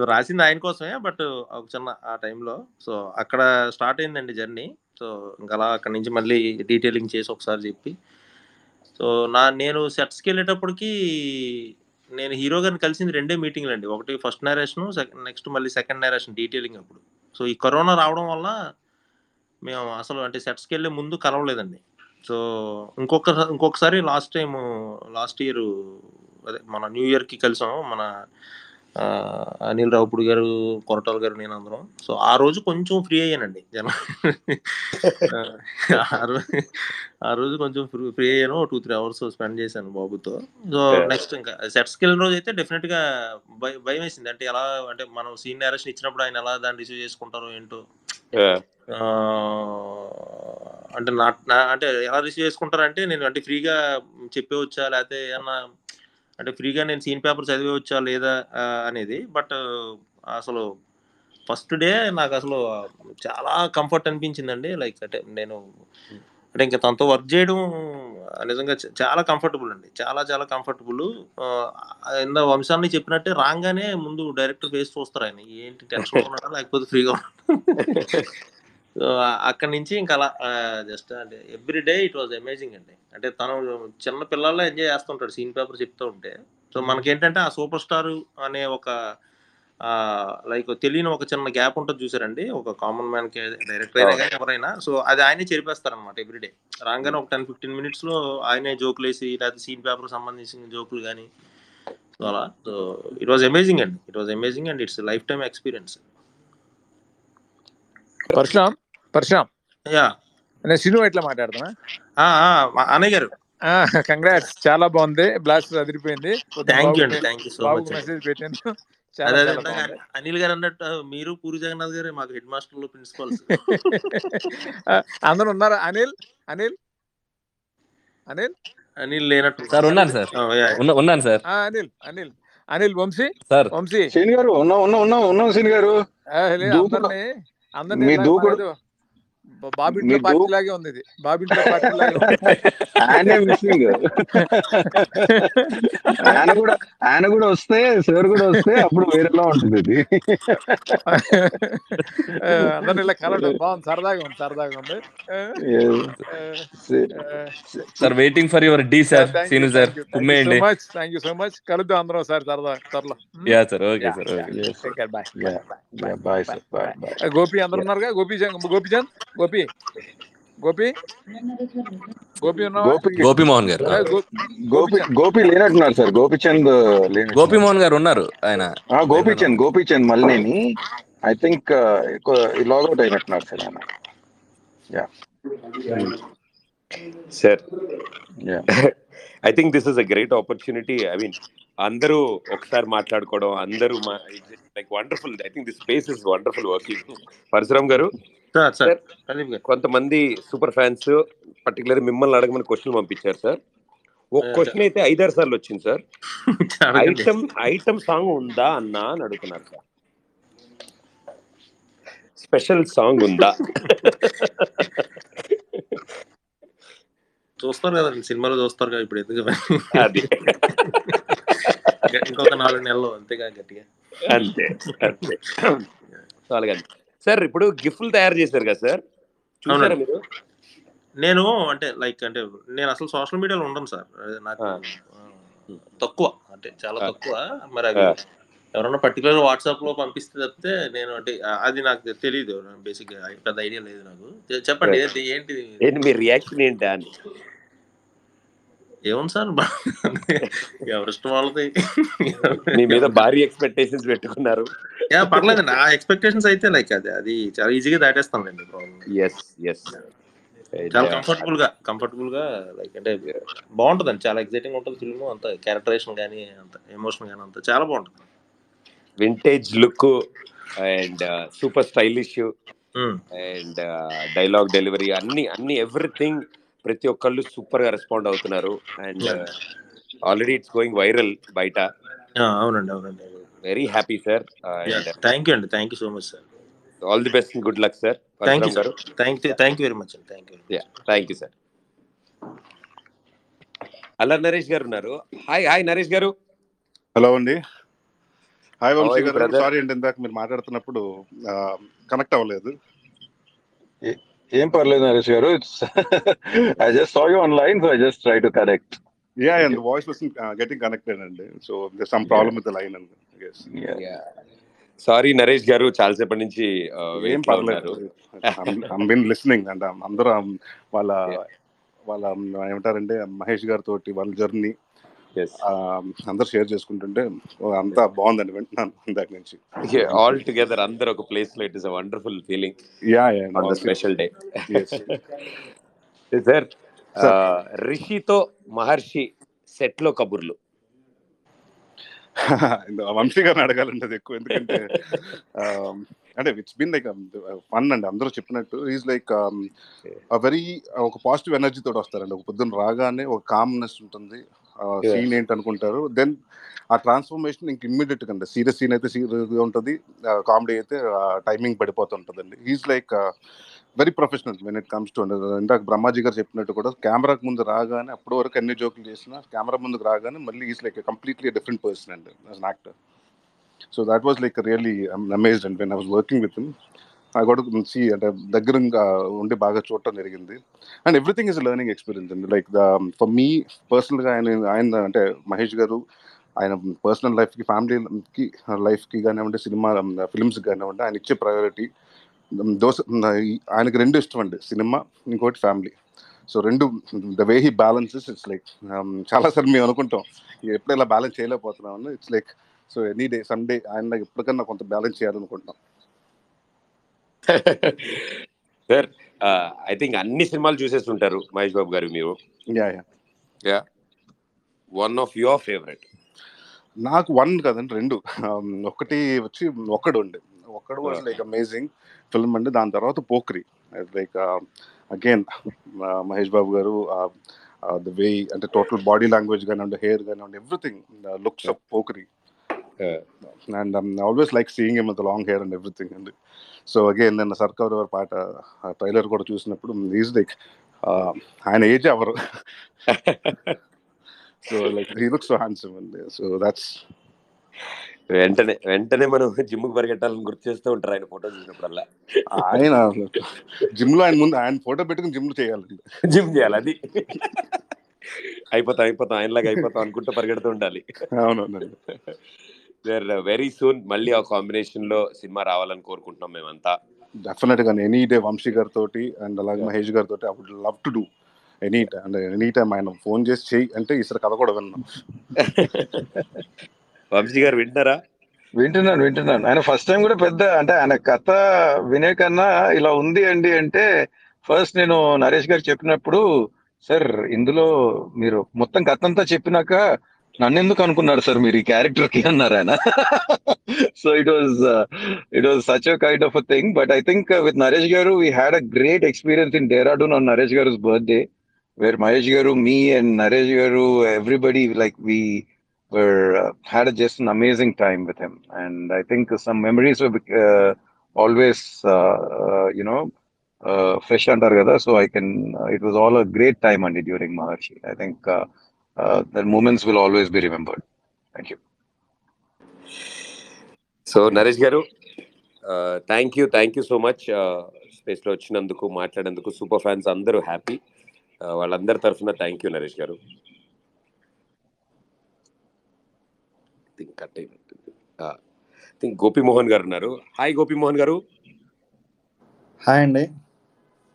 రాసింది ఆయన కోసమే బట్ ఒక చిన్న ఆ టైంలో. సో అక్కడ స్టార్ట్ అయిందండి జర్నీ. సో ఇంకా అలా అక్కడి నుంచి మళ్ళీ డీటెయిలింగ్ చేసి ఒకసారి చెప్పి సో నా నేను సెట్స్కి వెళ్ళేటప్పటికి నేను హీరో గారిని కలిసింది రెండే మీటింగ్లు అండి. ఒకటి ఫస్ట్ నేరేషన్ నెక్స్ట్ మళ్ళీ సెకండ్ నేరేషన్ డీటెయిలింగ్ అప్పుడు. సో ఈ కరోనా రావడం వల్ల మేము అసలు అంటే సెట్స్కి వెళ్ళే ముందు కలవలేదండి. సో ఇంకొక ఇంకొకసారి లాస్ట్ టైం లాస్ట్ ఇయర్ అదే మన న్యూ ఇయర్కి కలిసాం మన అనిల్ రావుపుడి గారు కొరటాల గారు నేను అందరం. సో ఆ రోజు కొంచెం ఫ్రీ అయ్యానండి జనం. ఆ రోజు కొంచెం ఫ్రీ ఫ్రీ అయ్యాను. టూ త్రీ అవర్స్ స్పెండ్ చేశాను బాబుతో. సో నెక్స్ట్ ఇంకా సెట్స్కి వెళ్ళిన రోజు అయితే డెఫినెట్గా భయ- వేసింది. అంటే ఎలా అంటే మనం సీన్ నేరేషన్ ఇచ్చినప్పుడు ఆయన ఎలా దాన్ని రిసీవ్ చేసుకుంటారో ఏంటో. అంటే నా నా- అంటే ఎలా రిసీవ్ చేసుకుంటారంటే నేను అంటే ఫ్రీగా చెప్పేవచ్చా లేకపోతే ఏమన్నా అంటే ఫ్రీగా నేను సీన్ పేపర్ చదివేవచ్చా లేదా అనేది. బట్ అసలు ఫస్ట్ డే నాకు అసలు చాలా కంఫర్ట్ అనిపించిందండి. లైక్ అంటే నేను అంటే ఇంకా తనతో వర్క్ చేయడం నిజంగా చాలా కంఫర్టబుల్ అండి. చాలా చాలా కంఫర్టబుల్. ఇంత వంశాన్ని చెప్పినట్టే రాగానే ముందు డైరెక్టర్ ఫేస్ చూస్తారు ఆయన. ఏంటి టెన్షన్ ఉన్నాడా లేకపోతే ఫ్రీగా అక్కడి నుంచి ఇంకా అలా జస్ట్ అంటే every day it was amazing అండి. అంటే తను చిన్న పిల్లల్లో ఎంజాయ్ చేస్తుంటాడు సీన్ పేపర్ చెప్తూ ఉంటే. సో మనకేంటంటే ఆ సూపర్ స్టార్ అనే ఒక లైక్ తెలియని ఒక చిన్న గ్యాప్ ఉంటుంది చూసారండి. ఒక కామన్ మ్యాన్కి డైరెక్టర్ అయినా కానీ ఎవరైనా. సో అది ఆయనే చెరిపేస్తారనమాట ఎవ్రీడే రాగానే ఒక టెన్ ఫిఫ్టీన్ మినిట్స్లో ఆయనే జోకులు వేసి లేకపోతే సీన్ పేపర్ సంబంధించిన జోకులు కానీ సో అలా. సో ఇట్ వాజ్ అమేజింగ్ అండి. It was amazing and it's lifetime experience. Parasuram Parasuram yeah. నేను సినిమా ఎట్లా మాట్లాడుతున్నా అన్నయ్య గారు. కంగ్రాట్స్ చాలా బాగుంది. బ్లాస్ట్ అదిరిపోయింది. మచ్ మెసేజ్ పెట్టాను అనిల్ గారు అన్నట్టు మీరు పూరి జగన్నాథ్ గారు మాకు హెడ్ మాస్టర్లు ప్రిన్సిపల్స్. అందరూ ఉన్నారా? అనిల్? అనిల్? అనిల్? అనిల్ లేనట్టు సార్ ఉన్నాను సార్. ఉన్నాను సార్. ఆ, అనిల్ అనిల్. అనిల్ వంశీ? సార్. వంశీ? సీన్ గారు ఉన్నాం ఉన్నాం ఉన్నాం ఉన్నాం సీన్ గారు. అందరినీ అందరినీ బాబింట్లో పార్టీ లాగే ఉంది ఇది. బాబింట్లో పార్టీ లాగే ఉంది. ఆయనే మిస్సింగ్. ఆయన కూడా ఆయన కూడా వస్తే సార్ కూడా వస్తే అప్పుడు వేరేలా ఉంటుంది ఇది. ఆ, అందరినీ ఇలా కలవడం బాగుంది. సరదాగా ఉంది సరదాగా ఉంది. Sir waiting for your D sir Seenu sir కుమ్మేయండి much thank you so much కలుద్దాం అందరం ఒకసారి సరదా త్వరలో. Yeah sir okay sir okay bye Yeah, bye yeah, bye Gopi అందరు ఉన్నారుగా? గోపీచంద్ గోపీచంద్ గోపి గోపి గోపి? గోపి గోపి. మోహన్ గారు. గోపి గోపీచంద్ గోపి లేనట్టున్నారు సార్. గోపిచంద్ గోపి మోహన్ గారు ఉన్నారు ఆయన. Gopichand Gopichand Malineni. I think logout అయినట్టున్నారు sir ఆయన. Yeah sir yeah I think this is a great opportunity I mean అందరూ ఒకసారి మాట్లాడుకోవడం అందరూ like wonderful I think this space is wonderful working Parasuram garu కొంతమంది super fans particular మిమ్మల్ని అడగమని question పంపించారు sir. ఒక క్వశ్చన్ అయితే ఐదారు సార్లు వచ్చింది సార్. ఐటమ్ ఐటమ్ సాంగ్ ఉందా అన్నా అని అడుగుతున్నారు సార్. స్పెషల్ సాంగ్ ఉందా? చూస్తారు కదా సినిమాలో చూస్తారు కదా ఇప్పుడు ఎందుకు? అది. ఇంకా- ఇంకొక నాలుగు నెలలు అంతేగా గట్టిగా. అంతే అంతే. అలాగే సార్ ఇప్పుడు గిఫ్ట్లు తయారు చేశారు కదా సార్? చూసారా అవునండి. మీరు? నేను అంటే లైక్ అంటే నేను అసలు సోషల్ మీడియాలో ఉండను సార్. అదే నాకు తక్కువ అంటే చాలా తక్కువ. మరి ఆ. ఎవరన్నా పర్టికులర్ వాట్సాప్లో పంపిస్తే తప్పితే నేను అంటే అది నాకు తెలియదు బేసిక్గా పెద్ద ఐడియా లేదు నాకు. చెప్పండి ఏంటి మీ రియాక్షన్ ఏంటా అని? ఏముంది సార్? ఎవరి ఇష్టం వాళ్ళది. మీ మీద భారీ ఎక్స్పెక్టేషన్స్ పెట్టుకున్నారు. యా పర్లేదు నా ఎక్స్పెక్టేషన్స్ అయితే లైక్ అది అది చాలా ఈజీగా దాటేస్తానులేండి ప్రాబ్లం ఎస్ ఎస్ చాలా కంఫర్టబుల్గా కంఫర్టబుల్గా లైక్ అంటే బాగుంటుందండి. చాలా ఎక్సైటింగ్ ఉంటుంది ఫిల్మ్ అంత క్యారెక్టరేషన్ కానీ అంత ఎమోషన్ కానీ అంత చాలా బాగుంటుంది. Vintage look and super stylish and dialogue delivery అన్ని అన్ని ఎవ్రీథింగ్ ప్రతి ఒక్కళ్ళు సూపర్గా రెస్పాండ్ అవుతున్నారు. And already it's going viral బయట. అవునండి అవునండి very happy sir thank you అండి thank you so much sir all the best good luck sir thank you sir thank you thank you very much అండి thank you thank you sir అలా నరేష్ గారు ఉన్నారు. Hi hi Naresh గారు. Hello అండి. Hi Vamsi గారు? Sorry అండి ఇందాక మీరు మాట్లాడుతున్నప్పుడు కనెక్ట్ అవ్వలేదు. ఏ- పర్లేదు Naresh garu. I just saw you online so I just try to correct yeah and voice was getting connected అండి so some problem with line అండి yes సారీ నరేష్ గారు చాలాసేపటి నుంచి uh, ఏం పర్లేదు. బిన్ లిస్నింగ్ అండ్ అందరూ వాళ్ళ వాళ్ళ um, ఏమంటారంటే మహేష్ గారి తోటి వాళ్ళ జర్నీ అందరు షేర్ చేసుకుంటుంటే అంతా బాగుందండి వింటున్నాను ఇందాక నుంచి. ఆల్ టుగెదర్ అందరు ఒక ప్లేస్లో it is a wonderful feeling yeah yeah special day. Sir. రిషితో Maharshi సెట్లో కబుర్లు. వంశీ గారిని అడగాలండి అది ఎక్కువ ఎందుకంటే um, అంటే ఇట్స్ బిన్ లైక్ ఫన్ అండి అందరూ చెప్పినట్టు. ఈజ్ లైక్ వెరీ ఒక పాజిటివ్ ఎనర్జీ తోటి వస్తారండి. ఒక పొద్దున్న రాగానే ఒక కామ్నెస్ ఉంటుంది. సీన్ ఏంటి అనుకుంటారు దెన్ ఆ ట్రాన్స్ఫర్మేషన్ ఇంక ఇమ్మీడియట్గా సీరియస్ సీన్ అయితే సీరియస్గా ఉంటుంది కామెడీ అయితే timing పడిపోతుంటుందండి. Is like very professional when it comes to ఇందాక బ్రహ్మాజీ గారు చెప్పినట్టు కూడా కెమెరాకు ముందు రాగానే అప్పటి వరకు అన్ని జోకులు చేసినా కెమెరా ముందుకు రాగానే మళ్ళీ is like completely different person అండి actor so that was like really amazed and when I was working with I uh C అంటే దగ్గరగా ఉండి బాగా చూడటం జరిగింది. And everything is learning experience అండి. లైక్ ద ఫర్ మీ పర్సనల్గా ఆయన ఆయన అంటే మహేష్ గారు ఆయన పర్సనల్ లైఫ్కి ఫ్యామిలీకి లైఫ్కి కానివ్వండి సినిమా ఫిల్మ్స్కి కానివ్వండి ఆయన ఇచ్చే ప్రయారిటీ దోశ ఆయనకి రెండు ఇష్టం అండి. సినిమా ఇంకోటి ఫ్యామిలీ. సో రెండు the way he balances it's like చాలాసార్లు మేము అనుకుంటాం ఎప్పుడు ఇలా balance చేయలేకపోతున్నామని it's like so any day Sunday ఆయన ఎప్పటికన్నా కొంత బ్యాలెన్స్ చేయాలనుకుంటాం. సార్ ఐ థింక్ అన్ని సినిమాలు చూసేస్తుంటారు మహేష్ బాబు గారు మీరు. Yeah yeah yeah one of your favourite నాకు వన్ కదండి రెండు. Um, ఒకటి వచ్చి ఒక్కడు ఉండే ఒక్కడు వాజ్ లైక్ అమేజింగ్ ఫిల్మ్ అండి. దాని తర్వాత Pokiri. Like again Mahesh Babu garu the way అంటే టోటల్ బాడీ లాంగ్వేజ్ కానివ్వండి హెయిర్ కానివ్వండి everything looks of Pokiri. And always like seeing him long hair and everything అండి సో అగైన్ నిన్న సర్కార్ ఎవరి పాట ట్రైలర్ కూడా చూసినప్పుడు ఈజ్ లైక్ ఆయన ఏజ్ ఎవరు? So like he looks so handsome అండి సో దట్స్ వెంటనే వెంటనే మనం జిమ్కి పరిగెట్టాలని గుర్తు చేస్తూ ఉంటారు ఆయన ఫోటో చూసినప్పుడల్లా. ఆయన జిమ్లో ఆయన ముందు ఆయన ఫోటో పెట్టుకుని జిమ్ చేయాలండి. జిమ్ చేయాలి అది. అయిపోతాం అయిపోతాం ఆయనలాగా అయిపోతాం అనుకుంటూ పరిగెడుతూ ఉండాలి. అవునవునండి. సార్ వెరీ సూన్ మళ్ళీ ఆ కాంబినేషన్లో సినిమా రావాలని కోరుకుంటున్నాం మేమంతా. డెఫినెట్గా ఎనీ డే వంశీ గారితో అండ్ అలాగే మహేష్ గారితో I would love to do any time అంటే ఎనీ టైం ఆయన ఫోన్ చేసి చెయ్యి అంటే ఈసారి కథ కూడా విన్నాం. వంశీ గారు వింటారా వింటున్నాను వింటున్నాను. ఆయన ఫస్ట్ టైం కూడా పెద్ద అంటే ఆయన కథ వినే కన్నా ఇలా ఉంది అండి అంటే ఫస్ట్ నేను నరేష్ గారు చెప్పినప్పుడు సార్ ఇందులో మీరు మొత్తం కథ అంతా చెప్పినాక నన్ను ఎందుకు అనుకున్నారు సార్ మీరు ఈ క్యారెక్టర్కి అన్నారు ఆయన? So it was it was such a kind of a thing but I think with Naresh garu we had a great experience in Dehradun on Naresh garu birthday where Mahesh garu me and Naresh garu everybody like we were uh, had a, just an amazing time with him, and I think some memories were uh, always uh, uh, you know uh, fresh under Gada. So I can uh, it was uh, uh, the moments will always be remembered. Thank you. So Naresh garu thank you thank you so much స్పేస్లో వచ్చినందుకు మాట్లాడేందుకు super fans అందరూ happy వాళ్ళందరి తరఫున thank you Naresh garu think cut అయినట్టుంది think Gopimohan garu ఉన్నారు. Hi Gopimohan garu. Hi అండి.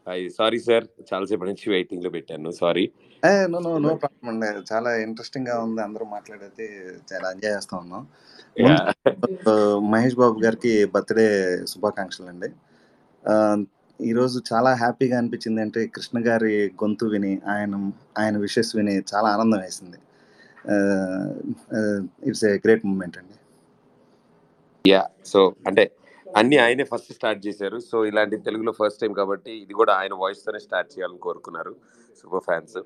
Hi sorry sir చాలాసేపు నుంచి వెయిటింగ్లో పెట్టాను. Sorry no no no problem అండి. చాలా ఇంట్రెస్టింగ్గా ఉంది. అందరూ మాట్లాడైతే చాలా ఎంజాయ్ చేస్తా ఉన్నాం. ముందు మహేష్ బాబు గారికి బర్త్డే శుభాకాంక్షలు అండి. ఆ, ఈరోజు చాలా హ్యాపీగా అనిపించింది అంటే కృష్ణ గారి గొంతు విని ఆయన ఆయన విషెస్ విని చాలా ఆనందం వేసింది. ఇట్స్ ఏ గ్రేట్ మూమెంట్ అండి. యా. సో అంటే అన్ని ఆయనే ఫస్ట్ స్టార్ట్ చేశారు. సో ఇలాంటి తెలుగులో ఫస్ట్ టైం కాబట్టి ఇది కూడా ఆయన వాయిస్ తోనే స్టార్ట్ చేయాలని కోరుకున్నారు. సూపర్ ఫ్యాన్స్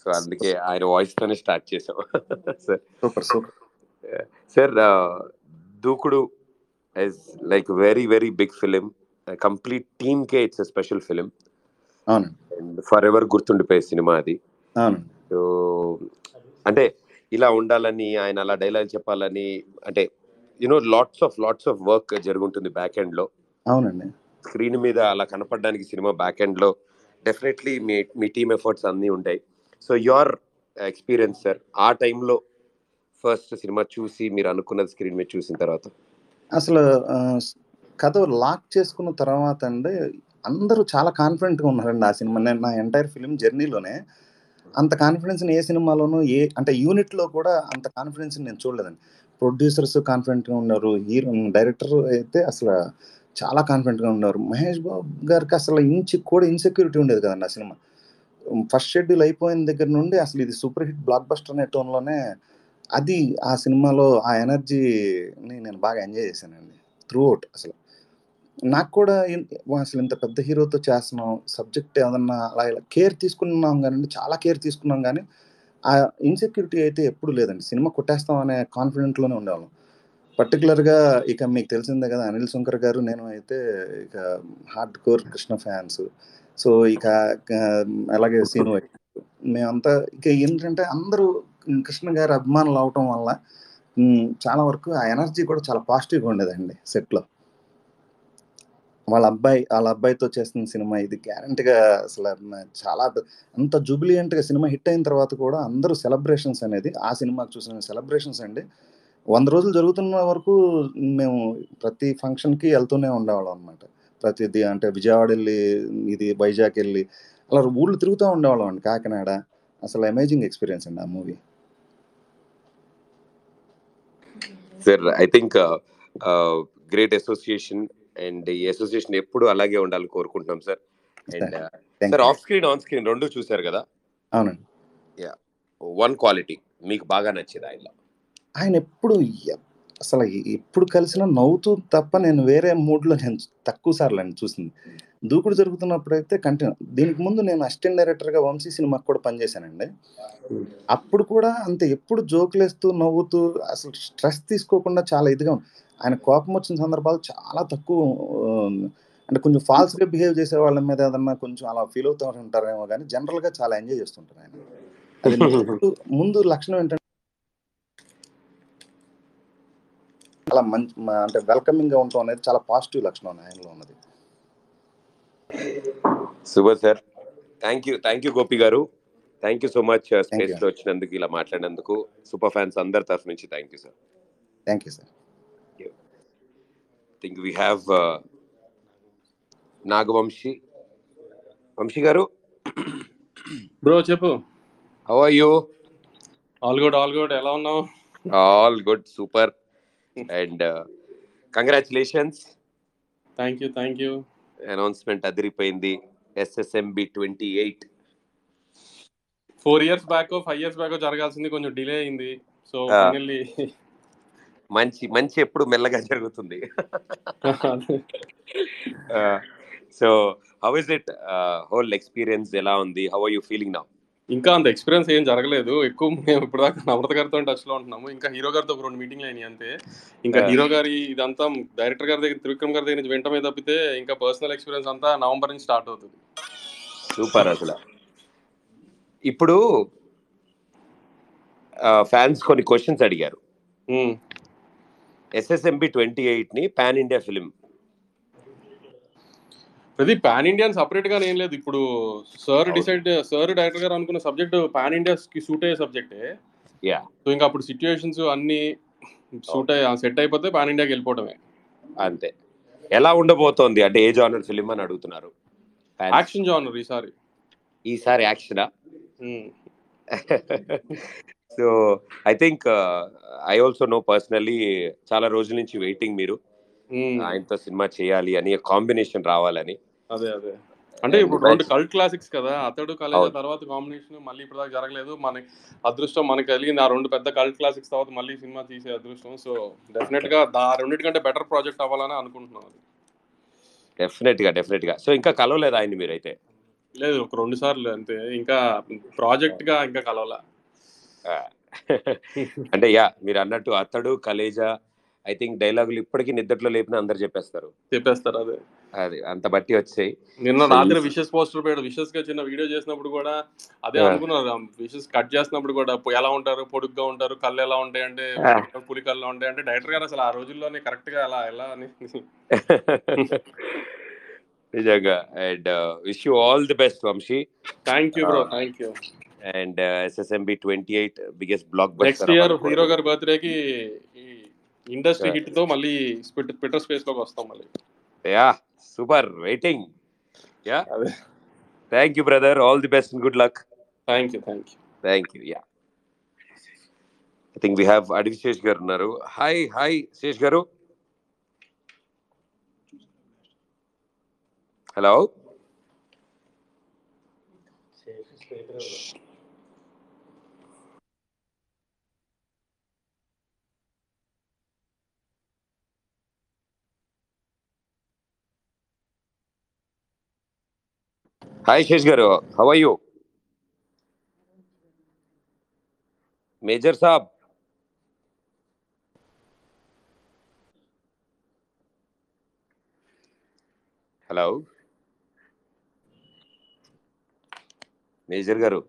సో అందుకే ఆయన వాయిస్ తోనే స్టార్ట్ చేసాం. Sir super super sir Dookudu is like very very big film complete team K it's special film for ever గుర్తుండిపోయే సినిమా అది. సో అంటే ఇలా ఉండాలని ఆయన అలా డైలాగ్ చెప్పాలని అంటే you know lots of lots of work జరుగుంటుంది back ఎండ్లో. అవునండి. స్క్రీన్ మీద అలా కనపడడానికి సినిమా బ్యాక్ ఎండ్లో. డెఫినెట్లీ మీ మీ టీమ్ ఎఫర్ట్స్ అన్నీ ఉంటాయి. సో యువర్ ఎక్స్పీరియన్స్ సార్ ఆ టైంలో ఫస్ట్ సినిమా చూసి మీరు అనుకున్నది స్క్రీన్ మీద చూసిన తర్వాత? అసలు కథ లాక్ చేసుకున్న తర్వాత అండి అందరూ చాలా కాన్ఫిడెంట్గా ఉన్నారండి ఆ సినిమా. నేను నా ఎంటైర్ ఫిలిం జర్నీలోనే అంత కాన్ఫిడెన్స్ని ఏ సినిమాలోనూ ఏ అంటే యూనిట్లో కూడా అంత కాన్ఫిడెన్స్ నేను చూడలేదండి. ప్రొడ్యూసర్స్ కాన్ఫిడెంట్గా ఉన్నారు హీరో డైరెక్టర్ అయితే అసలు చాలా కాన్ఫిడెంట్గా ఉన్నారు. మహేష్ బాబు గారికి అసలు ఇంచి కూడా ఇన్సెక్యూరిటీ ఉండేది కదండి ఆ సినిమా. ఫస్ట్ షెడ్యూల్ అయిపోయిన దగ్గర నుండి అసలు ఇది సూపర్ హిట్ బ్లాక్ బస్టర్ అనే టోన్లోనే అది ఆ సినిమాలో ఆ ఎనర్జీని నేను బాగా ఎంజాయ్ చేశానండి త్రూ అవుట్ అసలు. నాకు కూడా అసలు ఇంత పెద్ద హీరోతో చేస్తున్నాం సబ్జెక్ట్ ఏదన్నా అలా ఇలా కేర్ తీసుకున్నాం కానీ చాలా కేర్ తీసుకున్నాం కానీ ఆ ఇన్సెక్యూరిటీ అయితే ఎప్పుడు లేదండి. సినిమా కొట్టేస్తాం అనే కాన్ఫిడెంట్లోనే ఉండేవాళ్ళం. పర్టికులర్గా ఇక మీకు తెలిసిందే కదా అనిల్ శంకర్ గారు నేను అయితే ఇక hard core Krishna fans. So ఇక అలాగే సీను. మేమంతా ఇక ఏంటంటే అందరూ కృష్ణ గారి అభిమానులు అవటం వల్ల చాలా వరకు ఆ ఎనర్జీ కూడా చాలా పాజిటివ్గా ఉండేదండి సెట్లో. వాళ్ళ అబ్బాయి వాళ్ళ అబ్బాయితో చేస్తున్న సినిమా ఇది గ్యారంటీగా అసలు చాలా అంత జూబిలియంట్గా సినిమా హిట్ అయిన తర్వాత కూడా అందరూ సెలబ్రేషన్స్ అనేది ఆ సినిమాకి చూసిన సెలబ్రేషన్స్ అండి. వంద రోజులు జరుగుతున్న వరకు మేము ప్రతి ఫంక్షన్కి వెళ్తూనే ఉండేవాళ్ళం అనమాట ప్రతిదీ అంటే విజయవాడ వెళ్ళి ఇది వైజాగ్ వెళ్ళి అలా ఊళ్ళు తిరుగుతూ ఉండేవాళ్ళం అండి. కాకినాడ. అసలు అమేజింగ్ ఎక్స్పీరియన్స్ అండి ఆ movie sir I think great association and ఈ అసోసియేషన్ ఎప్పుడు అలాగే ఉండాలని కోరుకుంటున్నాం sir and sir off screen on screen రెండు చూసారు కదా? అవునండి. యా వన్ క్వాలిటీ మీకు బాగా నచ్చేది ఆయనలో. ఆయన ఎప్పుడు అసలు ఎప్పుడు కలిసినా నవ్వుతూ తప్ప నేను వేరే మూడ్లో నేను తక్కువ సార్లు అండి చూసింది. దూకుడు జరుగుతున్నప్పుడు అయితే కంటిన్యూ దీనికి ముందు నేను అసిస్టెంట్ డైరెక్టర్గా వంశీ సినిమాకి కూడా పనిచేశానండి. అప్పుడు కూడా అంతే ఎప్పుడు జోకులేస్తూ నవ్వుతూ అసలు స్ట్రెస్ తీసుకోకుండా చాలా ఇదిగా ఆయన కోపం వచ్చిన సందర్భాలు చాలా తక్కువ అంటే కొంచెం ఫాల్స్గా బిహేవ్ చేసే వాళ్ళ మీద ఏదన్నా కొంచెం అలా ఫీల్ అవుతూ ఉంటారేమో కానీ జనరల్గా చాలా ఎంజాయ్ చేస్తుంటారు ఆయన. ముందు లక్షణం ఏంటంటే చాలా మంచి అంటే వెల్కమింగ్గా ఉండటం అనేది చాలా పాజిటివ్ లక్షణం ఆయనలో ఉన్నది. Super sir thank you thank you Gopi garu. Thank you so much స్పేస్లో వచ్చినందుకు ఇలా మాట్లాడినందుకు. సూపర్ ఫ్యాన్స్ అందరి తరఫు నుంచి thank you sir thank you sir think we have Nagavamsi Vamsi garu bro చెప్పు. How are you all good all good ఎలా ఉన్నావు? All good super and congratulations thank you thank you announcement అదిరిపోయింది. SSMB twenty eight four years back five years back జరగాల్సింది కొంచెం delay అయింది. So మంచి మంచి ఎప్పుడు మెల్లగా జరుగుతుంది. So how is it whole experience ఎలా ఉంది? How are you feeling now ఇంకా అంత ఎక్స్పీరియన్స్ ఏం జరగలేదు. ఎక్కువ మేము ఇప్పుడు దాకా నమ్రత గారితో టచ్లో ఉంటున్నాము. ఇంకా హీరో గారితో ఒక రెండు మీటింగ్లు అయినాయి అంతే. ఇంకా. హీరో గారి ఇదంతా డైరెక్టర్ గారి దగ్గర త్రివిక్రమ్ గారి దగ్గర నుంచి వింటమే తప్పితే ఇంకా పర్సనల్ ఎక్స్పీరియన్స్ అంతా నవంబర్ నుంచి స్టార్ట్ అవుతుంది. సూపర్ అసలు. ఇప్పుడు ఫ్యాన్స్ కొన్ని క్వశ్చన్స్ అడిగారు. ఎస్ఎస్ఎంబి ట్వంటీ ఎయిట్ని పాన్ ఇండియా ఫిలిం ఇది పాన్ ఇండియన్ సపరేట్గా ఏం లేదు. ఇప్పుడు sir decide sir director garu అనుకున్న సబ్జెక్ట్ పాన్ ఇండియా కి సూట్ అయ్యే సబ్జెక్టే యా సో ఇంకా అప్పుడు సిచ్యువేషన్స్ అన్ని సూట్ అయ్యి సెట్ అయిపోతే పాన్ ఇండియాకి వెళ్ళిపోవడమే. అంతే. ఎలా ఉండబోతోంది అంటే ఏ జానర్ ఫిలిం అని అడుగుతున్నారు. యాక్షన్ జానర్ ఈసారి ఈసారి యాక్షనా. So I think I also know personally చాలా రోజుల నుంచి వెయిటింగ్ మీరు. ఆయనతో సినిమా చేయాలి అని కాంబినేషన్ రావాలని. అదే అదే. అంటే ఇప్పుడు రెండు కల్ట్ క్లాసిక్స్ కదా అతడు కలేజా అవును. తర్వాత కాంబినేషన్ మళ్ళీ ఇప్పుడు దాకా జరగలేదు. మన అదృష్టం మనకి కలిగింది. ఆ రెండు పెద్ద కల్ట్ క్లాసిక్స్ తర్వాత మళ్ళీ సినిమా తీసే అదృష్టం. సో డెఫినెట్గా ఆ రెండింటికంటే బెటర్ ప్రాజెక్ట్ అవ్వాలని అనుకుంటున్నాను అది. డెఫినెట్గా డెఫినెట్గా. సో ఇంకా కలవలేదు ఆయన మీరైతే? లేదు ఒక రెండు సార్లు అంతే. ఇంకా ప్రాజెక్ట్గా ఇంకా కలవాల. అంటే యా మీరు అన్నట్టు అతడు కలేజా ఐ థింక్ డైలాగులు ఇప్పటికీ నిద్రలో లేపిన అందరు చెప్పేస్తారు. చెప్పేస్తారు అదే. అది అంత బట్టి వచ్చాయి. నిన్న రాత్రి విషెస్ పోస్టర్ పెడు విషెస్గా చిన్న వీడియో చేసినప్పుడు కూడా అదే. అనుకున్నారు విషెస్ కట్ చేసినప్పుడు కూడా ఎలా ఉంటారు పొడుగ్గా ఉంటారు కళ్ళు ఎలా ఉంటాయి అంటే. పులి కళ్ళు ఉంటాయి అంటే డైరెక్టర్ గారు అసలు ఆ రోజుల్లోనే కరెక్ట్గా అలా ఎలా అని. నిజంగా. And wish you all the best Vamsi. Thank you bro thank you and SSMB twenty eight biggest block next year hero గారి బర్త్డే కి ఇండస్ట్రీ హిట్తో మళ్ళీ ట్విట్టర్ స్పేస్లోకి వస్తాం మళ్ళీ. Yeah super waiting yeah. Thank you brother all the best and good luck thank you thank you thank you yeah I think we have Adivi Sesh garu ఉన్నారు. Hi hi Sesh గారు hello hi Sesh garu how are you major Saab. Hello. Major garu.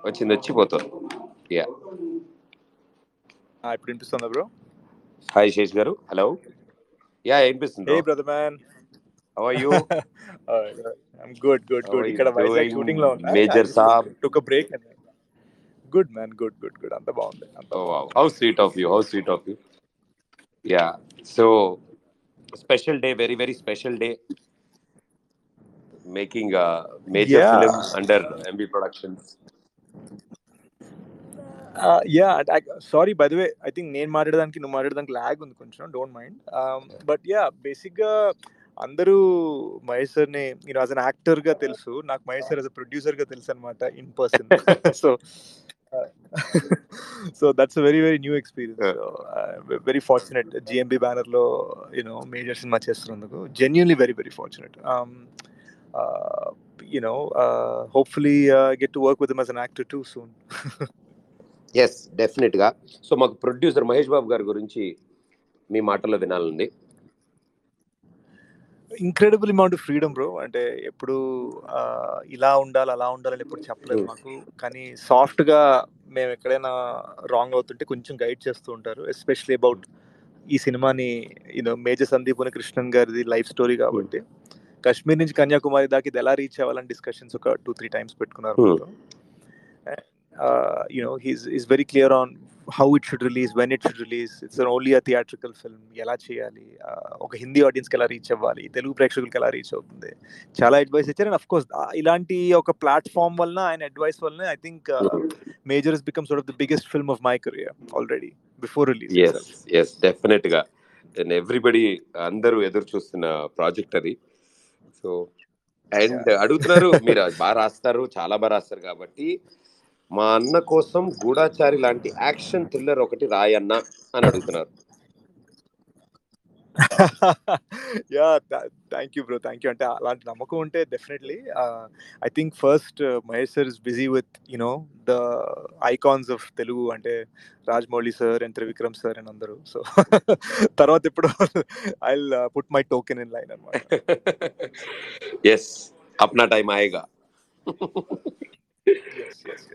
వచ్చింది వచ్చిపోతుంది yeah ఇప్పుడు వినిపిస్తుందా bro hi Sesh garu hello yeah వినిపిస్తుంది Hey, bro brother man. How are you Alright, alright. I'm good, good, how good. Are you ఇక్కడ Vizag doing షూటింగ్లో ఉన్నా. I major just సాబ్ took a break and good man, good, good, good. అంత బాగుంది. అంత ఓ బాగుంది. Wow how sweet of you how sweet of you yeah so special day very very special day making major Yeah. Film under MB productions I, sorry by the way, I think నేను మాట్లాడడానికి నువ్వు మాట్లాడడానికి log ఉంది కొంచెం don't mind but yeah బేసిక్గా అందరూ మహేష్ సార్ని నేను యాజ్ అన్ యాక్టర్గా తెలుసు. నాకు మహేష్ సార్ యాజ్ అ ప్రొడ్యూసర్గా తెలుసు అనమాట in person so so that's very very new experience very fortunate GMB బ్యానర్లో యూనో మేజర్ సినిమా చేస్తున్నందుకు. Genuinely very very fortunate you know hopefully get to work with as an actor too soon. Yes డెఫినెట్గా. So మాకు producer Mahesh Babu గారి గురించి మీ మాటల్లో వినాలండి. Incredible amount of freedom bro అంటే ఎప్పుడు ఇలా ఉండాలి అలా ఉండాలని ఎప్పుడు చెప్పలేదు మాకు. కానీ సాఫ్ట్గా మేము ఎక్కడైనా రాంగ్ అవుతుంటే కొంచెం గైడ్ చేస్తూ ఉంటారు. ఎస్పెషలీ అబౌట్ ఈ సినిమాని యూనో మేజర్ సందీప్ కృష్ణన్ గారిది లైఫ్ స్టోరీ కాబట్టి. కాశ్మీర్ నుంచి కన్యాకుమారి దాకా ఇది ఎలా రీచ్ అవ్వాలని డిస్కషన్స్ ఒక టూ త్రీ టైమ్స్ పెట్టుకున్నారు Hmm. Uh, you know he's he's very clear on how it should release when it should release. It's an only a theatrical film. ఎలా చేయాలి? Uh, ఒక హిందీ ఆడియన్స్కి ఎలా రీచ్ అవ్వాలి? తెలుగు ప్రేక్షకులకి ఎలా రీచ్ అవుతుంది? చాలా అడ్వైస్ ఇచ్చారు. అండ్ కోర్స్ ఇలాంటి ఒక ప్లాట్ఫామ్ వలన ఆయన అడ్వైస్ వలన I think major is become sort of the biggest film of my career already before release yes డెఫినెట్గా ఎవ్రీబడి అందరూ ఎదురు చూస్తున్న ప్రాజెక్ట్ అది. సో అండ్ అడుగుతున్నారు మీరు బాగా రాస్తారు చాలా బాగా రాస్తారు కాబట్టి మా అన్న కోసం గూఢాచారి లాంటి యాక్షన్ థ్రిల్లర్ ఒకటి రాయన్న అని అడుగుతున్నారు. Yeah thank you bro thank you అంటే అలాంటి నమ్మకం ఉంటే definitely I think first Mahesh sir is busy with you know the icons of Telugu అంటే Rajamouli sir and Trivikram sir and అందరూ. సో తర్వాత ఇప్పుడు I put my token in line అనమాట yes అప్నా time ఆయేగా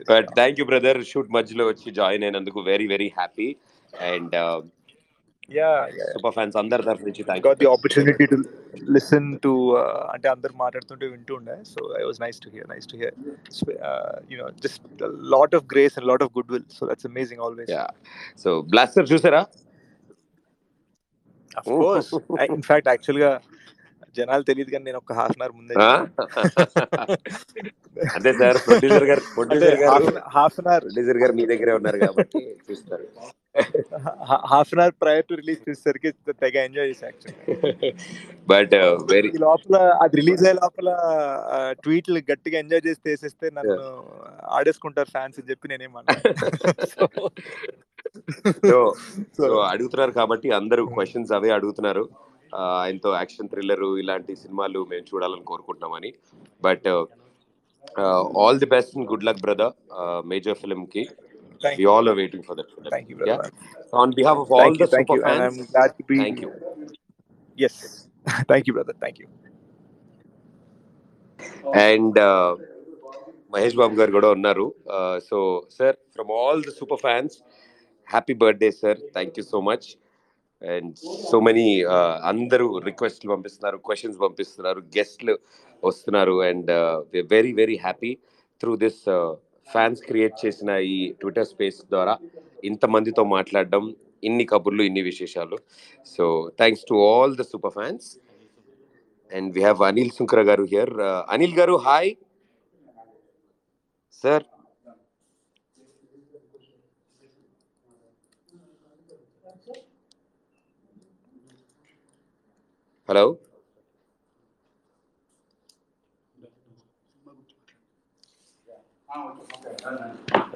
but thank you brother shoot మధ్యలో వచ్చి join అయినందుకు very very happy and yeah super fans అందరి తరఫు నుంచి thank got the opportunity to listen to అంటే అందరు మాట్లాడుతుంటే వింటుండే so I was nice to hear nice to hear you know just lot of grace and lot of goodwill so that's amazing always yeah so blaster చూసారా? In fact actual గా జనాలు తెలియదు కానీ నేను ఒక హాఫ్ అన్ అవర్ ముందే అదే sir producer garu producer garu. Half an hour producer garu మీ దగ్గరే ఉన్నారు కాబట్టి చూస్తారు. Half an hour prior to release చేసేసరికి తెగ ఎంజాయ్ చేసి యాక్చువల్లీ బట్ వెరీ లోపల అది రిలీజ్ అయ్యే లోపల ట్వీట్లు గట్టిగా ఎంజాయ్ చేసి తీసేస్తే నన్ను ఆడేసుకుంటారు ఫ్యాన్స్ అని చెప్పి నేనేం సో సో అడుగుతున్నారు కాబట్టి అందరూ క్వశ్చన్స్ అవే అడుగుతున్నారు. ఆయనతో యాక్షన్ థ్రిల్లర్ ఇలాంటి సినిమాలు మేము చూడాలని కోరుకుంటున్నామని. But all the best good luck brother major ఫిల్మ్కి Thank we all are waiting for that film Thank you, brother. Of all Thank the you, thank super you, and fans I'm glad to be. Thank you Yes, thank you, brother. Thank you. And Mahesh Babu garu కూడా ఉన్నారు. So sir from all the super fans happy birthday sir thank you so much and so many అందరూ రిక్వెస్ట్లు పంపిస్తున్నారు questions పంపిస్తున్నారు గెస్ట్లు వస్తున్నారు and very very happy through this fans create చేసిన ఈ ట్విట్టర్ స్పేస్ ద్వారా ఇంతమందితో మాట్లాడడం ఇన్ని కబుర్లు ఇన్ని విశేషాలు. So thanks to all the super fans. And we have Anil Sunkara garu here. Anil garu hi. Sir. Hello?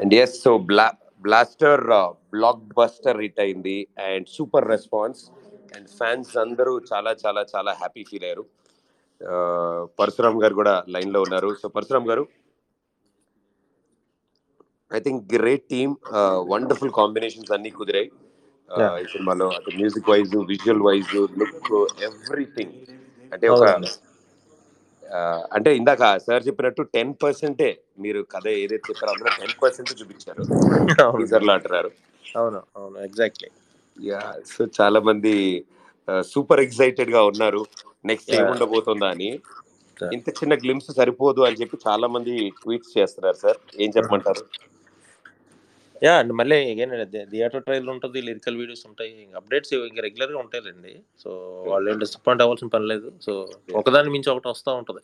And yes so bla blaster blockbuster hit అయింది. And super response and fans అందరూ చాలా చాలా చాలా happy feel అయ్యారు. Uh, Parashuram గారు కూడా లైన్లో ఉన్నారు. So Parasuram garu I think great team wonderful combinations అన్ని కుదిరాయి. ఈ సినిమాలో అటు music wise visual wise look everything. అంటే ఒక అంటే ఇందాక సార్ చెప్పినట్టు టెన్ పర్సెంటే మీరు కథ ఏదైతే చెప్పారో అందులో టెన్ పర్సెంట్ చూపించారు. అవును. టీజర్లో అంటున్నారు. అవును అవును ఎగ్జాక్ట్లీ. యా సో చాలా మంది సూపర్ ఎక్సైటెడ్గా ఉన్నారు. నెక్స్ట్. ఏముండబోతుందా అని. ఇంత చిన్న గ్లిమ్స్ సరిపోదు అని చెప్పి చాలా మంది ట్వీట్స్ చేస్తున్నారు సార్. ఏం చెప్పమంటారు? యా అండ్ మళ్ళీ అగైన్ థియేటర్ ట్రైల్ ఉంటుంది లిరికల్ వీడియోస్ ఉంటాయి అప్డేట్స్ ఇంకా రెగ్యులర్గా ఉంటాయిలేండి. సో వాళ్ళు ఏం డిసప్పాయింట్ అవ్వాల్సిన పని లేదు. సో ఒకదాని మించి ఒకటి వస్తూ ఉంటుంది.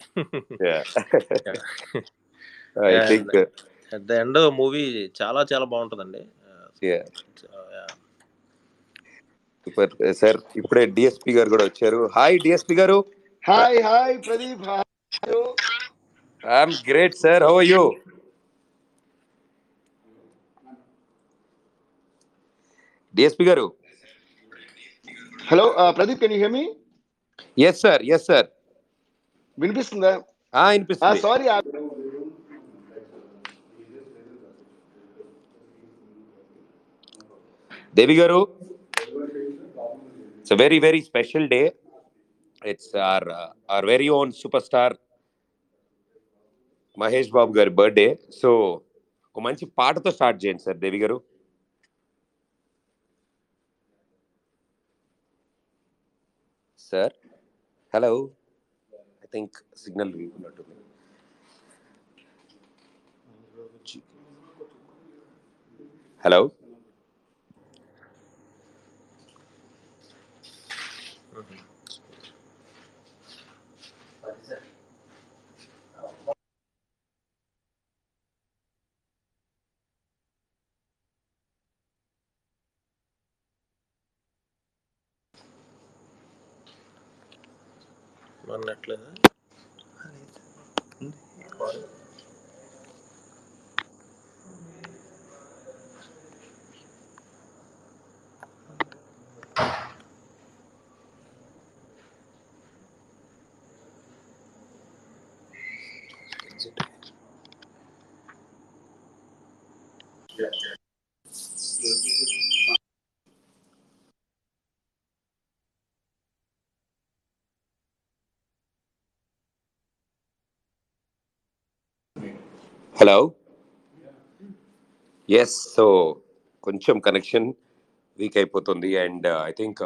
I think at the end movie చాలా చాలా బాగుంటుందండి. సూపర్ సార్ ఇప్పుడే డిఎస్పి గారు కూడా వచ్చారు. Hi DSP garu. Hi hi Pradeep hi I'm great sir how are you DSP garu. Hello Pradeep can you hear me yes sir yes sir వినిపిస్తుందా? వినిపిస్తుంది. Sorry Devi garu it's very very special day it's our our very own superstar Mahesh Babu గారి birthday so ఒక మంచి పాటతో start చేయండి sir Devi garu. Sir hello I think signal ఉన్నట్టుంది hello అన్నట్లేదా hello yes so కొంచెం connection weak అయిపోతుంది and I think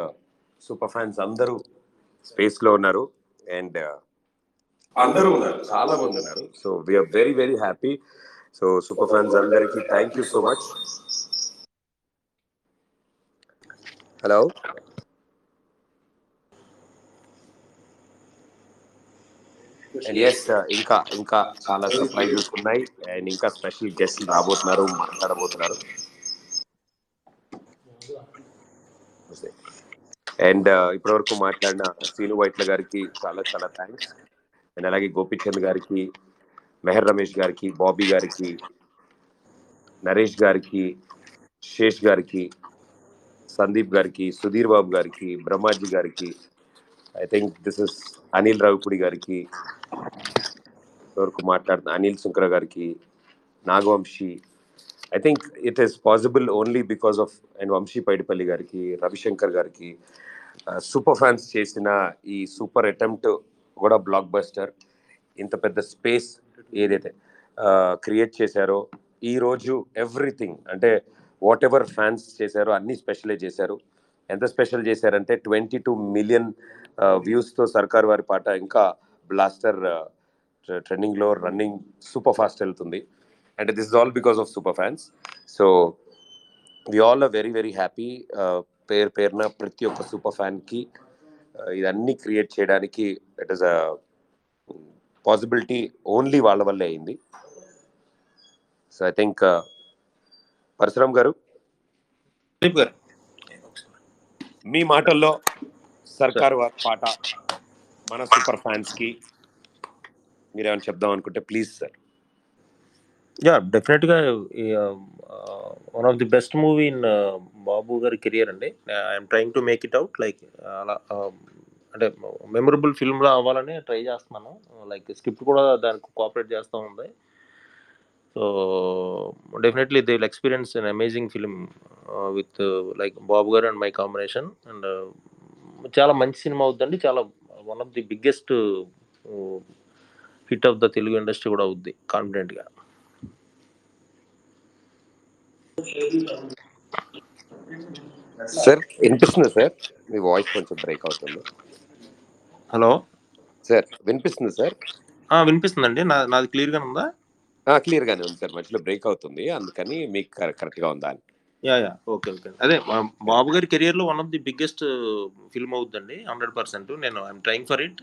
super fans అందరూ స్పేస్లో ఉన్నారు అండ్ uh, అందరూ ఉన్నారు చాలా మంది ఉన్నారు. So we're very very happy so super fans అందరికి thank you so much hello yes ఇంకా ఇంకా చాలా సర్ప్రైజెస్ ఉన్నాయి అండ్ ఇంకా స్పెషల్ గెస్ట్ రాబోతున్నారు మాట్లాడబోతున్నారు. అండ్ uh, ఇప్పటి వరకు మాట్లాడిన శ్రీను వైట్ల గారికి చాలా చాలా థ్యాంక్స్ అండ్ అలాగే గోపిచంద్ గారికి మెహర్ రమేష్ గారికి బాబీ గారికి నరేష్ గారికి శేష్ గారికి సందీప్ గారికి సుధీర్ బాబు గారికి బ్రహ్మాజీ గారికి I think this is Anil Ravipudi గారికి వరకు మాట్లాడుతున్న అనిల్ సుంకర గారికి Nagavamsi. I think it is possible only because of and Vamsi Paidipally గారికి రవిశంకర్ గారికి uh, సూపర్ ఫ్యాన్స్ చేసిన ఈ సూపర్ అటెంప్ట్ కూడా బ్లాక్ బస్టర్ ఇంత పెద్ద స్పేస్ ఏదైతే uh, క్రియేట్ చేశారో ఈ రోజు ఎవ్రీథింగ్ అంటే వాట్ ఎవర్ ఫ్యాన్స్ చేశారో అన్ని స్పెషలే చేశారు. ఎంత స్పెషల్ చేశారంటే ట్వంటీ టూ మిలియన్ వ్యూస్తో సర్కార్ వారి పాట ఇంకా బ్లాస్టర్ ట్రెండింగ్లో రన్నింగ్ సూపర్ ఫాస్ట్ వెళ్తుంది. And this is all because of super fans so we all are very very happy పేరు పేరున ప్రతి ఒక్క సూపర్ ఫ్యాన్కి ఇదన్నీ క్రియేట్ చేయడానికి it is a possibility only వాళ్ళ వల్లే అయింది. సో ఐ థింక్ పరశురామ్ గారు? గారు. మీ మాటల్లో సర్కార్ వారి పాట మన సూపర్ ఫ్యాన్స్కి మీరేమైనా చెప్దాం అనుకుంటే ప్లీజ్ సార్. యా డెఫినెట్గా one of the best movie in Babu గారి కెరియర్ అండి. I'm trying to make it out like అలా అంటే మెమరబుల్ ఫిల్మ్లో అవ్వాలని ట్రై చేస్తున్నాను. లైక్ స్క్రిప్ట్ కూడా దానికి కోఆపరేట్ చేస్తూ ఉంది. So definitely they will experience an amazing film with like Babu garu and my combination and చాలా మంచి సినిమా అవుద్దండి. చాలా one of the biggest hit of the Telugu industry కూడా అవుద్ది కాన్ఫిడెంట్గా సార్ వినిపిస్తుంది సార్? మీ వాయిస్ కొంచెం బ్రేక్ అవుతుంది. హలో? సార్ వినిపిస్తుంది సార్? ఆ, వినిపిస్తుందండి. నా నాది క్లియర్గా ఉందా? క్లియర్ గానే ఉంది సార్. మధ్యలో బ్రేక్ అవుతుంది. అందుకని మీకు కరెక్ట్గా ఉందా అని. Yeah yeah. Okay okay. అదే బాబు గారి కెరియర్లో one of the biggest film అవుతుందండి హండ్రెడ్ పర్సెంట్ నేను I'm trying for it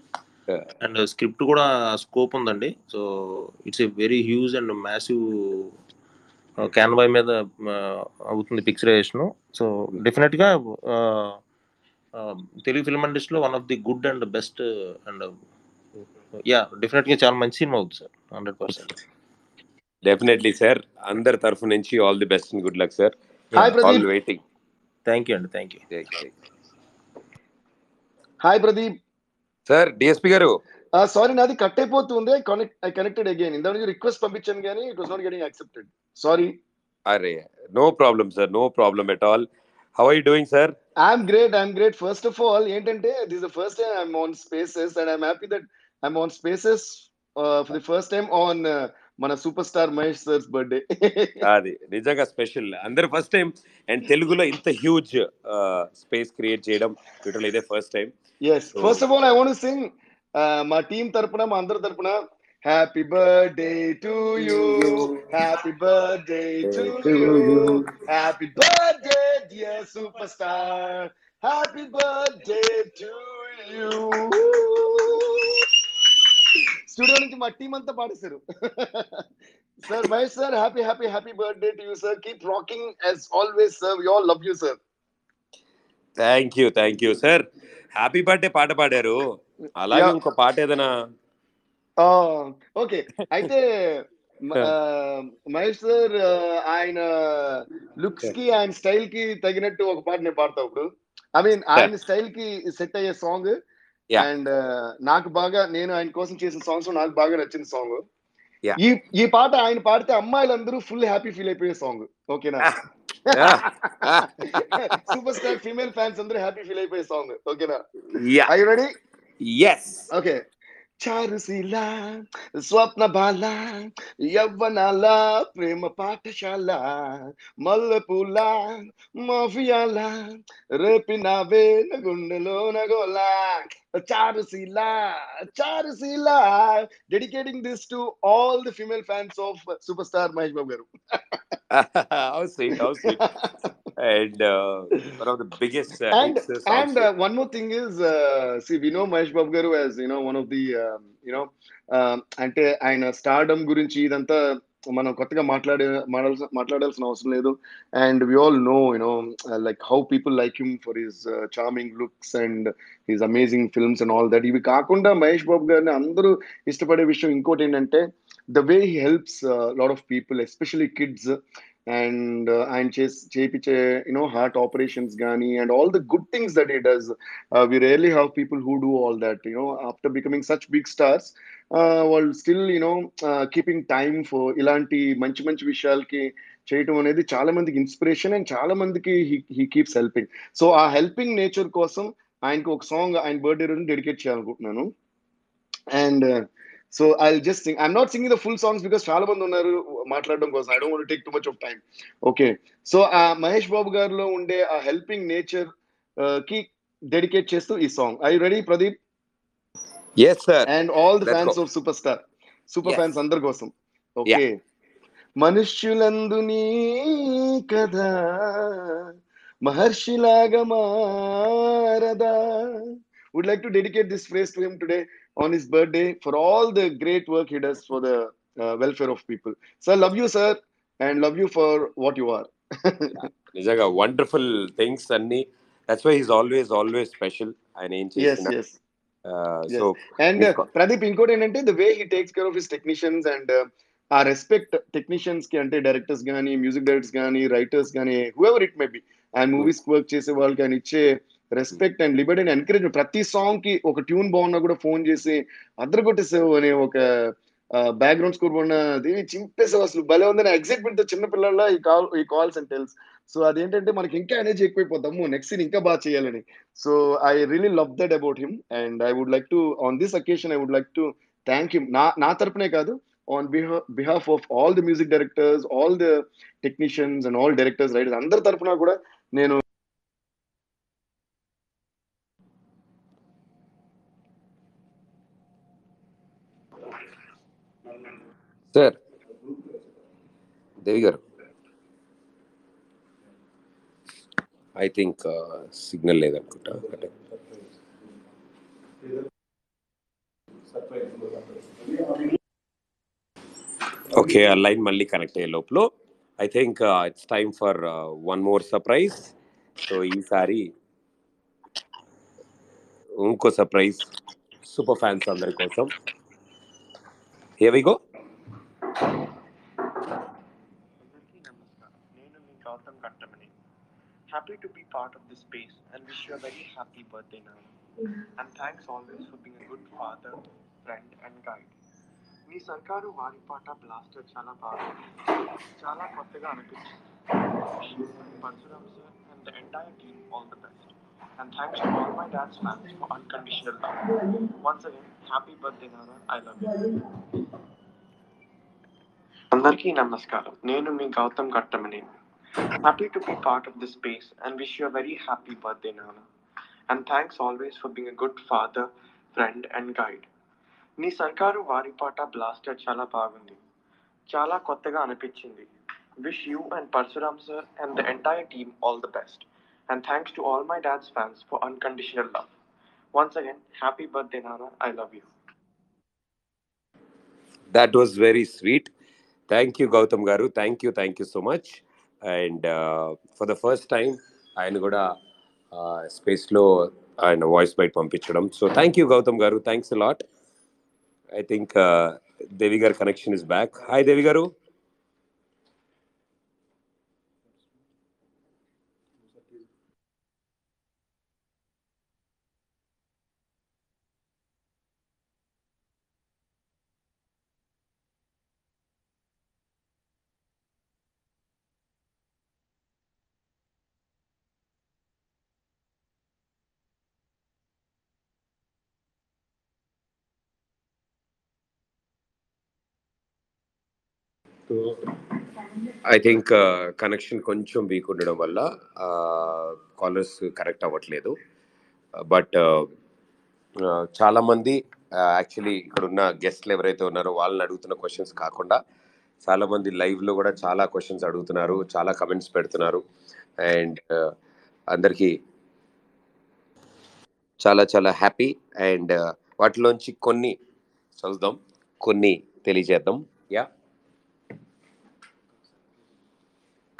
and script కూడా స్కోప్ ఉందండి. So it's a very huge and massive canvas మీద ఆ, అవుతుంది పిక్చరైజేషన్ సో డెఫినెట్గా తెలుగు ఫిల్మ్ ఇండస్ట్రీలో one of the good and best and yeah డెఫినెట్గా చాలా మంచి సినిమా అవుతుంది sir hundred percent definitely sir అందరి తరఫు నుంచి all the best and good luck sir hi all Pradeep waiting thank you అండి thank you hi Pradeep sir DSP గారు sorry నాది కట్ అయిపోతుంది కనెక్ట్ ఐ కనెక్టెడ్ అగైన్ ఇందా నుంచి రిక్వెస్ట్ పంపించాను కానీ it was not getting accepted sorry అరే no problem sir no problem at all how are you doing sir I'm great I'm great first of all ఏంటంటే this the first time I'm on spaces and I'm happy that I'm on spaces for the first time on మన super star Mahesh sir's birthday. అది నిజంగా special. అందరు first time and తెలుగులో ఇంత huge space create చేయడం ట్విట్టర్లో ఇదే first time. Yes first of all I want sing మా టీం తరపున మా అందరి తరపున happy birthday to you happy birthday to you happy birthday dear super star happy birthday to you studio నుంచి మా టీం అంతా పాడేశారు. Sir Mahesh sir happy happy happy birthday to you sir. Keep rocking as always sir we all love you sir thank you thank you sir happy birthday పాట పాడారు. అలాగే. ఇంకో పాట ఏదైనా? Okay అయితే మ- ఆ, మహేష్ సార్ ఆ, ఆయన లుక్స్కి ఆయన స్టైల్కి తగినట్టు ఒక పాట నేను పాడతా ఇప్పుడు. ఐ మీన్ ఆయన స్టైల్కి సెట్ అయ్యే సాంగ్. అండ్ నాకు బాగా నేను ఆయన కోసం చేసిన సాంగ్స్ నాకు బాగా నచ్చిన సాంగ్. ఈ ఈ పాట ఆయన పాడితే అమ్మాయిలందరూ ఫుల్ హ్యాపీ ఫీల్ అయిపోయే సాంగ్ ఓకేనా? సూపర్ స్టార్ ఫీమేల్ ఫ్యాన్స్ అందరూ హ్యాపీ ఫీల్ అయిపోయే సాంగ్ ఓకేనా. ఐ రెడీ ఎస్ ఓకే చారుశీల స్వప్న బాల యవ్వనాల ప్రేమ పాఠశాల మల్లెపూల మాఫియాల రేపినావే నా గుండెలో నగోలా చారుశీల Charusheela dedicating this to all the female fans of super star Mahesh Babu గారు how sweet how sweet. and uh, one of the biggest uh, and and uh, one more thing is uh, see we know Mahesh Babu garu as you know one of the um, you know um, అంటే ఆయన stardom గురించి ఇదంతా మనం కొత్తగా మాట్లాడే మాట్లాడాల్సిన మాట్లాడాల్సిన అవసరం లేదు. And we all know you know like how people like him for his charming looks and his amazing films and all that ఇవి కాకుండా మహేష్ బాబు గారిని అందరూ ఇష్టపడే విషయం ఇంకోటి ఏంటంటే the way he helps lot of people especially kids and uh, ఆయన చేసి చేయించే యునో హార్ట్ ఆపరేషన్స్ కానీ and all the good things that it does we really have people who do all that you know after becoming such big stars వాళ్ళు still you know keeping time for ఇలాంటి మంచి మంచి విషయాలకి చేయటం అనేది చాలా మందికి ఇన్స్పిరేషన్ అండ్ చాలా మందికి హీ కీప్స్ హెల్పింగ్ సో ఆ హెల్పింగ్ నేచర్ కోసం ఆయనకు ఒక సాంగ్ ఆయన బర్త్డే రోజు డెడికేట్ చేయాలనుకుంటున్నాను. And so I just sing I'm not singing the full songs because చాలా మంది ఉన్నారు మాట్లాడడం కోసం. I don't take too much of time okay so ఆ మహేష్ బాబు గారిలో ఉండే ఆ హెల్పింగ్ నేచర్కి డెడికేట్ చేస్తూ ఈ song I ready Pradeep yes sir and all the fans. Of super star super. Fans అందరి కోసం. ఓకే మనుష్యులందు నీ కదా మహర్షిలాగా మారదా. Would like to dedicate this phrase to him today on his birthday for all the great work he does for the welfare of people sir love you sir and love you for what you are నిజంగా wonderful things అన్ని that's why is always always special ఆయన ఏం yes చేసిన yes so and Pradeep ఇంకోటి ఏంటంటే the way he takes care of his technicians and ఆ respect technicians కి అంటే డైరెక్టర్స్ కానీ మ్యూజిక్ డైరెక్టర్స్ కానీ రైటర్స్ కానీ whoever it may be and movies work చేసే వాళ్ళకి ఆయన ఇచ్చే respect and liberty and encourage ప్రతి సాంగ్కి ఒక ట్యూన్ బాగున్నా కూడా ఫోన్ చేసి అద్దరు కొట్టేసావు అనే ఒక బ్యాక్గ్రౌండ్ స్కోర్ దీన్ని చింపేసావు అసలు. భలే ఉందని ఎగ్జైట్మెంట్తో చిన్న పిల్లల ఈ కాల్ ఈ కాల్స్ అండ్ టెల్స్ సో అదేంటంటే మనకి ఇంకా ఎనర్జీ ఎక్కువైపోతాము నెక్స్ట్ సీన్ ఇంకా బాగా చేయాలని. So I really love that about him and I would like to on this occasion I would like to thank him నా నా తరపునే కాదు on behalf of all the music directors all the technicians and all directors writers అందరి తరపున కూడా నేను దేవి గారు? I think signal లేదనుకుంటా. అంటే ఓకే ఆ లైన్ మళ్ళీ కనెక్ట్ అయ్యే లోపల. I think it's time for one more surprise so ఈసారి ఇంకో సర్ప్రైజ్ సూపర్ ఫ్యాన్స్ అందరి కోసం. హియర్ వి గో అందరికీ నమస్కారం నేను మీ గౌతమ్ కట్టమని happy to be part of this space and wish you very happy birthday నాన్న and thanks always for being good father friend and guide మీ సర్కారు వారి పాట బ్లాస్టర్ చాలా బాగా చాలా కొత్తగా అనిపించింది Parasuram sir and the entire team all the best and thanks to all my dance fans for unconditional love once again happy birthday నాన్న I love you అందరికీ నమస్కారం. నేను మీ Gautam Happy to be part of this space and wish you a very happy birthday, Nana. And thanks always for being a good father, friend and guide నీ Sarkaru Vaari Paata blaster చాలా బాగుంది. చాలా కొత్తగా అనిపించింది. Wish you and Parasuram sir and the entire team all the best and thanks to all my dad's fans for unconditional love once again happy birthday నానా I love you that was very sweet thank you Gautam గారు thank you thank you so much and for the first time ఆయన కూడా స్పేస్లో ఆయన voice byte పంపించడం. So thank you Gautam గారు. Thanks lot I think Devi గారు connection is back hi Devi గారు. I think connection కొంచెం వీక్ ఉండడం వల్ల కాలర్స్ కరెక్ట్ అవ్వట్లేదు. Uh, బట్ uh, uh, చాలామంది యాక్చువల్లీ ఇక్కడ ఉన్న గెస్ట్లు ఎవరైతే ఉన్నారో వాళ్ళని అడుగుతున్న క్వశ్చన్స్ కాకుండా చాలామంది లైవ్లో కూడా చాలా క్వశ్చన్స్ అడుగుతున్నారు చాలా కమెంట్స్ పెడుతున్నారు. అండ్ అందరికీ చాలా చాలా హ్యాపీ అండ్ వాటిలోంచి కొన్ని చదువుదాం కొన్ని తెలియజేద్దాం. యా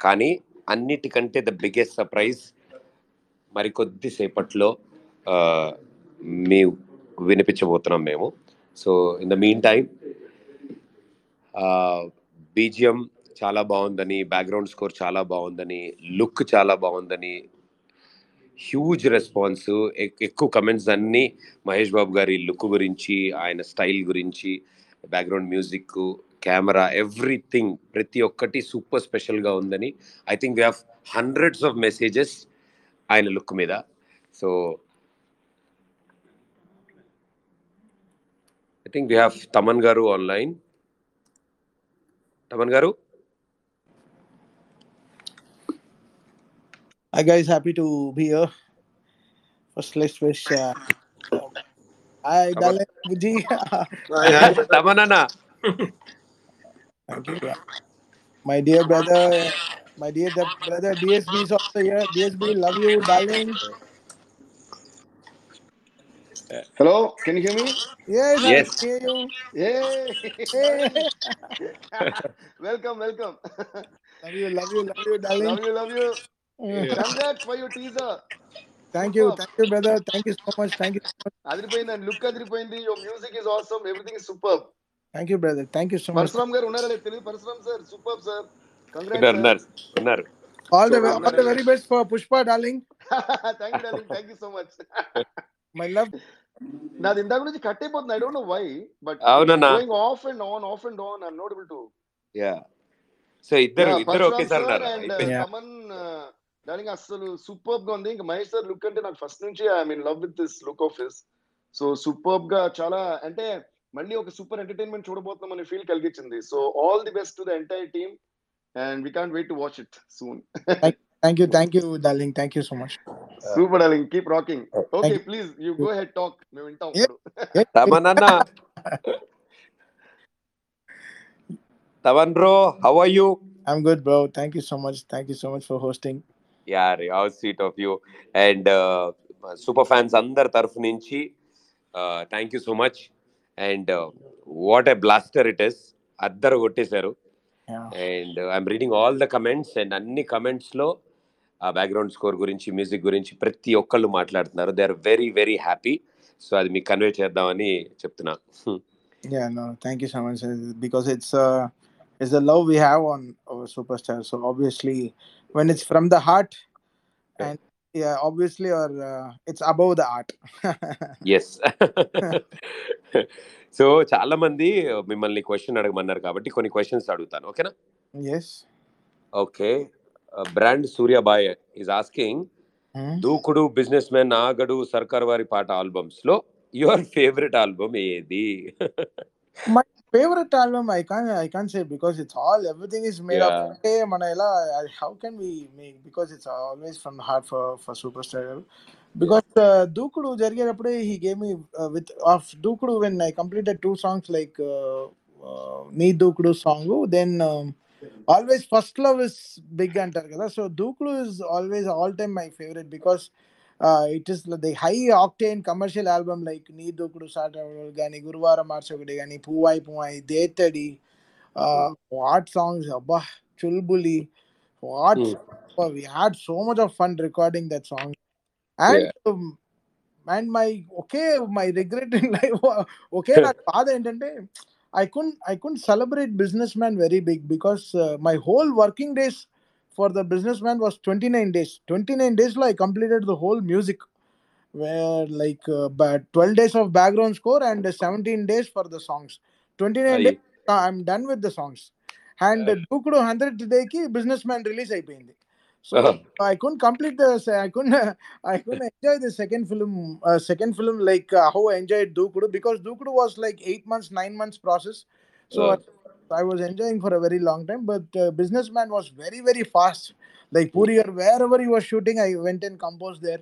కానీ అన్నిటికంటే ద బిగ్గెస్ట్ సర్ప్రైజ్ మరికొద్దిసేపట్లో మీ వినిపించబోతున్నాం మేము. So in the mean time BGM చాలా బాగుందని బ్యాక్గ్రౌండ్ స్కోర్ చాలా బాగుందని లుక్ చాలా బాగుందని హ్యూజ్ రెస్పాన్స్ ఎక్కువ కమెంట్స్ అన్నీ మహేష్ బాబు గారి లుక్ గురించి ఆయన స్టైల్ గురించి బ్యాక్గ్రౌండ్ మ్యూజిక్ కెమెరా ఎవ్రీథింగ్ ప్రతి ఒక్కటి సూపర్ స్పెషల్గా ఉందని I think we have hundreds of messages ఆయన లుక్ మీద so I think we have Thaman గారు ఆన్లైన్ తమన్ గారు Hi guys, happy to be here. First, let's wish. Uh, hi, darling Buji. Thaman అన్న Thank you, My dear brother, my dear brother, DSB is also here. DSB, love you, darling. Hello, can you hear me? Yes, yes. I hear you. Yeah. welcome, welcome. Love you, love you, love you, darling. Love you, love you. Yeah. That for your teaser. Thank you, thank you, brother. Thank you so much. Thank you. So much. and look Adripoyindi, your music is awesome. Everything is superb. Thank you, brother. Thank you so much. Parashuram గారు ఉన్నారా లేదు తెలియదు. Parasuram sir super sir. ఉన్నారు congrats ఉన్నారు. ఉన్నారు. All the Sure, all the sure. very best for Pushpa, darling. Thank you darling thank you so much My love. నాది ఇందాక నుంచి కట్ అయిపోతుంది. I don't know why but అవునన్నా. Going off and on off and on I not able to yeah so ఇద్దరు ఇద్దరు ఒకేసారి sir ఉన్నారు. Thaman darling అసలు సూపర్గా ఉంది. ఇంకా మహేష్ సార్ లుక్ అంటే నాకు ఫస్ట్ నుంచి I mean love with this look of his so సూపర్గా చాలా అంటే మళ్ళీ ఒక సూపర్ ఎంటర్టైన్మెంట్ చూడబోతున్నాం అనే ఫీల్ కలిగించింది so all the best to the entire team and we can't wait to watch it soon Thank you, thank you, darling. Thank you so much. Super darling keep rocking okay Thank you. Please you go head talk మేము వింటాం Yeah. ఇప్పుడు Yeah. Thaman అన్న Thaman bro how are you I'm good, bro. Thank you so much. Thank you so much for hosting. Yeah ray how sweet of you and super fans అందరి తరఫు నుంచి thank you so much and what a blaster it is అద్దరు కొట్టేశారు. And I'm reading all the comments and అన్ని కమెంట్స్లో ఆ background score గురించి music గురించి ప్రతి ఒక్కళ్ళు మాట్లాడుతున్నారు. They are very very happy so అది మీకు కన్వే చేద్దామని చెప్తున్నా. Yeah, no, thank you so much. uh, Because it's uh, it's the love we have on our superstar. So obviously, when it's from the heart, and yeah, obviously, or uh, it's above the art. Yes so చాలా మంది మిమ్మల్ని question అడగమన్నారు కాబట్టి కొన్ని questions అడుగుతాను ఓకేనా yes. Okay brand Suryabhai is asking. Dookudu businessman Aagadu Sarkar Vaari Paata ఆల్బమ్స్లో your favourite album ఏది My album, I can't, I can't say because it's all everything is made Yeah. of. Hey, Manila, how can we make? Because it's always from the heart for for superstar. Because uh, Dukudu జరిగేటప్పుడే he gave me uh, with of Dukudu when I completed two songs like uh, uh, Nee Dukudu song, then um, always first love is big అంటారు కదా so దూకుడు is always all time my favorite because uh, it is the high octane commercial album like నీ Dookudu start అవ్వడం కానీ గురువారం మార్చి ఒకటి కానీ పువ్వాయి పువ్వాయి Dethadi what songs అబ్బా Chulbuli what we had so much of fun recording that song and um, and my okay my regret in life okay నాకు బాధ ఏంటంటే I couldn't I couldn't celebrate businessman very big because uh, my whole working days for the businessman was 29 days 29 days like I completed the whole music where like uh, but 12 days of background score and 17 days for the songs 29 Aye. days uh, I'm done with the songs and uh, Dukudu 100 day ki businessman release అయిపోయింది so I couldn't complete the I couldn't I couldn't enjoy the second film uh, second film like uh, how I enjoyed Dukudu because Dukudu was like eight months nine months process so Uh. I was enjoying for a very long time but uh, businessman was very very fast. Like Puri or wherever he was shooting I went and composed there.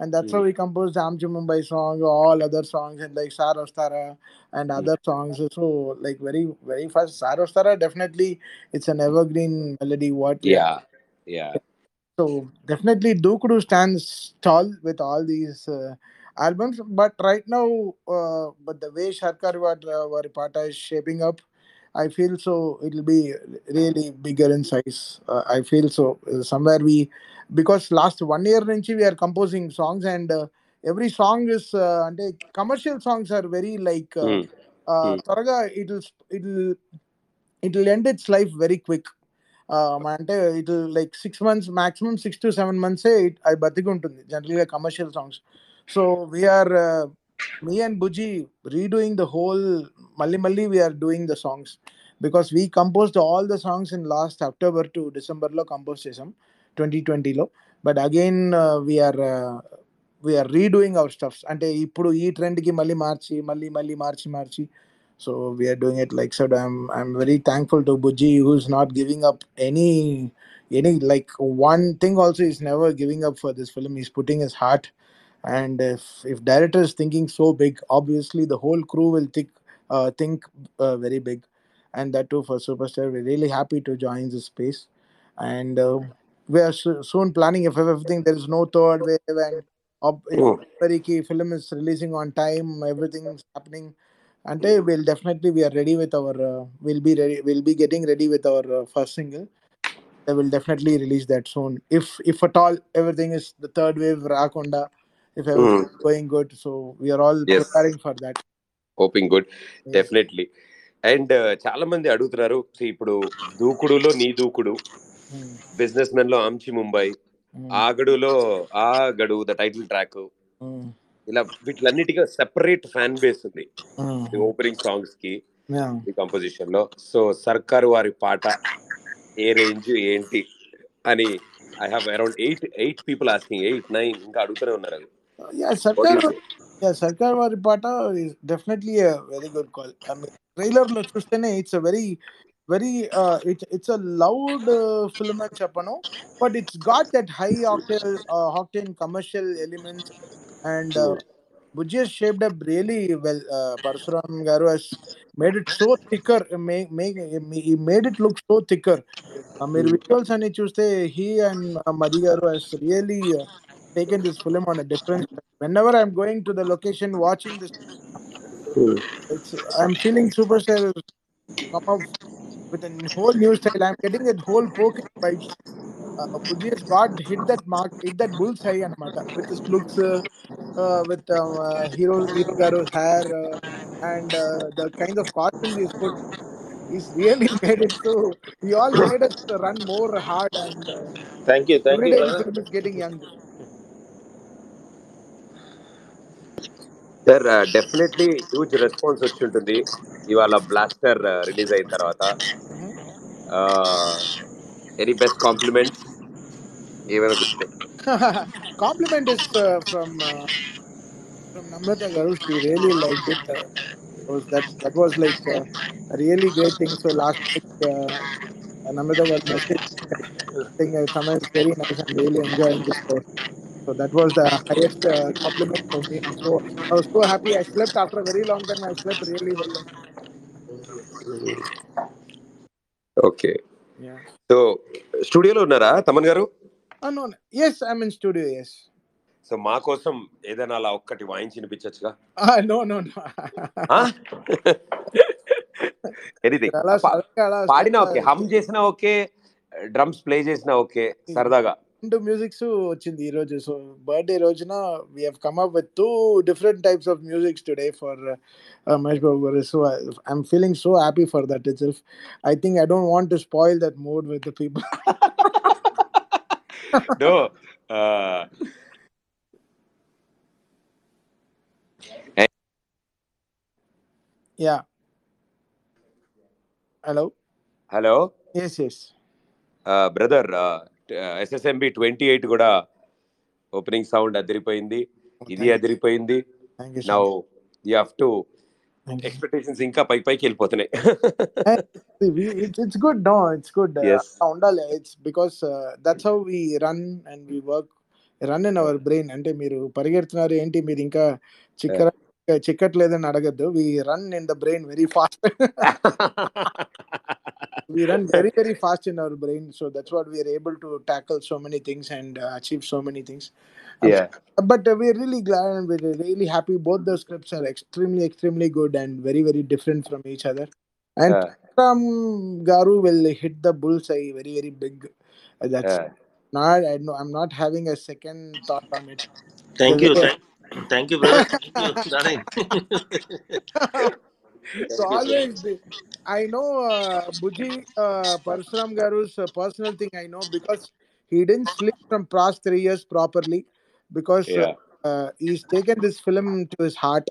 And that's how we composed Amchi Mumbai song all other songs and like Sar Ostara and other songs. So like very very fast. Sar Ostara definitely it's an evergreen melody what Yeah. Yeah so definitely Dukudu stands tall with all these uh, albums. But right now, uh, but the way Sharkar Var- Varipata is shaping up, I feel so it'll be really bigger in size. Uh, I feel so uh, somewhere we because last one year nunchi we are composing songs and uh, every song is uh, and commercial songs are very like uh, Hmm. uh, Hmm. త్వరగా it'll it'll it'll end its life very quick. Um, అంటే it like six months maximum six to seven మంత్సే అది బతికి ఉంటుంది జనరల్గా commercial songs so we're me and busy redoing the whole మళ్ళీ మళ్ళీ we're doing the songs because we composed all the songs in last October to డిసెంబర్లో compose చేసాం twenty ట్వంటీలో but again we're we're redoing our stuffs అంటే ఇప్పుడు ఈ ట్రెండ్కి మళ్ళీ మార్చి మళ్ళీ మళ్ళీ మార్చి మార్చి so we are doing it like said i'm i'm very thankful to buji who's not giving up any any like one thing also is never giving up for this film he's putting his heart and if if director is thinking so big obviously the whole crew will think uh, think uh, very big. And that too for superstar. We're really happy to join this space. And uh, we are so- soon planning if everything there is no third wave and ob- Hmm. very key film is releasing on time everything's happening. And we'll definitely we are ready with our uh, we'll be ready we'll be getting ready with our uh, first single. They will definitely release that soon. If if at all everything is the third wave rakonda if everything is going good so we are all Yes. preparing for that hoping good definitely and చాలా మంది అడుగుతున్నారు see, ఇప్పుడు దూకుడులో నీ Dookudu Hmm. Business మెన్లో Amchi Mumbai Hmm. ఆగడులో Aagadu the title track Hmm. ఇలా వీటిలన్నిటికీ సెపరేట్ ఫ్యాన్ బేస్ ఉంది Hmm. ఓపెనింగ్ సాంగ్స్కి కంపోజిషన్లో సో సర్కార్ వారి పాట ఏ రేంజ్ ఏంటి అని I have around eight eight people asking eight nine ఇంకా అడుగుతూనే ఉన్నారు Yeah, What do Sarkar, you say? yeah, Sarkar Varipata is definitely a very good call. I mean, trailer లో చూస్తేనే it's a very, very, uh, it's it's a loud uh, film అని చెప్పను, but it's got that high octane, uh, octane commercial elements and uh, Bujji has shaped up really well. Uh, Parsuram Garu has made it so thicker. Make, make, he made it look so thicker. Uh, మీరు visuals అన్ని చూస్తే he and Madhi గారు Hess really Taken this film on different whenever I'm going to the location watching this it's I'm feeling superstar come up with a whole new style. I'm getting that whole poking vibes. Uh, Pujji has got hit that mark, hit that bullseye anamata with his looks, uh, uh, with um, uh, hero hero Garo's hair, uh, and uh, the kind of costumes he's put. He's really made it so. He all made us run more hard, and uh, thank you thank every you day the brother film is getting young. sir definitely huge response వచ్చి ఉంటుంది ఇవాళ blaster release అయిన తర్వాత any best compliments ఏమైనా గుర్తే Compliment is uh, from uh, from Namrata Garu. She really liked it. Uh, was that that was like uh, a really great thing. So last week, uh, Namrata Garu message saying uh. So that was the highest uh, compliment for me. So I was so happy. I slept after a very long time. I slept really well. Okay Yeah. So స్టూడియోలో ఉన్నారా తమన్ గారు Oh. Yes, I'm in studio. Yes. So మా కోసం ఏదైనా అలా ఒక్కటి వాయించి వినిపించచ్చుగా Ah no no no. Anything పాడినా ఓకే హమ్ చేసినా ఓకే డ్రమ్స్ ప్లే చేసినా ఓకే సరదాగా రెండు మ్యూజిక్స్ వచ్చింది ఈ రోజు. సో బర్త్డే రోజున we have come up with two different types of musics today for Mahesh Babu garu. So I'm feeling so happy for that itself I think I don't want to spoil that mood with the people no yeah hello hello yes yes brother SSMB twenty eight కూడా opening sound అదిరిపోయింది. ఇది అదిరిపోయింది. Now you have to. Expectations ఇంకా పై పైకి వెళ్ళిపోతున్నాయి. It's good no it's good. ఉండాలి. It's because that's how we run and we work run in our brain అంటే మీరు పరిగెడుతున్నారు ఏంటి? మీరు ఇంకా చిక్కర చిక్కట్లేదని అడగద్దు we run in the brain very fast we run very very fast in our brain so that's what we are able to tackle so many things and uh, achieve so many things I'm Yeah. so- but uh, we're really glad and we're really happy both the scripts are extremely extremely good and very very different from each other and Yeah. Ram garu will hit the bullseye very very big Uh, that's Yeah. not i know i'm not having a second thought on it thank The you Thank you, brother. Thank you. so always i know uh, buji uh, parasram garu's uh, personal thing i know because he didn't sleep from past 3 years properly because yeah. uh, he's taken this film to his heart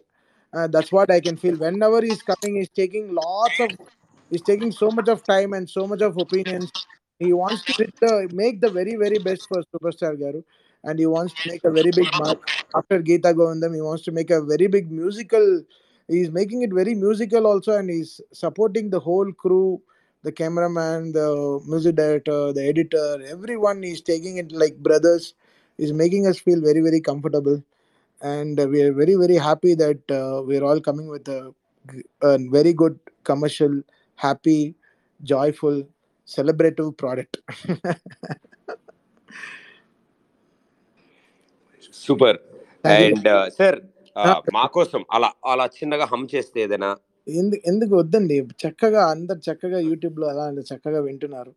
uh, that's what i can feel whenever he's coming he's taking lots of he's taking so much of time and so much of opinions he wants to the, make the very very best for superstar garu and he wants to make a very big mark after Geeta Govindam. He wants to make a very big musical he's making it very musical also and he's supporting the whole crew the cameraman the music director the editor everyone is taking it like brothers is making us feel very very comfortable and we are very very happy that uh, we're all coming with a very good commercial happy joyful celebrative product super. And sir మా కోసం అలా అలా చిన్నగా హమ్ చేస్తే ఏదైనా? ఎందుకు ఎందుకు వద్దండి? చక్కగా అందరు చక్కగా యూట్యూబ్లో అలా చక్కగా వింటున్నారు.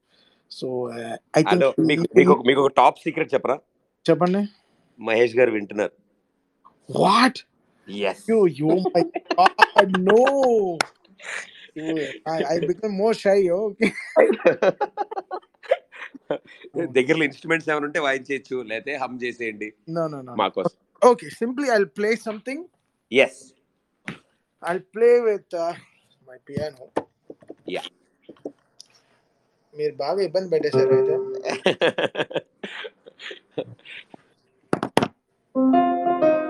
సో ఐ హలో థింక్ మీకు మీకు ఒక- మీకు ఒక టాప్ సీక్రెట్ చెప్పరా? చెప్పండి. మహేష్ గారు వింటున్నారు. What yes you you my god no I become more shy okay దగ్గరలో ఇన్స్ట్రుమెంట్స్ ఏమైనా ఉంటే వాయించేయచ్చు లేతే హమ్ చేసేయండి మాకోసం. Okay simply I play something yes I'll play with my piano yeah మీరు బాగా ఇబ్బంది పెట్టేశారు అయితే. Thank you.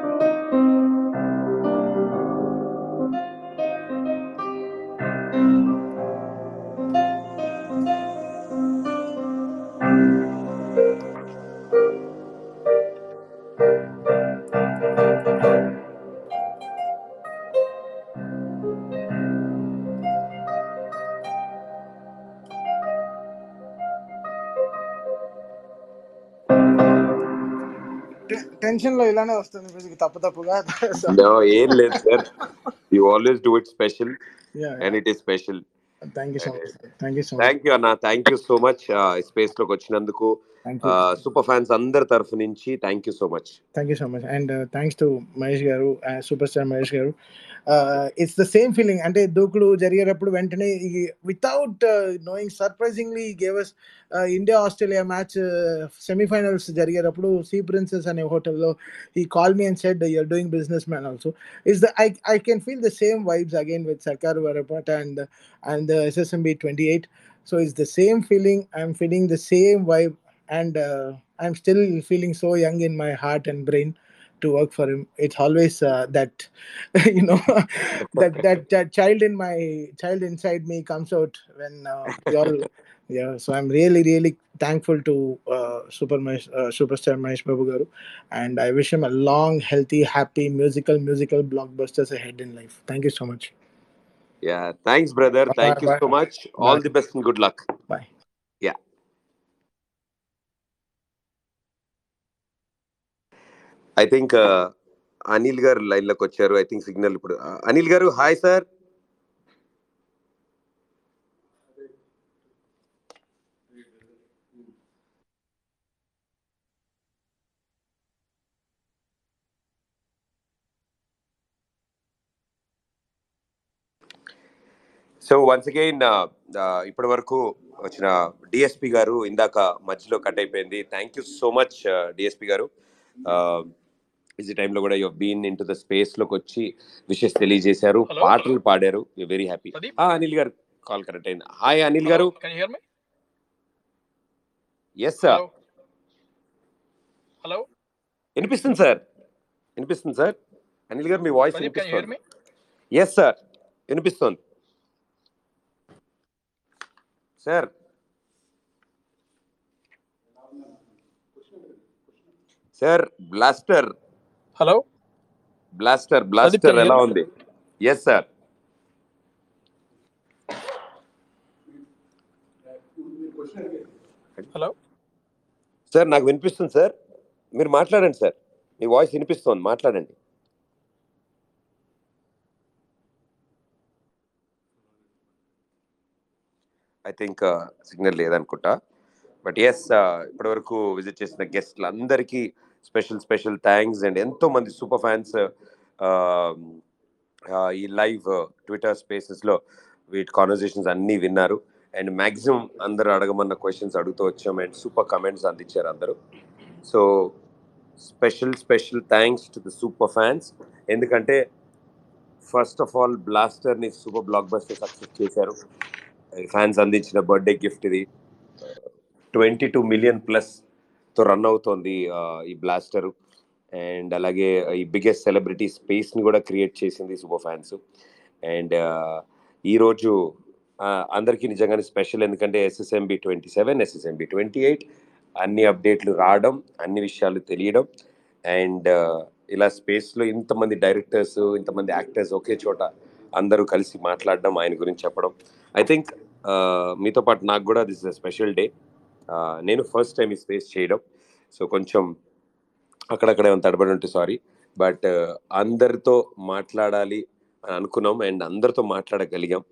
టెన్షన్లో ఇలానే వస్తుంది మ్యూజిక్ తప్పు తప్పుగా. No, ఏం లేదు sir. You always do it special and it is special thank you so much thank you so much thank you అన్న థ్యాంక్ యూ సో మచ్ స్పేస్లోకి వచ్చినందుకు. సూపర్ ఫ్యాన్స్ అందరి తరఫు నుంచి thank you so much thank you so much and thanks to Mahesh garu super star Mahesh garu. It's the same feeling అంటే దూకుడు జరిగేటప్పుడు వెంటనే without knowing surprisingly gave us India Australia match semifinals జరిగేటప్పుడు see princess అనే హోటల్లో ఈ call me and said you're doing business man also is the I I can feel the same vibes again with Sarkar Vaari Paata and and SSMB twenty eight so it's the same feeling I'm feeling the same vibe and uh, i'm still feeling so young in my heart and brain to work for him. It's always uh, that you know that, that that child in my child inside me comes out when uh, you're yeah. So i'm really really thankful to uh, super uh, superstar mahesh babu garu. And i wish him a long healthy happy musical musical blockbusters ahead in life. Thank you so much. Yeah. Thanks brother. Bye, thank bye, you bye. so much. All the best and good luck. Bye. I think Anil garu లైన్లోకి వచ్చారు. I think signal ఇప్పుడు uh, Anil garu hi sir so once again ఇప్పటి వరకు వచ్చిన DSP garu ఇందాక మధ్యలో cut అయిపోయింది. Thank you so much DSP garu. Uh, easy టైంలో కూడా you been in to the స్పేస్లోకి వచ్చి విషెస్ తెలియజేశారు Hello, పాటలు పాడారు very happy Pradeep? Anil garu call correct అయింది hi Anil garu Can you hear me? Yes sir Hello? Hello? వినిపిస్తుంది sir వినిపిస్తుంది sir Anil garu me voice Pradeep, can you hear వినిపిస్తుంది me? Yes sir వినిపిస్తుంది sir sir blaster hello? Blaster blaster ఎలా? ఉంది? Yes sir hello? Sir నాకు వినిపిస్తుంది sir మీరు మాట్లాడండి సార్ మీ వాయిస్ వినిపిస్తుంది. మాట్లాడండి. ఐ థింక్ సిగ్నల్ లేదనుకుంటా. బట్ ఎస్ ఇప్పటివరకు విజిట్ చేసిన గెస్ట్లు అందరికీ స్పెషల్ స్పెషల్ థ్యాంక్స్. అండ్ ఎంతో మంది సూపర్ ఫ్యాన్స్ ఈ లైవ్ ట్విట్టర్ స్పేసెస్లో వీటి కాన్వర్జేషన్స్ అన్నీ విన్నారు. అండ్ మ్యాక్సిమం అందరూ అడగమన్న క్వశ్చన్స్ అడుగుతూ వచ్చాం. అండ్ సూపర్ కమెంట్స్ అందించారు అందరూ. So special special thanks to the super fans. ఎందుకంటే ఫస్ట్ ఆఫ్ ఆల్ బ్లాస్టర్ని సూపర్ బ్లాక్ బస్టర్ సక్సెస్ చేశారు. ఫ్యాన్స్ అందించిన బర్త్డే గిఫ్ట్ ఇది ట్వంటీ టూ మిలియన్ ప్లస్ తో రన్ అవుతోంది ఈ బ్లాస్టర్ అండ్ అలాగే ఈ బిగ్గెస్ట్ సెలబ్రిటీ స్పేస్ని కూడా క్రియేట్ చేసింది సూపర్ ఫ్యాన్స్ అండ్ ఈరోజు అందరికీ నిజంగానే స్పెషల్ ఎందుకంటే SSMB twenty seven SSMB twenty eight అన్ని అప్డేట్లు రావడం అన్ని విషయాలు తెలియడం. అండ్ ఇలా స్పేస్లో ఇంతమంది డైరెక్టర్స్ ఇంతమంది యాక్టర్స్ ఒకే చోట అందరూ కలిసి మాట్లాడడం ఆయన గురించి చెప్పడం. ఐ థింక్ మీతో పాటు నాకు కూడా దిస్ ఇస్ స్పెషల్ డే నేను ఫస్ట్ టైం ఈ స్పేస్ చేయడం. సో కొంచెం అక్కడక్కడ ఏమైనా తడబడి ఉంటే సారీ బట్ అందరితో మాట్లాడాలి అని అనుకున్నాం. అండ్ అందరితో మాట్లాడగలిగాం.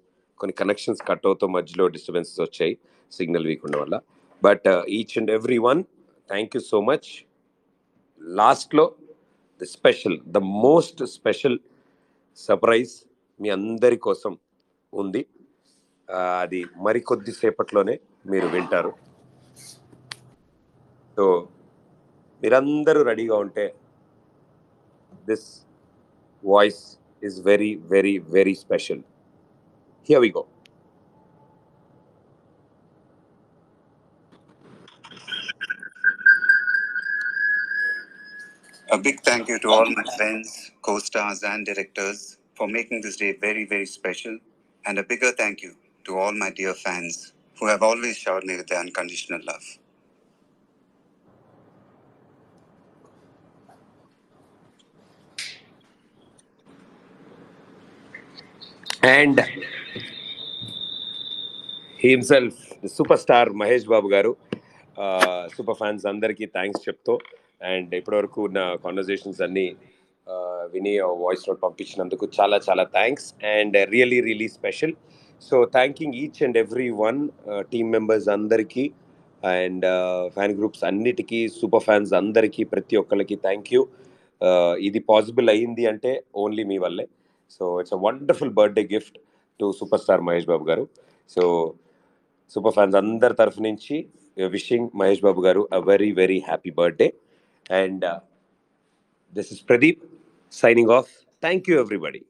కొన్ని కనెక్షన్స్ కట్ అవుతూ మధ్యలో డిస్టర్బెన్సెస్ వచ్చాయి. సిగ్నల్ వీక్ ఉండడం వల్ల but each and every one thank you so much లాస్ట్లో the special the most special surprise మీ అందరి కోసం ఉంది. అది మరికొద్ది సేపట్లోనే మీరు వింటారు. సో మీరందరూ రెడీగా ఉంటే this voice is very very very special here we go A big thank you to all my friends, co stars, and directors for making this day very, very special. And a bigger thank you to all my dear fans who have always showered me with their unconditional love. And himself super star Mahesh Babu garu. Super fans అందరికీ thanks చెప్తూ and ఇప్పటివరకు ఉన్న conversations అన్ని విని voice note పంపించినందుకు చాలా చాలా thanks and really really special. So thanking each and every one team members అందరికీ అండ్ ఫ్యాన్ గ్రూప్స్ అన్నిటికీ సూపర్ ఫ్యాన్స్ అందరికీ ప్రతి ఒక్కరికి థ్యాంక్ యూ. ఇది పాసిబుల్ అయ్యింది అంటే ఓన్లీ మీ వల్లే. So it's a wonderful birthday gift to super star Mahesh Babu garu. So super fans అందరి తరఫు నుంచి wishing Mahesh Babu garu a very very happy birthday and this is Pradeep signing off thank you everybody